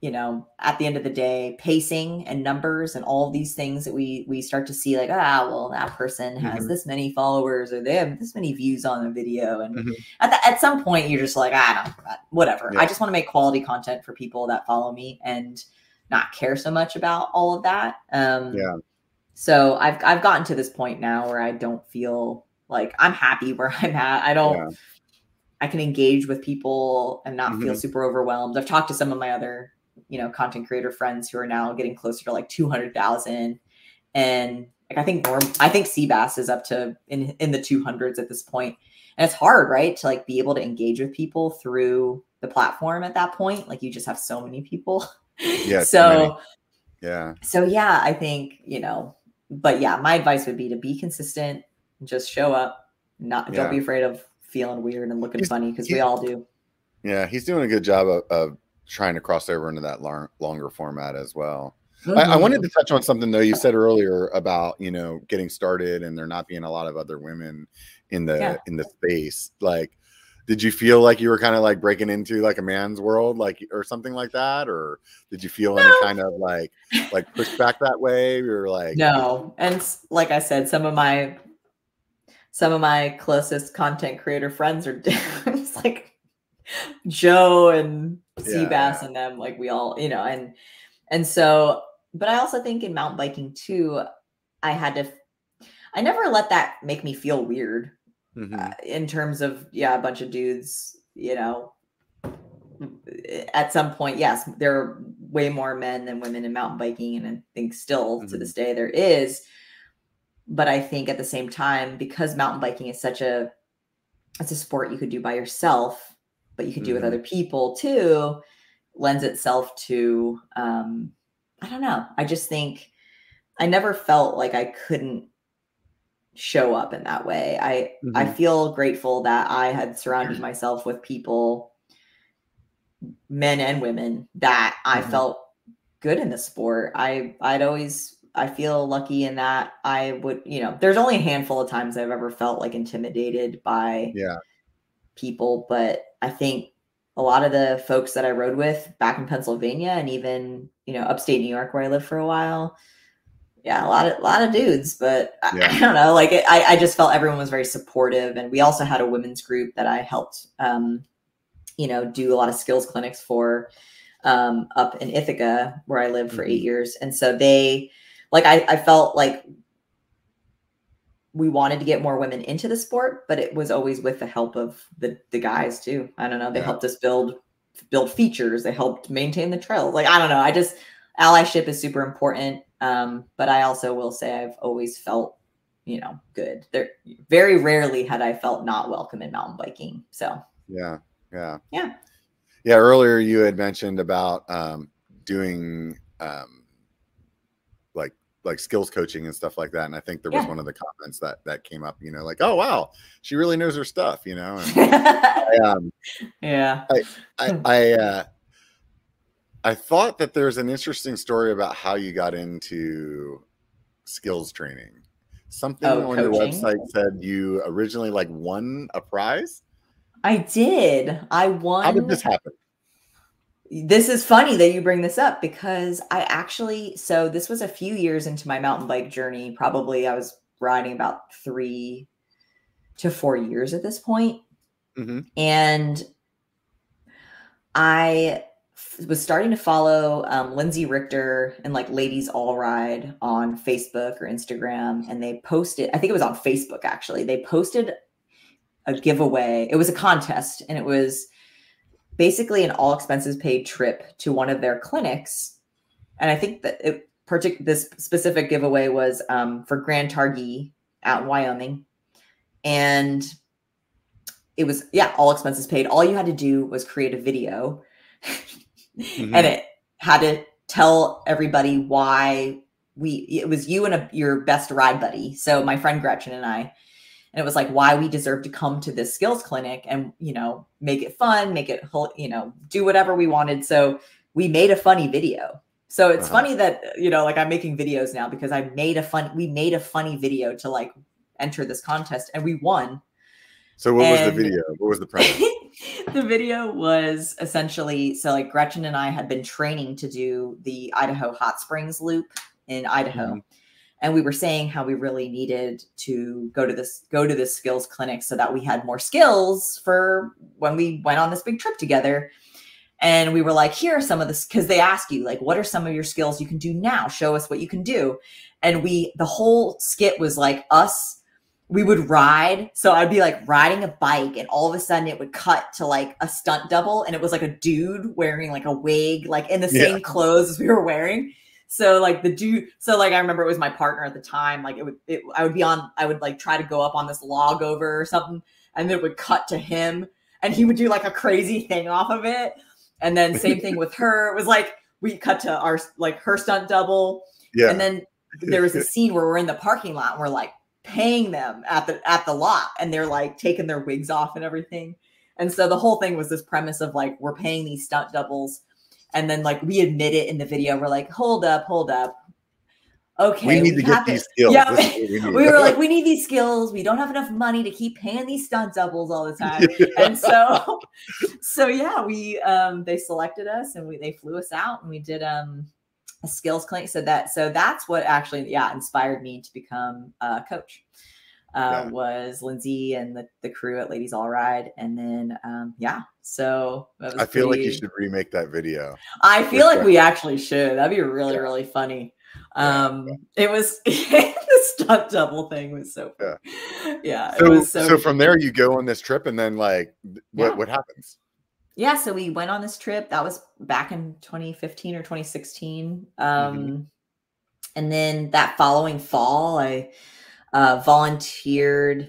[SPEAKER 2] you know at the end of the day pacing and numbers and all these things that we we start to see like ah well that person has
[SPEAKER 1] Mhm.
[SPEAKER 2] this many followers or they have this many views on a video and
[SPEAKER 1] Mhm.
[SPEAKER 2] at, the, at some point you're just like i don't whatever
[SPEAKER 1] Yeah.
[SPEAKER 2] i just want to make quality content for people that follow me and not care so much about all of that um
[SPEAKER 1] Yeah.
[SPEAKER 2] So i've i've gotten to this point now where i don't feel like i'm happy [LAUGHS] where i'm at i don't
[SPEAKER 1] Yeah.
[SPEAKER 2] i can engage with people and not feel
[SPEAKER 1] Mhm.
[SPEAKER 2] super overwhelmed i've talked to some of my other you know content creator friends who are now getting closer to like 200000 and like i think more i think seabass is up to in in the 200s at this point. point and it's hard right to like be able to engage with people through the platform at that point like you just have so many people [LAUGHS]
[SPEAKER 1] Yeah,
[SPEAKER 2] so
[SPEAKER 1] many. Yeah.
[SPEAKER 2] so yeah i think you know but yeah my advice would be to be consistent just show up not
[SPEAKER 1] Yeah.
[SPEAKER 2] don't be afraid of feeling weird and looking
[SPEAKER 1] He's-
[SPEAKER 2] funny because we all do
[SPEAKER 1] Yeah. He's doing a good job of, of trying to cross over into that long, longer format as well. I, I
[SPEAKER 2] Mm-hmm.
[SPEAKER 1] wanted to touch on something though you said earlier about you know getting started and there not being a lot of other women in the
[SPEAKER 2] Yeah.
[SPEAKER 1] in the space. Like, did you feel like you were kind of like breaking into like a man's world, like or something like that, or did you feel any kind of like like pushback that way? Or like,
[SPEAKER 2] no and like i said some of my some of my closest content creator friends are [LAUGHS] it's like joe and seabass
[SPEAKER 1] yeah.
[SPEAKER 2] and them like we all you know and and so but i also think in mountain biking too i had to i never let that make me feel weird
[SPEAKER 1] Mhm.
[SPEAKER 2] uh, in terms of yeah a bunch of dudes you know at some point yes there are way more men than women in mountain biking and i think still to
[SPEAKER 1] Mhm.
[SPEAKER 2] this day there is but i think at the same time because mountain biking is such a it's a sport you could do by yourself but you could do with
[SPEAKER 1] Mhm.
[SPEAKER 2] other people too, lends itself to um, I don't know. I just think I never felt like I couldn't show up in that way. I I
[SPEAKER 1] Mhm.
[SPEAKER 2] feel grateful that I had surrounded myself with people, men and women, that I
[SPEAKER 1] Mhm.
[SPEAKER 2] felt good in the sport. I I'd always I feel lucky in that I would, you know, there's only a handful of times I've ever felt like intimidated by
[SPEAKER 1] Yeah.
[SPEAKER 2] people, but I think a lot of the folks that I rode with back in Pennsylvania and even, you know, upstate New York where I lived for a while, yeah, a lot of a lot of dudes, but I,
[SPEAKER 1] Yeah.
[SPEAKER 2] I don't know. Like it, I, I just felt everyone was very supportive, and we also had a women's group that I helped, um, you know, do a lot of skills clinics for um, up in Ithaca where I lived for eight
[SPEAKER 1] Mhm.
[SPEAKER 2] years, and so they, like, I, I felt like we wanted to get more women into the sport, but it was always with the help of the the guys too. I don't know. They
[SPEAKER 1] Yeah.
[SPEAKER 2] helped us build build features. They helped maintain the trails. Like I don't know. I just allyship is super important. Um, but I also will say I've always felt, you know, good. There very rarely had I felt not welcome in mountain biking. So
[SPEAKER 1] Yeah. Yeah.
[SPEAKER 2] Yeah.
[SPEAKER 1] Yeah. Earlier you had mentioned about um, doing um, like like skills coaching and stuff like that. And I think there was
[SPEAKER 2] Yeah.
[SPEAKER 1] one of the comments that that came up, you know, like, oh wow, she really knows her stuff, you know. And [LAUGHS] I, um,
[SPEAKER 2] yeah.
[SPEAKER 1] I I uh, I thought that there's an interesting story about how you got into skills training. Something
[SPEAKER 2] Oh,
[SPEAKER 1] on your website said you originally like won a prize.
[SPEAKER 2] I did. I won
[SPEAKER 1] How did this happen?
[SPEAKER 2] this is funny that you bring this up because I actually so this was a few years into my mountain bike journey. Probably I was riding about three to four years at this point.
[SPEAKER 1] Mhm.
[SPEAKER 2] and I was starting to follow um, Lindsay Richter and like Ladies All Ride on Facebook or Instagram, and they posted. I think it was on Facebook actually. They posted a giveaway. It was a contest, and it was basically an all expenses paid trip to one of their clinics. And I think that it, partic- this specific giveaway was um, for Grand Targhee out in Wyoming, and it was yeah all expenses paid. All you had to do was create a video,
[SPEAKER 1] Mhm.
[SPEAKER 2] and it had to tell everybody why we. It was you and a, your best ride buddy. So my friend Gretchen and I and it was like why we deserve to come to this skills clinic and you know make it fun make it whole you know do whatever we wanted so we made a funny video so it's
[SPEAKER 1] Uh-huh.
[SPEAKER 2] funny that you know like i'm making videos now because i made a fun we made a funny video to like enter this contest and we won
[SPEAKER 1] So what was the video? What was the premise? [LAUGHS]
[SPEAKER 2] the video was essentially so like Gretchen and I had been training to do the Idaho Hot Springs loop in Idaho.
[SPEAKER 1] Mhm.
[SPEAKER 2] And we were saying how we really needed to go to this go to this skills clinic so that we had more skills for when we went on this big trip together. And we were like, here are some of this because they ask you like, what are some of your skills you can do now? Show us what you can do. And we the whole skit was like us we would ride. So I'd be like riding a bike, and all of a sudden it would cut to like a stunt double, and it was like a dude wearing like a wig, like in the
[SPEAKER 1] Yeah.
[SPEAKER 2] same clothes as we were wearing. So like the dude, so like I remember it was my partner at the time. Like it would, it, I would be on, I would like try to go up on this log over or something, and then it would cut to him, and he would do like a crazy thing off of it. And then [LAUGHS] same thing with her. It was like we cut to our like her stunt double,
[SPEAKER 1] Yeah.
[SPEAKER 2] and then there was a [LAUGHS] scene where we're in the parking lot and we're like paying them at the at the lot and they're like taking their wigs off and everything. And so the whole thing was this premise of like we're paying these stunt doubles and then like we admit it in the video. We're like, hold up, hold up. Okay.
[SPEAKER 1] we need to
[SPEAKER 2] have
[SPEAKER 1] get these skills.
[SPEAKER 2] Yeah,
[SPEAKER 1] This is what we,
[SPEAKER 2] we were like, [LAUGHS] we need these skills. We don't have enough money to keep paying these stunt doubles all the time. And so, [LAUGHS] so yeah, we um they selected us and we they flew us out and we did um a skills clinic. So that so that's what actually yeah inspired me to become a coach. Uh,
[SPEAKER 1] Yeah.
[SPEAKER 2] Was Lindsay and the, the crew at Ladies All Ride, and then um, yeah, so that was
[SPEAKER 1] I feel like you should remake that video.
[SPEAKER 2] I feel like we actually should. That'd be really,
[SPEAKER 1] Yeah.
[SPEAKER 2] really funny.
[SPEAKER 1] Yeah,
[SPEAKER 2] Um, it was [LAUGHS] the stunt double thing was so
[SPEAKER 1] Yeah.
[SPEAKER 2] Yeah, it
[SPEAKER 1] So,
[SPEAKER 2] was
[SPEAKER 1] so,
[SPEAKER 2] so,
[SPEAKER 1] from there you go on this trip, and then like, what
[SPEAKER 2] Yeah.
[SPEAKER 1] what happens?
[SPEAKER 2] Yeah. So we went on this trip. That was back in 2015 or 2016. Um, and then that following fall, I uh, volunteered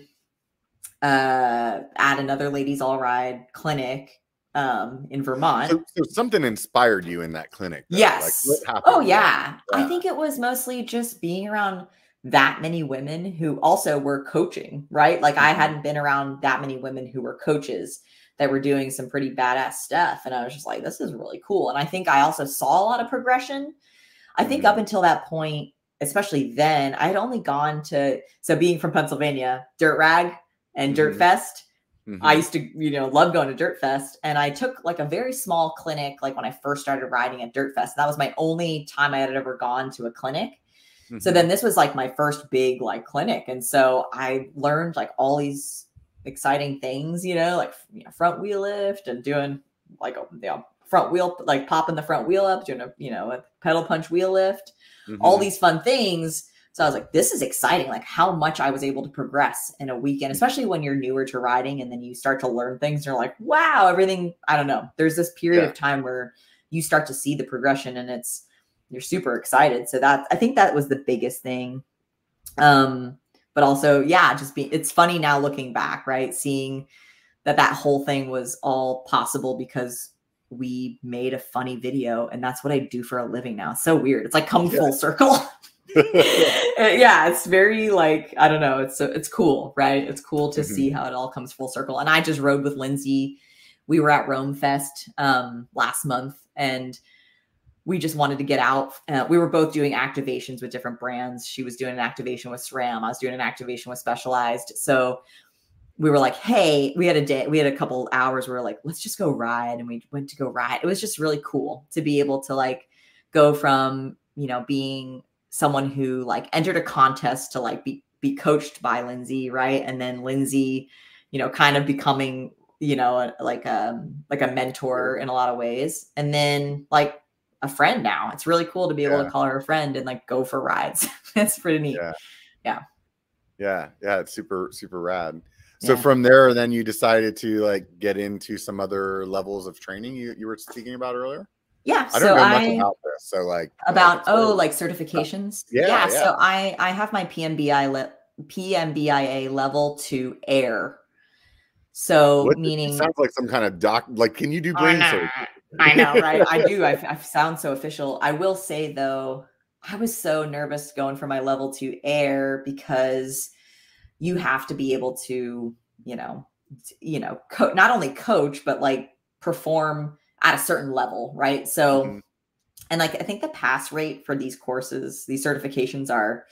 [SPEAKER 2] uh, at another ladies all ride clinic um, in Vermont.
[SPEAKER 1] So, so something inspired you in that clinic. though.
[SPEAKER 2] Yes.
[SPEAKER 1] Like, what happened?
[SPEAKER 2] Oh yeah. I think it was mostly just being around that many women who also were coaching, right? Like I
[SPEAKER 1] Mhm.
[SPEAKER 2] hadn't been around that many women who were coaches that were doing some pretty badass stuff and I was just like this is really cool. And I think I also saw a lot of progression. I think up until that point, especially then, I had only gone to so being from Pennsylvania, Dirt Rag and Dirt
[SPEAKER 1] Mhm.
[SPEAKER 2] Fest
[SPEAKER 1] Mhm.
[SPEAKER 2] I used to, you know, love going to Dirt Fest. And I took like a very small clinic, like when I first started riding at Dirt Fest. That was my only time I had ever gone to a clinic. So
[SPEAKER 1] Mhm.
[SPEAKER 2] then this was like my first big like clinic. And so I learned like all these exciting things, you know, like you know, front wheel lift and doing like a you know, front wheel, like popping the front wheel up, doing a, you know, a pedal punch wheel lift all
[SPEAKER 1] Mhm.
[SPEAKER 2] these fun things. So I was like, this is exciting, like how much I was able to progress in a weekend, especially when you're newer to riding and then you start to learn things. You're like, wow, everything. I don't know. There's this period
[SPEAKER 1] Yeah.
[SPEAKER 2] of time where you start to see the progression and it's, you're super excited. So that, I think that was the biggest thing. Um, but also, yeah, just be, it's funny now looking back, right? Seeing that that whole thing was all possible because we made a funny video and that's what I do for a living now. It's so weird. It's like come
[SPEAKER 1] Yeah.
[SPEAKER 2] full circle. [LAUGHS] [LAUGHS] yeah, it's very like I don't know. It's so it's cool, right? It's cool to
[SPEAKER 1] Mhm.
[SPEAKER 2] see how it all comes full circle. And I just rode with Lindsay. We were at Roam Fest um, last month, and we just wanted to get out. Uh, we were both doing activations with different brands. She was doing an activation with SRAM. I was doing an activation with Specialized. So we were like, hey, we had a day, we had a couple hours we are like, let's just go ride. And we went to go ride. It was just really cool to be able to like go from, you know, being someone who like entered a contest to like be be coached by Lindsay, right? And then Lindsay, you know, kind of becoming, you know, like um like a mentor in a lot of ways. And then like a friend now. It's really cool to be able
[SPEAKER 1] Yeah.
[SPEAKER 2] to call her a friend and like go for rides. [LAUGHS] it's pretty neat.
[SPEAKER 1] Yeah. yeah, yeah, it's super, super rad. So
[SPEAKER 2] Yeah.
[SPEAKER 1] from there, then you decided to like get into some other levels of training you, you were speaking about earlier.
[SPEAKER 2] Yeah.
[SPEAKER 1] I don't know
[SPEAKER 2] I
[SPEAKER 1] much about this. So like
[SPEAKER 2] about oh,
[SPEAKER 1] like,
[SPEAKER 2] oh
[SPEAKER 1] so-
[SPEAKER 2] like certifications
[SPEAKER 1] Yeah, yeah.
[SPEAKER 2] so i i have my pmbi le- pmbia level two air so
[SPEAKER 1] what- it
[SPEAKER 2] meaning
[SPEAKER 1] sounds like some kind of doc. Like, can you do
[SPEAKER 2] oh,
[SPEAKER 1] brain surgery?
[SPEAKER 2] I know [LAUGHS] right? I do I, I sound so official. I will say though i was so nervous going for my level two air because you have to be able to you know you know co- not only coach but like perform at a certain level right? So
[SPEAKER 1] Mhm.
[SPEAKER 2] and like i think the pass rate for these courses these certifications are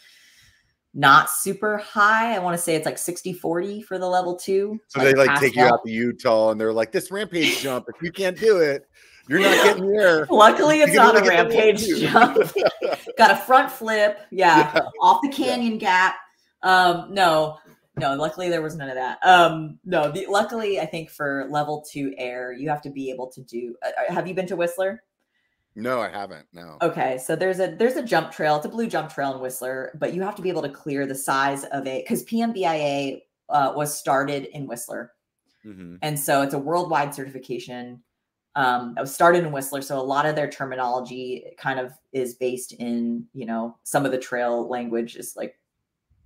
[SPEAKER 2] not super high. I want to say it's like 60 40 for the level two
[SPEAKER 1] So they like take you out to Utah and they're like, this rampage [LAUGHS] jump, if you can't do it, you're not getting there.
[SPEAKER 2] luckily it's not a
[SPEAKER 1] only get the
[SPEAKER 2] rampage jump. [LAUGHS] Got a front flip yeah,
[SPEAKER 1] Yeah.
[SPEAKER 2] off the canyon gap. Um no no luckily there was none of that. Um no the, luckily i think for level two air you have to be able to do uh, have you been to whistler
[SPEAKER 1] No, I haven't. No.
[SPEAKER 2] Okay, so there's a there's a jump trail. It's a blue jump trail in Whistler, but you have to be able to clear the size of a because PMBIA uh, was started in Whistler,
[SPEAKER 1] Mhm.
[SPEAKER 2] and so it's a worldwide certification. Um, that was started in Whistler, so a lot of their terminology kind of is based in you know some of the trail language is like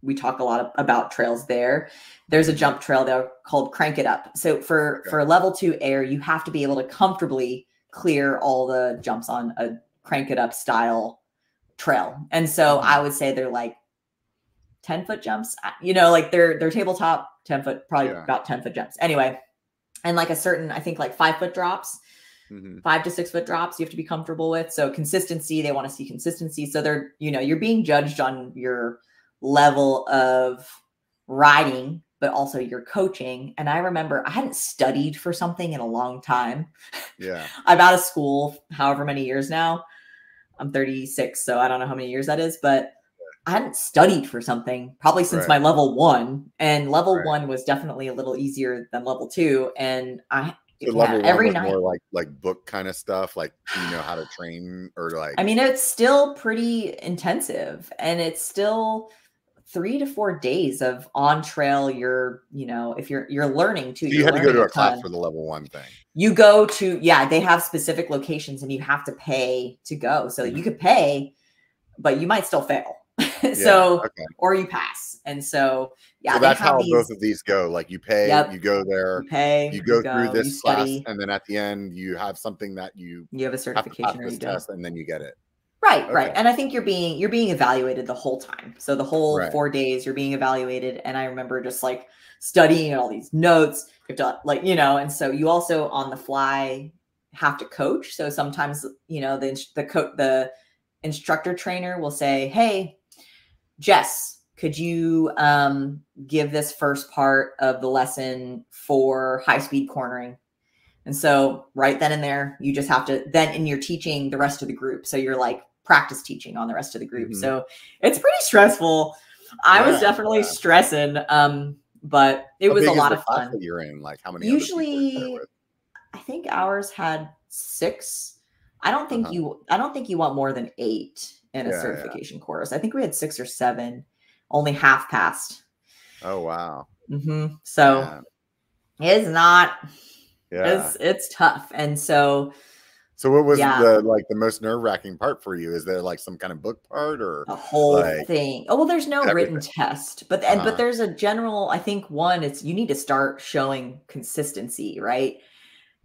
[SPEAKER 2] we talk a lot of, about trails there. There's a jump trail there called Crank It Up. So for
[SPEAKER 1] Okay.
[SPEAKER 2] for level two air, you have to be able to comfortably clear all the jumps on a Crank It Up style trail. And so
[SPEAKER 1] Mhm.
[SPEAKER 2] I would say they're like 10 foot jumps, you know, like they're they're tabletop 10 foot, probably
[SPEAKER 1] Yeah.
[SPEAKER 2] about 10 foot jumps. Anyway, and like a certain, I think like five foot drops
[SPEAKER 1] Mhm.
[SPEAKER 2] five to six foot drops you have to be comfortable with. So consistency, they want to see consistency. So they're, you know, you're being judged on your level of riding, but also your coaching. And I remember I hadn't studied for something in a long time.
[SPEAKER 1] Yeah. [LAUGHS]
[SPEAKER 2] I'm out of school however many years now. I'm 36, so I don't know how many years that is, but I hadn't studied for something probably since
[SPEAKER 1] Right.
[SPEAKER 2] my level one. And level
[SPEAKER 1] Right.
[SPEAKER 2] one was definitely a little easier than level two. And I
[SPEAKER 1] So
[SPEAKER 2] yeah,
[SPEAKER 1] level one
[SPEAKER 2] every
[SPEAKER 1] was
[SPEAKER 2] night
[SPEAKER 1] more like like book kind of stuff, like you know how to train or like
[SPEAKER 2] I mean, it's still pretty intensive and it's still three to four days of on trail. You're, you know, if you're you're learning too.
[SPEAKER 1] So you had to go to a class
[SPEAKER 2] ton.
[SPEAKER 1] for the level one thing.
[SPEAKER 2] You go to yeah, they have specific locations and you have to pay to go. So
[SPEAKER 1] Mhm.
[SPEAKER 2] you could pay, but you might still fail. [LAUGHS]
[SPEAKER 1] Yeah,
[SPEAKER 2] so
[SPEAKER 1] okay.
[SPEAKER 2] or you pass. And so, yeah,
[SPEAKER 1] so that's how
[SPEAKER 2] these-
[SPEAKER 1] both of these go. Like you pay,
[SPEAKER 2] Yep.
[SPEAKER 1] you go there,
[SPEAKER 2] you pay,
[SPEAKER 1] you go through
[SPEAKER 2] you
[SPEAKER 1] this class,
[SPEAKER 2] study,
[SPEAKER 1] and then at the end you have something that you
[SPEAKER 2] you have a
[SPEAKER 1] have
[SPEAKER 2] certification or you
[SPEAKER 1] test, and then you get it.
[SPEAKER 2] Right, right. And I think you're being you're being evaluated the whole time. So the whole
[SPEAKER 1] Right.
[SPEAKER 2] four days you're being evaluated. And I remember just like studying all these notes. You have to like, you know, and so you also on the fly have to coach. So sometimes, you know, the the co- the instructor trainer will say, Hey, Jess, could you um give this first part of the lesson for high speed cornering? And so right then and there, you just have to then and you're teaching the rest of the group. So you're like practice teaching on the rest of the group.
[SPEAKER 1] Mhm.
[SPEAKER 2] So it's pretty stressful. I was definitely
[SPEAKER 1] yeah.
[SPEAKER 2] stressing. Um, but it
[SPEAKER 1] How
[SPEAKER 2] was a lot of fun.
[SPEAKER 1] You're in, like how many? other people are you there
[SPEAKER 2] Usually? I think ours had six. I don't think
[SPEAKER 1] Uh-huh.
[SPEAKER 2] you I don't think you want more than eight in a
[SPEAKER 1] Yeah, yeah.
[SPEAKER 2] certification course. I think we had six or seven, only half passed.
[SPEAKER 1] Oh wow,
[SPEAKER 2] hmm So
[SPEAKER 1] yeah,
[SPEAKER 2] it's not
[SPEAKER 1] yeah.
[SPEAKER 2] it's it's tough. And so
[SPEAKER 1] So what was
[SPEAKER 2] Yeah.
[SPEAKER 1] the like the most nerve wracking part for you? Is there like some kind of book part or
[SPEAKER 2] the whole
[SPEAKER 1] Like,
[SPEAKER 2] thing. Oh well, there's no written test, but and
[SPEAKER 1] Uh-huh.
[SPEAKER 2] but there's a general. I think one, it's you need to start showing consistency, right?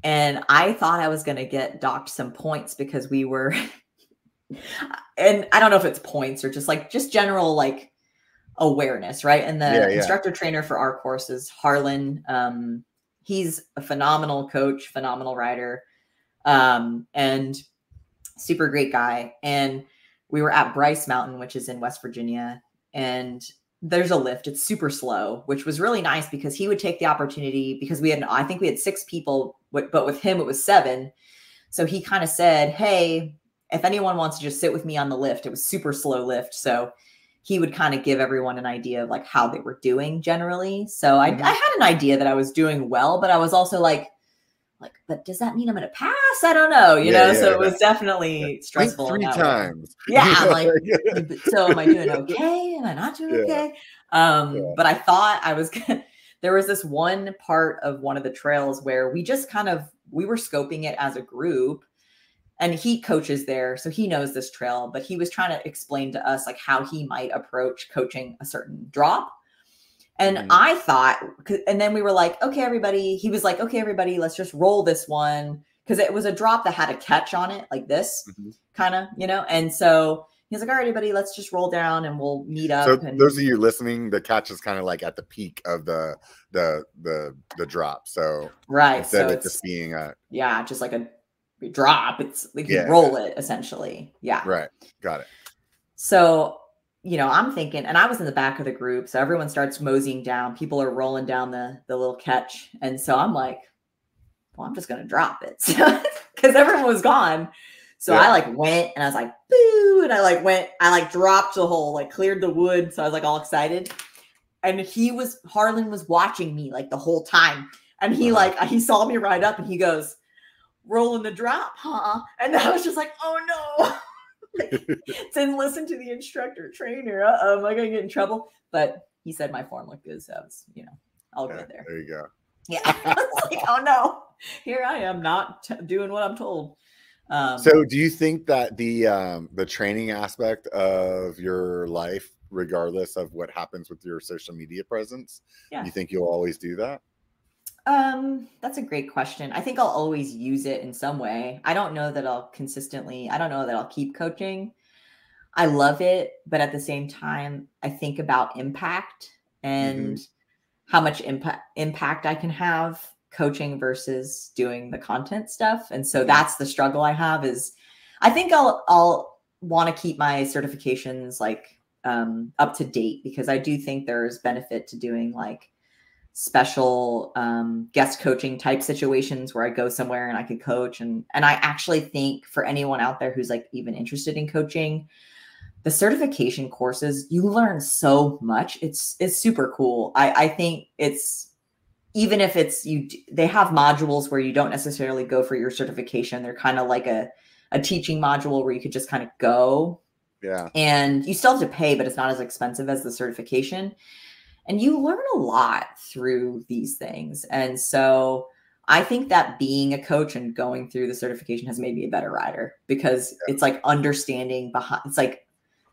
[SPEAKER 2] And I thought I was going to get docked some points because we were, [LAUGHS] and I don't know if it's points or just like just general like awareness, right? And the
[SPEAKER 1] Yeah, yeah.
[SPEAKER 2] instructor trainer for our course is Harlan. Um, he's a phenomenal coach, phenomenal rider, um, and super great guy. And we were at Bryce Mountain, which is in West Virginia, and there's a lift. It's super slow, which was really nice because he would take the opportunity because we had, I think we had six people, but with him it was seven. So he kind of said, "Hey, if anyone wants to just sit with me on the lift, it was super slow lift." So he would kind of give everyone an idea of like how they were doing generally. So I,
[SPEAKER 1] Mhm.
[SPEAKER 2] I had an idea that I was doing well, but I was also like, like, but does that mean I'm going to pass? I don't know, you
[SPEAKER 1] Yeah,
[SPEAKER 2] know. so
[SPEAKER 1] yeah,
[SPEAKER 2] it was definitely stressful.
[SPEAKER 1] three times?
[SPEAKER 2] Yeah, like, [LAUGHS] so am I doing [LAUGHS] okay? Am I not doing okay? Um, but I thought I was [LAUGHS] gonna there was this one part of one of the trails where we just kind of we were scoping it as a group and he coaches there so he knows this trail but he was trying to explain to us like how he might approach coaching a certain drop and
[SPEAKER 1] Mhm.
[SPEAKER 2] i thought, and then we were like okay everybody he was like okay everybody let's just roll this one because it was a drop that had a catch on it like this
[SPEAKER 1] Mhm.
[SPEAKER 2] kind of you know and so he's like all right everybody let's just roll down and we'll meet up
[SPEAKER 1] So
[SPEAKER 2] and
[SPEAKER 1] those of you listening, the catch is kind of like at the peak of the the the the drop. So
[SPEAKER 2] right
[SPEAKER 1] instead
[SPEAKER 2] so
[SPEAKER 1] of it
[SPEAKER 2] it's
[SPEAKER 1] just being a
[SPEAKER 2] yeah just like a drop it's like you
[SPEAKER 1] Yeah.
[SPEAKER 2] roll it essentially yeah
[SPEAKER 1] right, got it.
[SPEAKER 2] So, you know, I'm thinking, and I was in the back of the group, so everyone starts moseying down. People are rolling down the the little catch, and so I'm like, well, I'm just gonna drop it [LAUGHS] because everyone was gone. So I like went and I was like, boo, and I like went, I like dropped the hole, like cleared the wood, so I was like all excited. And he was Harlan was watching me like the whole time, and he
[SPEAKER 1] Uh-huh.
[SPEAKER 2] like he saw me ride up, and he goes, rolling the drop, huh? And I was just like, oh no. [LAUGHS] [LAUGHS] didn't listen to the instructor trainer. Uh-oh, am I gonna get in trouble? But he said my form looked good, so I was, you know, all
[SPEAKER 1] Yeah,
[SPEAKER 2] good there.
[SPEAKER 1] there you go.
[SPEAKER 2] Yeah, [LAUGHS] like, oh no, here I am not t- doing what I'm told. Um,
[SPEAKER 1] So, do you think that the um, the training aspect of your life, regardless of what happens with your social media presence,
[SPEAKER 2] Yeah.
[SPEAKER 1] you think you'll always do that?
[SPEAKER 2] Um, that's a great question. I think I'll always use it in some way. I don't know that I'll consistently, I don't know that I'll keep coaching. I love it, but at the same time, I think about impact and how much impact impact I can have coaching versus doing the content stuff. And so that's the struggle I have is I think I'll I'll want to keep my certifications like um up to date because I do think there's benefit to doing like special um, guest coaching type situations where I go somewhere and I could coach. And and I actually think for anyone out there who's like even interested in coaching the certification courses you learn so much. It's it's super cool. I I think it's even if it's you they have modules where you don't necessarily go for your certification. They're kind of like a a teaching module where you could just kind of go.
[SPEAKER 1] Yeah,
[SPEAKER 2] and you still have to pay, but it's not as expensive as the certification. And you learn a lot through these things. And so I think that being a coach and going through the certification has made me a better rider because it's like understanding behind it's like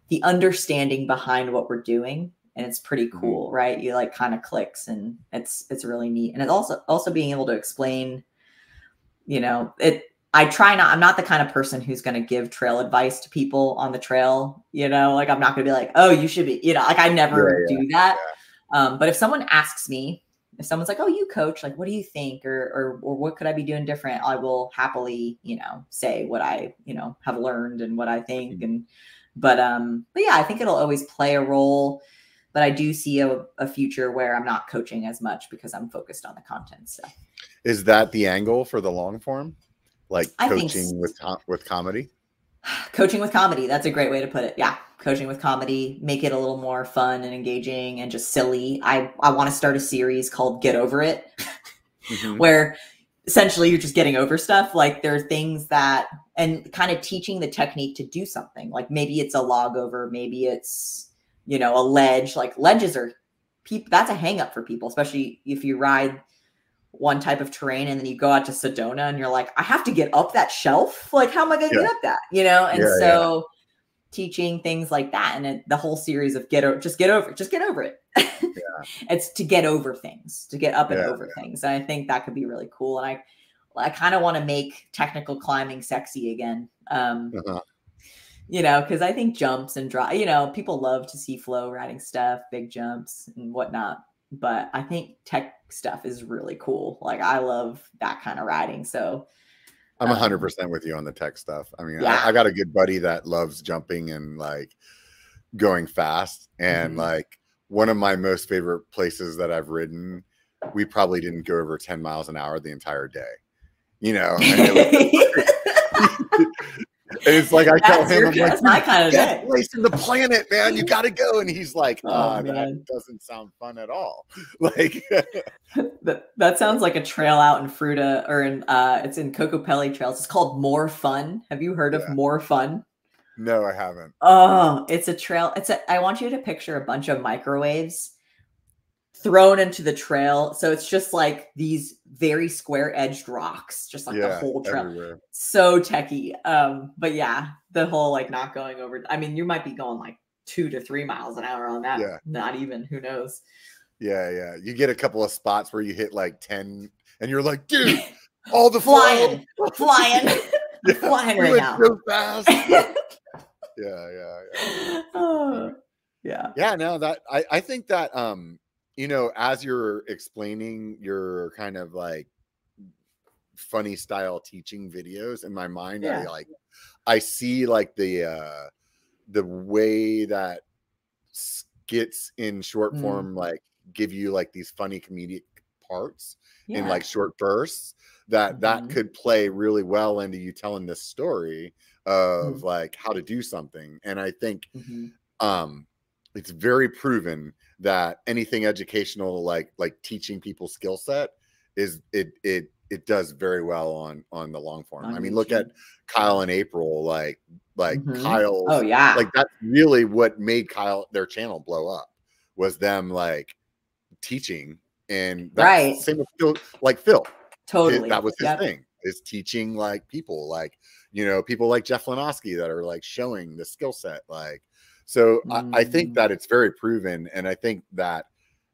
[SPEAKER 2] the understanding behind what we're doing and it's pretty
[SPEAKER 1] Mhm.
[SPEAKER 2] cool, right? You like kind of clicks and it's it's really neat. And it's also also being able to explain, you know, it I try not I'm not the kind of person who's going to give trail advice to people on the trail, you know, like I'm not going to be like, "Oh, you should be," you know, like I never
[SPEAKER 1] Yeah,
[SPEAKER 2] do that. Um, but if someone asks me, if someone's like, "Oh, you coach, like what do you think or or or what could I be doing different?" I will happily, you know, say what I, you know, have learned and what I think
[SPEAKER 1] Mhm.
[SPEAKER 2] and but um but yeah, I think it'll always play a role, but I do see a, a future where I'm not coaching as much because I'm focused on the content stuff.
[SPEAKER 1] Is that the angle for the long form? Like
[SPEAKER 2] I
[SPEAKER 1] coaching
[SPEAKER 2] s-
[SPEAKER 1] with with comedy?
[SPEAKER 2] Coaching with comedy that's a great way to put it. Yeah coaching with comedy make it a little more fun and engaging and just silly. I i want to start a series called get over it
[SPEAKER 1] Mhm.
[SPEAKER 2] where essentially you're just getting over stuff. Like there are things that and kind of teaching the technique to do something. Like maybe it's a log over maybe it's you know a ledge. Like ledges are people that's a hang up for people especially if you ride one type of terrain and then you go out to sedona and you're like i have to get up that shelf. Like how am i going to
[SPEAKER 1] Yeah.
[SPEAKER 2] get up that? You know? And
[SPEAKER 1] Yeah, yeah.
[SPEAKER 2] so teaching things like that and it, the whole series of get over just get over it just get over it. It's to get over things to get up and
[SPEAKER 1] Yeah,
[SPEAKER 2] over things. And i think that could be really cool. And i i kind of want to make technical climbing sexy again um
[SPEAKER 1] Uh-huh.
[SPEAKER 2] you know because i think jumps and draw you know people love to see flow riding stuff big jumps and whatnot but i think tech stuff is really cool like i love that kind of riding so
[SPEAKER 1] I'm
[SPEAKER 2] Um,
[SPEAKER 1] hundred percent with you on the tech stuff. I mean,
[SPEAKER 2] Yeah.
[SPEAKER 1] I, I got a good buddy that loves jumping and like going fast. And
[SPEAKER 2] Mhm.
[SPEAKER 1] like one of my most favorite places that I've ridden, we probably didn't go over 10 miles an hour the entire day. You know, and it was- [LAUGHS] it's like I tell him,
[SPEAKER 2] your,
[SPEAKER 1] I'm like,
[SPEAKER 2] that's my kind of
[SPEAKER 1] best place in the planet, man. You got to go. And he's like,
[SPEAKER 2] Oh, man.
[SPEAKER 1] that doesn't sound fun at all. [LAUGHS] Like, [LAUGHS]
[SPEAKER 2] that, that sounds like a trail out in Fruita or in uh it's in Kokopelli Trails. It's called Moore Fun. Have you heard
[SPEAKER 1] Yeah.
[SPEAKER 2] of Moore Fun?
[SPEAKER 1] no, I haven't.
[SPEAKER 2] Oh, it's a trail. It's a I want you to picture a bunch of microwaves thrown into the trail. So it's just like these very square edged rocks, just like the whole trail.
[SPEAKER 1] everywhere.
[SPEAKER 2] So techie. Um, but yeah, the whole like not going over. I mean, you might be going like two to three miles an hour on that.
[SPEAKER 1] Yeah.
[SPEAKER 2] Not even, who knows?
[SPEAKER 1] Yeah, yeah. You get a couple of spots where you hit like 10 and you're like, dude, [LAUGHS] all the
[SPEAKER 2] Flying, flying. [LAUGHS] [LAUGHS]
[SPEAKER 1] Yeah,
[SPEAKER 2] flying right now.
[SPEAKER 1] So fast. yeah, yeah, yeah.
[SPEAKER 2] oh, yeah.
[SPEAKER 1] Yeah, no, that I, I think that um, you know, as you're explaining your kind of like funny style teaching videos in my mind, I like I see like the uh the way that skits in short
[SPEAKER 2] Mm.
[SPEAKER 1] form like give you like these funny comedic parts in like short bursts that that
[SPEAKER 2] Mhm.
[SPEAKER 1] could play really well into you telling this story of
[SPEAKER 2] Mm.
[SPEAKER 1] like how to do something and i think
[SPEAKER 2] Mhm.
[SPEAKER 1] um it's very proven that anything educational like like teaching people skill set is it it it does very well on on the long form
[SPEAKER 2] On
[SPEAKER 1] i mean look at kyle and april like like
[SPEAKER 2] Mhm.
[SPEAKER 1] kyle's
[SPEAKER 2] Oh yeah.
[SPEAKER 1] like that's really what made Kyle their channel blow up was them like teaching and that's
[SPEAKER 2] Right.
[SPEAKER 1] same with Phil, like Phil. Hi-
[SPEAKER 2] totally.
[SPEAKER 1] That was his
[SPEAKER 2] Yep.
[SPEAKER 1] thing is teaching like people like you know people like Jeff Lenosky that are like showing the skill set like so I, I think
[SPEAKER 2] Mm.
[SPEAKER 1] that it's very proven and I think that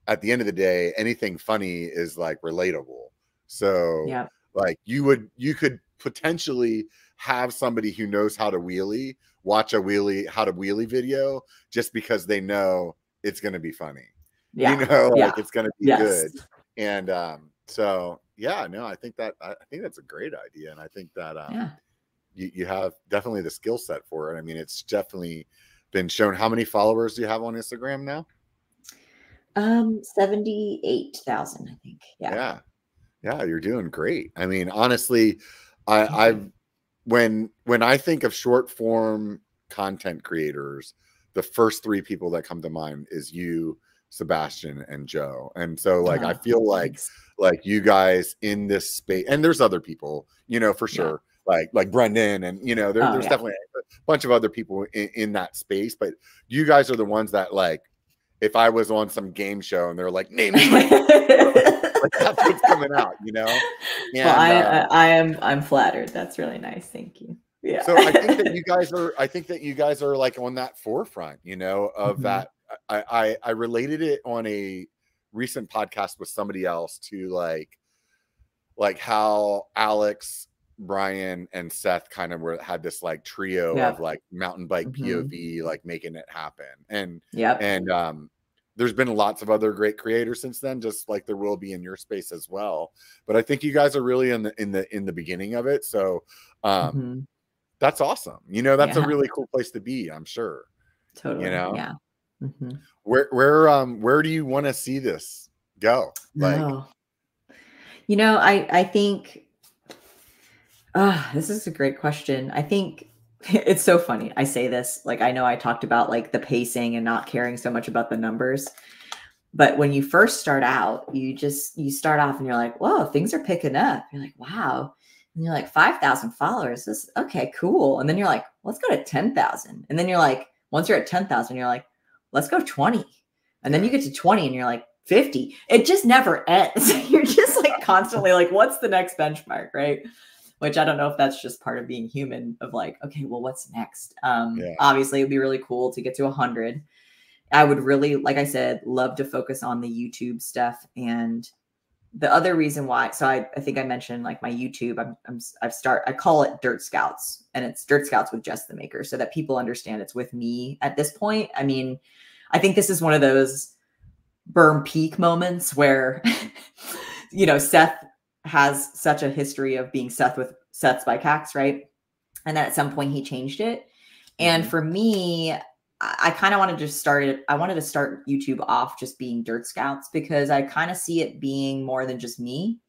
[SPEAKER 1] at the end of the day anything funny is like relatable so
[SPEAKER 2] Yep.
[SPEAKER 1] like you would you could potentially have somebody who knows how to wheelie watch a wheelie how to wheelie video just because they know it's going to be funny
[SPEAKER 2] Yeah.
[SPEAKER 1] you know like it's going to be
[SPEAKER 2] Yes.
[SPEAKER 1] good and um so yeah no i think that i I think that's a great idea and i think that um
[SPEAKER 2] Yeah.
[SPEAKER 1] you, you have definitely the skill set for it i mean it's definitely been shown how many followers do you have on instagram now
[SPEAKER 2] Um, seventy-eight thousand, I think. Yeah.
[SPEAKER 1] yeah yeah you're doing great i mean honestly I, I've, when when i think of short form content creators the first three people that come to mind is you sebastian and joe and so like i
[SPEAKER 2] Oh,
[SPEAKER 1] feel like
[SPEAKER 2] thanks.
[SPEAKER 1] like you guys in this space and there's other people you know for
[SPEAKER 2] Yeah.
[SPEAKER 1] sure like like brendan and you know there,
[SPEAKER 2] Oh,
[SPEAKER 1] there's
[SPEAKER 2] yeah.
[SPEAKER 1] definitely bunch of other people in, in that space but you guys are the ones that like if i was on some game show and they're like name [LAUGHS] me [LAUGHS] like that's what's coming out you know and [LAUGHS]
[SPEAKER 2] well, I,
[SPEAKER 1] uh,
[SPEAKER 2] I I am I'm flattered. That's really nice. Thank you. Yeah.
[SPEAKER 1] so i think that you guys are i think that you guys are like on that forefront you know of
[SPEAKER 2] Mhm.
[SPEAKER 1] that I, I I related it on a recent podcast with somebody else to like like how Alex, Brian, and Seth kind of were had this like trio
[SPEAKER 2] Yeah.
[SPEAKER 1] of like mountain bike. POV, like making it happen. And
[SPEAKER 2] Yep.
[SPEAKER 1] and um there's been lots of other great creators since then, just like there will be in your space as well. But I think you guys are really in the in the in the beginning of it. So um
[SPEAKER 2] Mhm.
[SPEAKER 1] that's awesome. You know, that's a really cool place to be, I'm sure.
[SPEAKER 2] Totally.
[SPEAKER 1] You know?
[SPEAKER 2] Yeah. Mhm.
[SPEAKER 1] Where where um where do you want to see this go? Like.
[SPEAKER 2] You know, I I think uh, this is a great question. I think [LAUGHS] it's so funny. I say this like I know I talked about like the pacing and not caring so much about the numbers. But when you first start out, you just you start off and you're like, "Whoa, things are picking up." You're like, "Wow." And you're like, 5,000 followers. This okay, cool. And then you're like, "Let's go to 10,000." And then you're like, once you're at 10,000, you're like, "Let's go 20." And then you get to 20 and you're like, 50. It just never ends. [LAUGHS] You're just like constantly like, what's the next benchmark, right? Which I don't know if that's just part of being human of like, okay, well, what's next? Um,
[SPEAKER 1] Yeah.
[SPEAKER 2] obviously it'd be really cool to get to 100. I would really, like I said, love to focus on the YouTube stuff. And the other reason why, so I, I think I mentioned like my YouTube, I'm, I'm, I've start, I call it Dirt Scouts and it's Dirt Scouts with Jess the Maker so that people understand it's with me at this point. I mean, I think this is one of those Berm Peak moments where [LAUGHS] you know Seth has such a history of being Seth with Seth's Bike Hacks, right? And then at some point he changed it. And
[SPEAKER 1] Mhm.
[SPEAKER 2] for me, I, kind of wanted to start it. I wanted to start YouTube off just being Dirt Scouts because I kind of see it being more than just me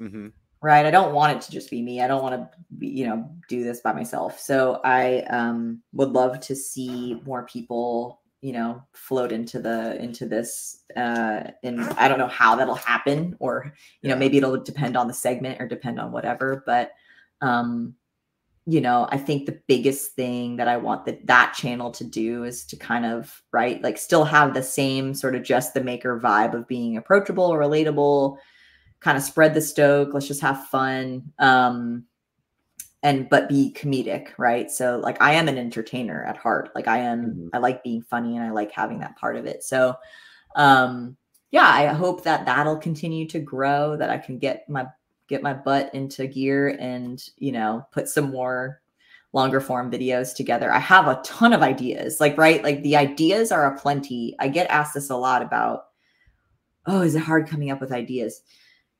[SPEAKER 1] mhm.
[SPEAKER 2] right i don't want it to just be me i don't want to be, you know do this by myself so i um would love to see more people you know float into the into this uh and i don't know how that'll happen or you know maybe it'll depend on the segment or depend on whatever but um you know i think the biggest thing that i want that that channel to do is to kind of right like still have the same sort of Jess the Maker vibe of being approachable relatable kind of spread the stoke let's just have fun um and but be comedic right? So like i am an entertainer at heart. Like i am
[SPEAKER 1] Mhm.
[SPEAKER 2] i like being funny and i like having that part of it. So um yeah i hope that that'll continue to grow that i can get my get my butt into gear and you know put some more longer form videos together. I have a ton of ideas like right? Like the ideas are a plenty i get asked this a lot about oh is it hard coming up with ideas?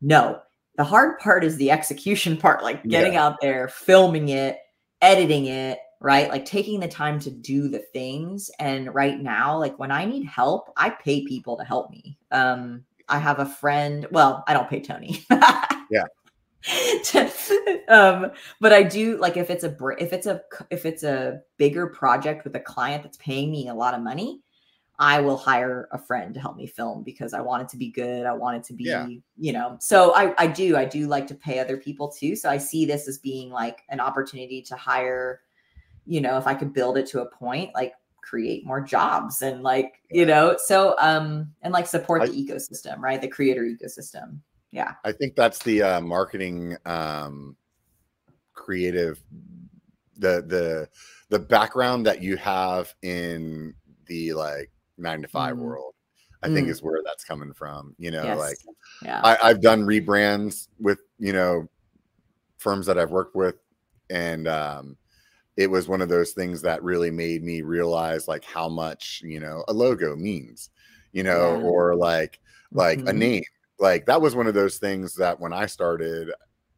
[SPEAKER 2] No the hard part is the execution [LAUGHS] part like getting out there filming it editing it right? Like taking the time to do the things. And right now like when i need help i pay people to help me. Um i have a friend well i don't pay tony. [LAUGHS]
[SPEAKER 1] Yeah.
[SPEAKER 2] um but i do like if it's a br- if it's a if it's a bigger project with a client that's paying me a lot of money i will hire a friend to help me film because i want it to be good. I want it to be
[SPEAKER 1] Yeah.
[SPEAKER 2] you know so i i do i do like to pay other people too. So i see this as being like an opportunity to hire you know if i could build it to a point like create more jobs and like you know so um and like support
[SPEAKER 1] I-
[SPEAKER 2] the ecosystem right? The creator ecosystem. Yeah.
[SPEAKER 1] I think that's the uh, marketing um, creative the the the background that you have in the like nine to five
[SPEAKER 2] Mm.
[SPEAKER 1] world. I think
[SPEAKER 2] Mm.
[SPEAKER 1] is where that's coming from. You know,
[SPEAKER 2] yes
[SPEAKER 1] like
[SPEAKER 2] yeah
[SPEAKER 1] I, I've done rebrands with you know firms that I've worked with, and um, it was one of those things that really made me realize like how much you know a logo means, you know,
[SPEAKER 2] Yeah.
[SPEAKER 1] or like like a
[SPEAKER 2] Mhm.
[SPEAKER 1] name. Like that was one of those things that when I started,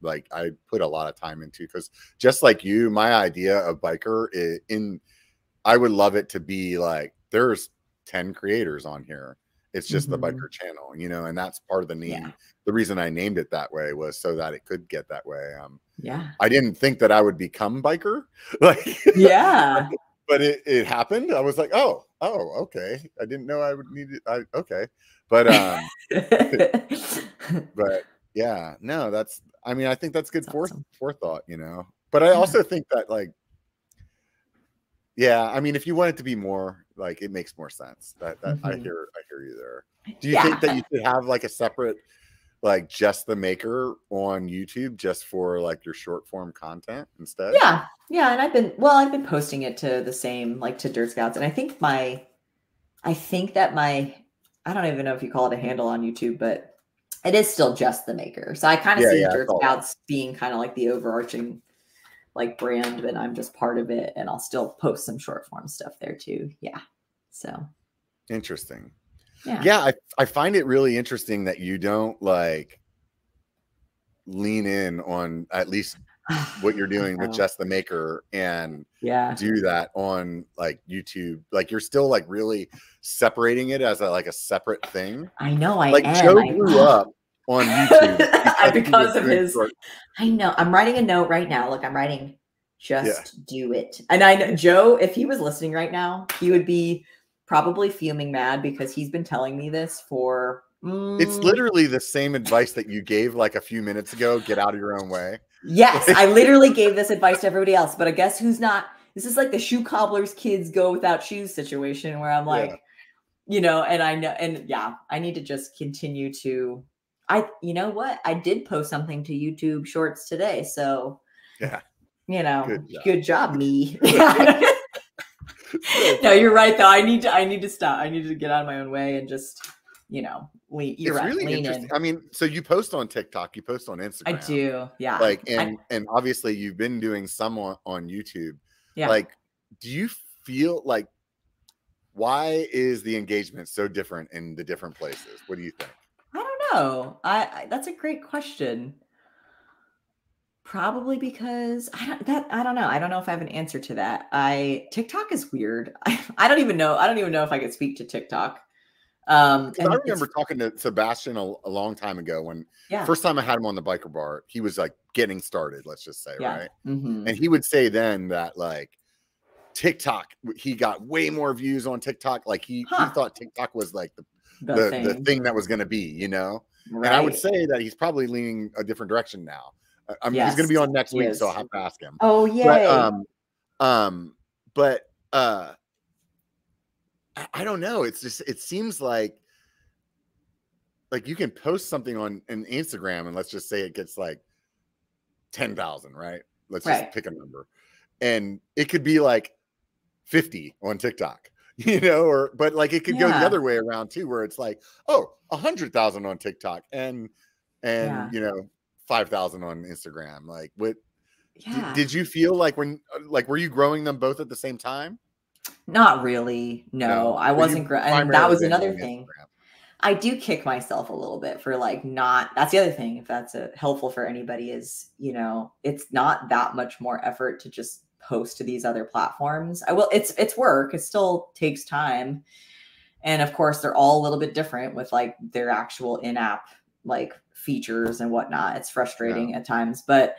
[SPEAKER 1] like I put a lot of time into because just like you, my idea of biker i- in I would love it to be like there's 10 creators on here. It's just the
[SPEAKER 2] Mhm.
[SPEAKER 1] biker channel, you know, and that's part of the name.
[SPEAKER 2] Yeah.
[SPEAKER 1] The reason I named it that way was so that it could get that way. Um
[SPEAKER 2] yeah
[SPEAKER 1] I didn't think that I would become biker. [LAUGHS] Like
[SPEAKER 2] yeah [LAUGHS]
[SPEAKER 1] but it, it happened. I was like, oh, oh, okay. I didn't know I would need it. I okay. But um [LAUGHS] but yeah no that's i mean i think that's good
[SPEAKER 2] That's awesome.
[SPEAKER 1] forethought you know but i
[SPEAKER 2] Yeah.
[SPEAKER 1] also think that like yeah i mean if you want it to be more like it makes more sense that, that i
[SPEAKER 2] Mhm.
[SPEAKER 1] hear i hear you there do you think that you should have like a separate like Jess the Maker on youtube just for like your short form content instead
[SPEAKER 2] yeah yeah and i've been well i've been posting it to the same like to dirt scouts and i think my I think that my I don't even know if you call it a handle on YouTube, but it is still Jess the Maker. So I kind of
[SPEAKER 1] Yeah,
[SPEAKER 2] see
[SPEAKER 1] yeah,
[SPEAKER 2] Dirt. Scouts being kind of like the overarching like brand, but I'm just part of it and I'll still post some short form stuff there too. Yeah. So
[SPEAKER 1] Interesting.
[SPEAKER 2] yeah.
[SPEAKER 1] Yeah, I, I find it really interesting that you don't like lean in on at least [SIGHS] what you're doing with Jess the Maker and
[SPEAKER 2] Yeah.
[SPEAKER 1] do that on like YouTube. Like you're still like really separating it as a, like a separate thing.
[SPEAKER 2] I know I
[SPEAKER 1] like
[SPEAKER 2] am.
[SPEAKER 1] Joe
[SPEAKER 2] I-
[SPEAKER 1] grew up on [LAUGHS] YouTube
[SPEAKER 2] because of his I know. I'm writing a note right now. Look, I'm writing just do it. And I know Joe, if he was listening right now, he would be probably fuming mad because he's been telling me this for
[SPEAKER 1] It's
[SPEAKER 2] mm,
[SPEAKER 1] literally the same advice that you gave like a few minutes ago. Get out of your own way.
[SPEAKER 2] Yes, I [LAUGHS] literally gave this advice to everybody else, but I guess who's not this is like the shoe cobbler's kids go without shoes situation where I'm
[SPEAKER 1] Yeah.
[SPEAKER 2] like, you know, and I know and yeah, I need to just continue to I you know what? I did post something to YouTube shorts today, so
[SPEAKER 1] Yeah.
[SPEAKER 2] you know,
[SPEAKER 1] Good job.
[SPEAKER 2] good job, me. [LAUGHS] no, you're right though. I need to I need to stop. I need to get out of my own way and just, you know, lean you're
[SPEAKER 1] it's
[SPEAKER 2] right,
[SPEAKER 1] really interesting.
[SPEAKER 2] in.
[SPEAKER 1] I mean, so you post on TikTok, you post on Instagram.
[SPEAKER 2] I do. Yeah.
[SPEAKER 1] Like
[SPEAKER 2] I-
[SPEAKER 1] and and obviously you've been doing some on, on YouTube.
[SPEAKER 2] yeah.
[SPEAKER 1] Like, do you feel like why is the engagement so different in the different places? What do you think?
[SPEAKER 2] Know. I, I that's a great question. Probably because I don't that I don't know. I don't know if I have an answer to that. I TikTok is weird. I, [LAUGHS] I don't even know. I don't even know if I could speak to TikTok. Um
[SPEAKER 1] I remember talking to Sebastian a, a long time ago when
[SPEAKER 2] yeah.
[SPEAKER 1] first time I had him on the biker bar, he was like getting started, let's just say,
[SPEAKER 2] yeah.
[SPEAKER 1] right?
[SPEAKER 2] mhm.
[SPEAKER 1] And he would say then that like TikTok, he got way more views on TikTok. Like he,
[SPEAKER 2] Huh.
[SPEAKER 1] he thought TikTok was like the,
[SPEAKER 2] The,
[SPEAKER 1] the,
[SPEAKER 2] thing.
[SPEAKER 1] the thing that was going to be, you know? And I would say that he's probably leaning a different direction now. I- mean, he's going to be on next week, so I'll have to ask him.
[SPEAKER 2] Oh yeah.
[SPEAKER 1] But um, um, but uh, I, I don't know. It's just it seems like like you can post something on an Instagram and let's just say it gets like ten thousand, right? Let's
[SPEAKER 2] Right.
[SPEAKER 1] just pick a number, and it could be like fifty on TikTok. [LAUGHS] You know, or but like it could go the other way around too, where it's like, oh, a hundred thousand on TikTok and and
[SPEAKER 2] Yeah.
[SPEAKER 1] you know, five thousand on Instagram. Like what
[SPEAKER 2] yeah.
[SPEAKER 1] Did, you feel like when uh, like were you growing them both at the same time?
[SPEAKER 2] Not really. No, I
[SPEAKER 1] But you
[SPEAKER 2] wasn't. Gr- and that was another thing.
[SPEAKER 1] Instagram.
[SPEAKER 2] I do kick myself a little bit for like not that's the other thing if that's a, helpful for anybody is you know it's not that much more effort to just post to these other platforms. I will it's it's work. It still takes time. And of course they're all a little bit different with like their actual in-app like features and whatnot. It's frustrating at times, but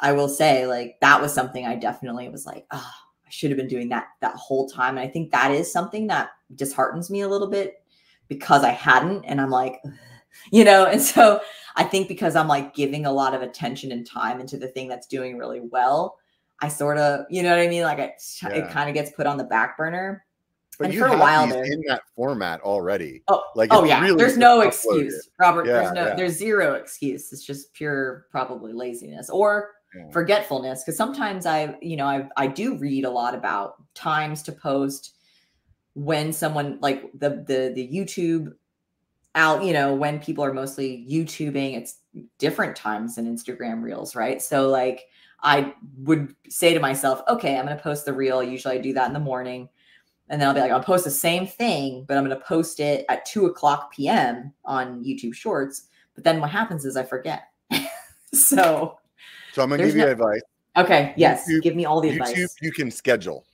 [SPEAKER 2] I will say like that was something I definitely was like, oh, I should have been doing that that whole time. And I think that is something that disheartens me a little bit because I hadn't. And I'm like, [LAUGHS] you know, and so I think because I'm like giving a lot of attention and time into the thing that's doing really well, I sort of, you know what I mean? Like it,
[SPEAKER 1] Yeah.
[SPEAKER 2] it kind of gets put on the back burner.
[SPEAKER 1] But
[SPEAKER 2] And
[SPEAKER 1] you
[SPEAKER 2] for a while there-
[SPEAKER 1] in that format already.
[SPEAKER 2] Oh,
[SPEAKER 1] Like
[SPEAKER 2] oh yeah,
[SPEAKER 1] really
[SPEAKER 2] there's no excuse, Robert.
[SPEAKER 1] Yeah,
[SPEAKER 2] there's no,
[SPEAKER 1] yeah.
[SPEAKER 2] there's zero excuse. It's just pure probably laziness or forgetfulness. Because sometimes I, you know, I I do read a lot about times to post when someone like the the the YouTube out, you know, when people are mostly YouTubing, it's different times than Instagram Reels, right? So like I would say to myself, okay, I'm gonna post the reel. Usually I do that in the morning. And then I'll be like, I'll post the same thing, but I'm going to post it at two o'clock p.m. on YouTube Shorts. But then what happens is I forget. [LAUGHS] so,
[SPEAKER 1] So I'm gonna give you
[SPEAKER 2] no-
[SPEAKER 1] advice.
[SPEAKER 2] okay, yes,
[SPEAKER 1] YouTube-
[SPEAKER 2] give me all the
[SPEAKER 1] YouTube,
[SPEAKER 2] advice.
[SPEAKER 1] you can schedule.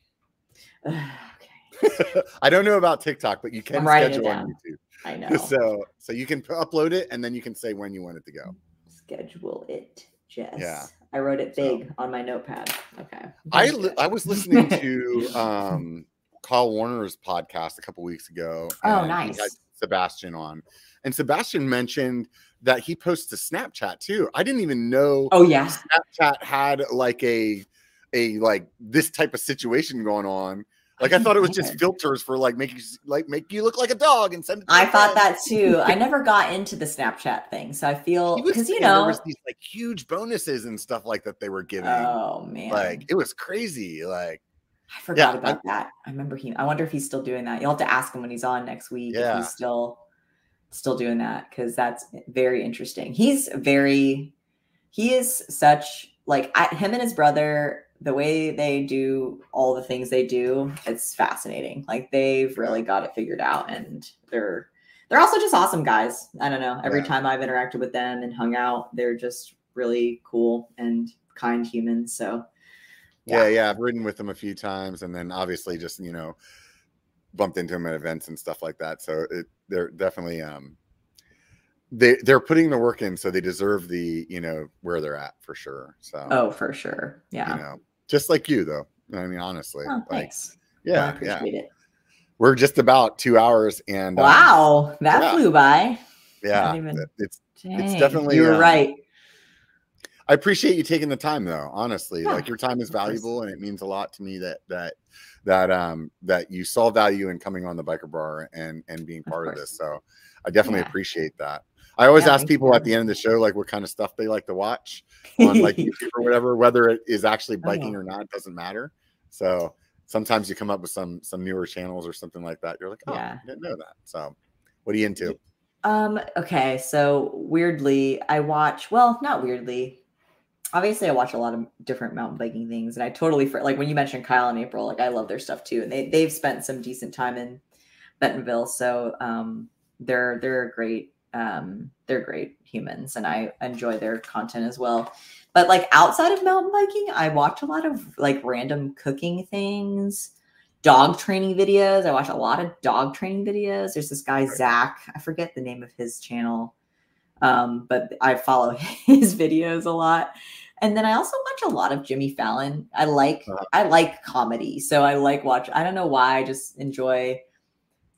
[SPEAKER 1] [SIGHS]
[SPEAKER 2] okay, [LAUGHS]
[SPEAKER 1] I don't know about TikTok, but you can
[SPEAKER 2] I'm writing it
[SPEAKER 1] schedule on. YouTube.
[SPEAKER 2] I [LAUGHS] know.
[SPEAKER 1] So so you can upload it and then you can say when you want it to go.
[SPEAKER 2] Schedule it, Jess.
[SPEAKER 1] Yeah.
[SPEAKER 2] I wrote it
[SPEAKER 1] So-
[SPEAKER 2] big on my notepad. Okay.
[SPEAKER 1] I
[SPEAKER 2] Thank
[SPEAKER 1] li-
[SPEAKER 2] you.
[SPEAKER 1] I was listening to [LAUGHS] um Kyle Warner's podcast a couple weeks ago.
[SPEAKER 2] Oh,
[SPEAKER 1] and he had
[SPEAKER 2] nice.
[SPEAKER 1] Sebastian on, and Sebastian mentioned that he posts to Snapchat too. I didn't even know
[SPEAKER 2] Oh yeah.
[SPEAKER 1] Snapchat had like a a like this type of situation going on. Like I thought it was just filters for like make you like make you look like a dog and send it. To
[SPEAKER 2] I thought that too. I [LAUGHS] never got into the Snapchat thing, so I feel because you
[SPEAKER 1] saying there
[SPEAKER 2] know.
[SPEAKER 1] was these like huge bonuses and stuff like that they were giving.
[SPEAKER 2] Oh man.
[SPEAKER 1] like it was crazy. Like
[SPEAKER 2] I forgot
[SPEAKER 1] Yeah,
[SPEAKER 2] about that. I remember he. I wonder if he's still doing that. You'll have to ask him when he's on next week if
[SPEAKER 1] Yeah.
[SPEAKER 2] he's still still doing that because that's very interesting. He's very. He is such like I, him and his brother. The way they do all the things they do, it's fascinating. Like they've really got it figured out, and they're they're also just awesome guys. I don't know. Every
[SPEAKER 1] Yeah.
[SPEAKER 2] time I've interacted with them and hung out, they're just really cool and kind humans. So
[SPEAKER 1] Yeah, yeah, I've ridden with them a few times, and then obviously just you know bumped into them at events and stuff like that. So it, they're definitely um they they're putting the work in, so they deserve the you know where they're at for sure. So
[SPEAKER 2] oh, for sure, yeah.
[SPEAKER 1] you know, just like you though. I mean, honestly,
[SPEAKER 2] Oh,
[SPEAKER 1] like
[SPEAKER 2] thanks. I
[SPEAKER 1] yeah, yeah,
[SPEAKER 2] it.
[SPEAKER 1] we're just about two hours, and um,
[SPEAKER 2] Wow, that
[SPEAKER 1] yeah.
[SPEAKER 2] flew by.
[SPEAKER 1] yeah,
[SPEAKER 2] even-
[SPEAKER 1] it's
[SPEAKER 2] Dang,
[SPEAKER 1] definitely,
[SPEAKER 2] you were
[SPEAKER 1] um,
[SPEAKER 2] right.
[SPEAKER 1] I appreciate you taking the time though. Honestly,
[SPEAKER 2] Yeah,
[SPEAKER 1] like your time is valuable and it means a lot to me that that that um that you saw value in coming on the biker bar and and being part of
[SPEAKER 2] course.
[SPEAKER 1] this. So I definitely
[SPEAKER 2] Yeah.
[SPEAKER 1] appreciate that. I always
[SPEAKER 2] Yeah,
[SPEAKER 1] ask people at the end of the show like what kind of stuff they like to watch on like [LAUGHS] YouTube or whatever, whether it is actually
[SPEAKER 2] Oh,
[SPEAKER 1] biking or not, doesn't matter. So sometimes you come up with some some newer channels or something like that. You're like, oh,
[SPEAKER 2] Yeah.
[SPEAKER 1] I didn't know that. So what are you into?
[SPEAKER 2] Um, okay, so weirdly, I watch, well, not weirdly. Obviously, I watch a lot of different mountain biking things, and I totally for like when you mentioned Kyle and April, like I love their stuff too. And they they've spent some decent time in Bentonville, so um they're they're a great um they're great humans and I enjoy their content as well. But like outside of mountain biking, I watch a lot of like random cooking things, dog training videos. I watch a lot of dog training videos. There's this guy Zach. I forget the name of his channel, um, but I follow [LAUGHS] his videos a lot. And then I also watch a lot of Jimmy Fallon. I like
[SPEAKER 1] Uh-huh.
[SPEAKER 2] I like comedy, so I like watch. I don't know why. I just enjoy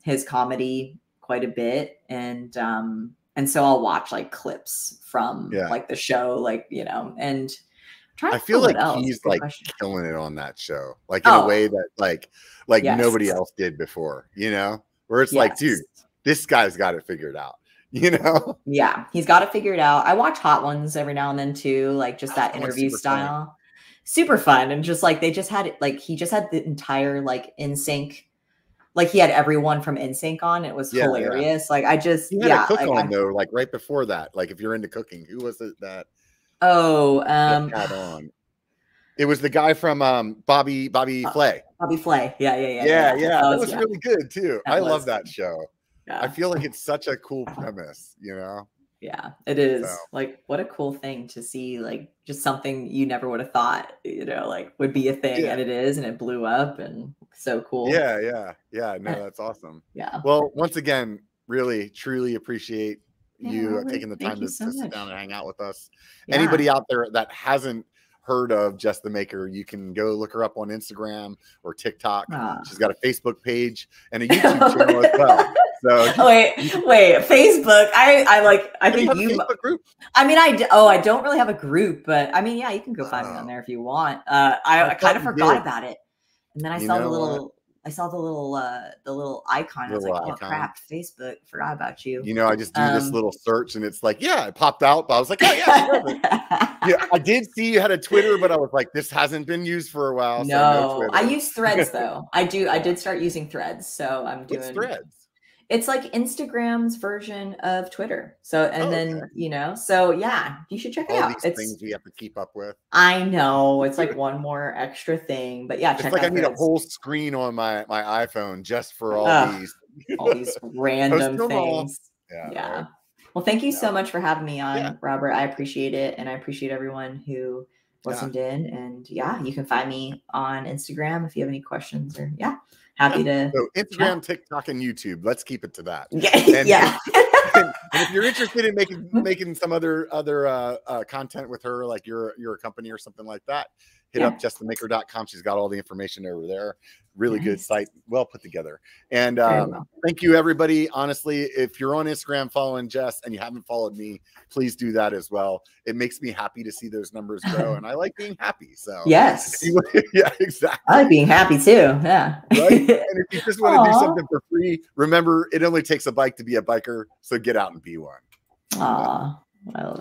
[SPEAKER 2] his comedy quite a bit, and um, and so I'll watch like clips from
[SPEAKER 1] Yeah.
[SPEAKER 2] like the show, like you know, and try
[SPEAKER 1] I feel like he's like
[SPEAKER 2] question.
[SPEAKER 1] killing it on that show, like in
[SPEAKER 2] Oh.
[SPEAKER 1] a way that like like
[SPEAKER 2] Yes.
[SPEAKER 1] nobody else did before, you know? Where it's like, dude, this guy's got it figured out, [LAUGHS] you know?
[SPEAKER 2] Yeah, he's got it figured out. I watch Hot Ones every now and then too, like just that
[SPEAKER 1] Hot
[SPEAKER 2] interview
[SPEAKER 1] super fun.
[SPEAKER 2] style. Super fun. And just like they just had it, like he just had the entire like NSYNC, like he had everyone from NSYNC on. It was
[SPEAKER 1] Yeah, yeah.
[SPEAKER 2] hilarious. Like I just
[SPEAKER 1] He had
[SPEAKER 2] yeah.
[SPEAKER 1] a cook
[SPEAKER 2] like,
[SPEAKER 1] on
[SPEAKER 2] I-
[SPEAKER 1] though, like right before that. Like if you're into cooking, who was it that,
[SPEAKER 2] oh,
[SPEAKER 1] that
[SPEAKER 2] um
[SPEAKER 1] had on? It was the guy from um Bobby Bobby
[SPEAKER 2] Uh,
[SPEAKER 1] Flay.
[SPEAKER 2] Bobby Flay. Yeah, yeah, yeah.
[SPEAKER 1] Yeah, yeah, that
[SPEAKER 2] was-
[SPEAKER 1] was
[SPEAKER 2] yeah,
[SPEAKER 1] really good too.
[SPEAKER 2] That
[SPEAKER 1] I
[SPEAKER 2] was
[SPEAKER 1] love that show.
[SPEAKER 2] yeah.
[SPEAKER 1] I feel like it's such a cool premise, you know?
[SPEAKER 2] Yeah, it is.
[SPEAKER 1] So-
[SPEAKER 2] Like, what a cool thing to see, like, just something you never would have thought, you know, like would be a thing.
[SPEAKER 1] Yeah.
[SPEAKER 2] And it is, and it blew up and so cool.
[SPEAKER 1] Yeah, yeah, yeah. No, [LAUGHS] that's awesome.
[SPEAKER 2] Yeah.
[SPEAKER 1] Well, once again, really, truly appreciate you
[SPEAKER 2] really,
[SPEAKER 1] taking the time to,
[SPEAKER 2] so
[SPEAKER 1] to sit down and hang out with us.
[SPEAKER 2] Yeah.
[SPEAKER 1] Anybody out there that hasn't heard of Jess the Maker, you can go look her up on Instagram or TikTok.
[SPEAKER 2] Ah.
[SPEAKER 1] She's got a Facebook page and a [LAUGHS] YouTube channel as well. So [LAUGHS]
[SPEAKER 2] Oh, wait, wait, Facebook. I, I like, I think you,
[SPEAKER 1] group.
[SPEAKER 2] I mean, I, oh, I don't really have a group, but I mean, yeah, you can go find me on
[SPEAKER 1] Oh.
[SPEAKER 2] there if you want. Uh, I,
[SPEAKER 1] I
[SPEAKER 2] I kind of forgot
[SPEAKER 1] did.
[SPEAKER 2] about it. And then I
[SPEAKER 1] You
[SPEAKER 2] saw the
[SPEAKER 1] know what?
[SPEAKER 2] little, I saw the little, uh, the little icon. I was
[SPEAKER 1] Little
[SPEAKER 2] like, oh crap, Facebook, forgot about you.
[SPEAKER 1] You know, I just do this
[SPEAKER 2] Um,
[SPEAKER 1] little search and it's like, yeah, it popped out. But I was like, oh, yeah, yeah, [LAUGHS] I did see you had a Twitter, but I was like, this hasn't been used for a while. so
[SPEAKER 2] no, I use threads [LAUGHS] though. I do. I did start using threads. So I'm doing
[SPEAKER 1] What's threads.
[SPEAKER 2] It's like Instagram's version of Twitter. So and
[SPEAKER 1] Oh,
[SPEAKER 2] then
[SPEAKER 1] okay.
[SPEAKER 2] you know, so yeah, you should check it out.
[SPEAKER 1] these
[SPEAKER 2] It's
[SPEAKER 1] things we have to keep up with.
[SPEAKER 2] I know it's like [LAUGHS] one more extra thing, but yeah,
[SPEAKER 1] It's like I need a whole screen on my my iPhone just for all these.
[SPEAKER 2] all these [LAUGHS] random things.
[SPEAKER 1] Yeah.
[SPEAKER 2] Yeah.
[SPEAKER 1] right.
[SPEAKER 2] Well, thank you so much for having me on,
[SPEAKER 1] Yeah.
[SPEAKER 2] Robert. I appreciate it, and I appreciate everyone who
[SPEAKER 1] Yeah.
[SPEAKER 2] listened in. And yeah, you can find me on Instagram if you have any questions. Or yeah, happy to.
[SPEAKER 1] So Instagram, TikTok, and YouTube. Let's keep it to that.
[SPEAKER 2] Yeah,
[SPEAKER 1] And- [LAUGHS]
[SPEAKER 2] yeah. [LAUGHS]
[SPEAKER 1] and, and if you're interested in making [LAUGHS] making some other other uh, uh, content with her, like you're you're a company or something like that, hit
[SPEAKER 2] Yeah.
[SPEAKER 1] up jessthemaker.com. She's got all the information over there. Really good site, well put together. And um,
[SPEAKER 2] well.
[SPEAKER 1] thank you, everybody. Honestly, if you're on Instagram following Jess and you haven't followed me, please do that as well. It makes me happy to see those numbers [LAUGHS] grow, and I like being happy. So
[SPEAKER 2] yes, [LAUGHS] [LAUGHS]
[SPEAKER 1] yeah, exactly.
[SPEAKER 2] I like being happy too. Yeah.
[SPEAKER 1] Right? And if you just want to do something for free, remember it only takes a bike to be a biker. So get out and be one.
[SPEAKER 2] Aw, I love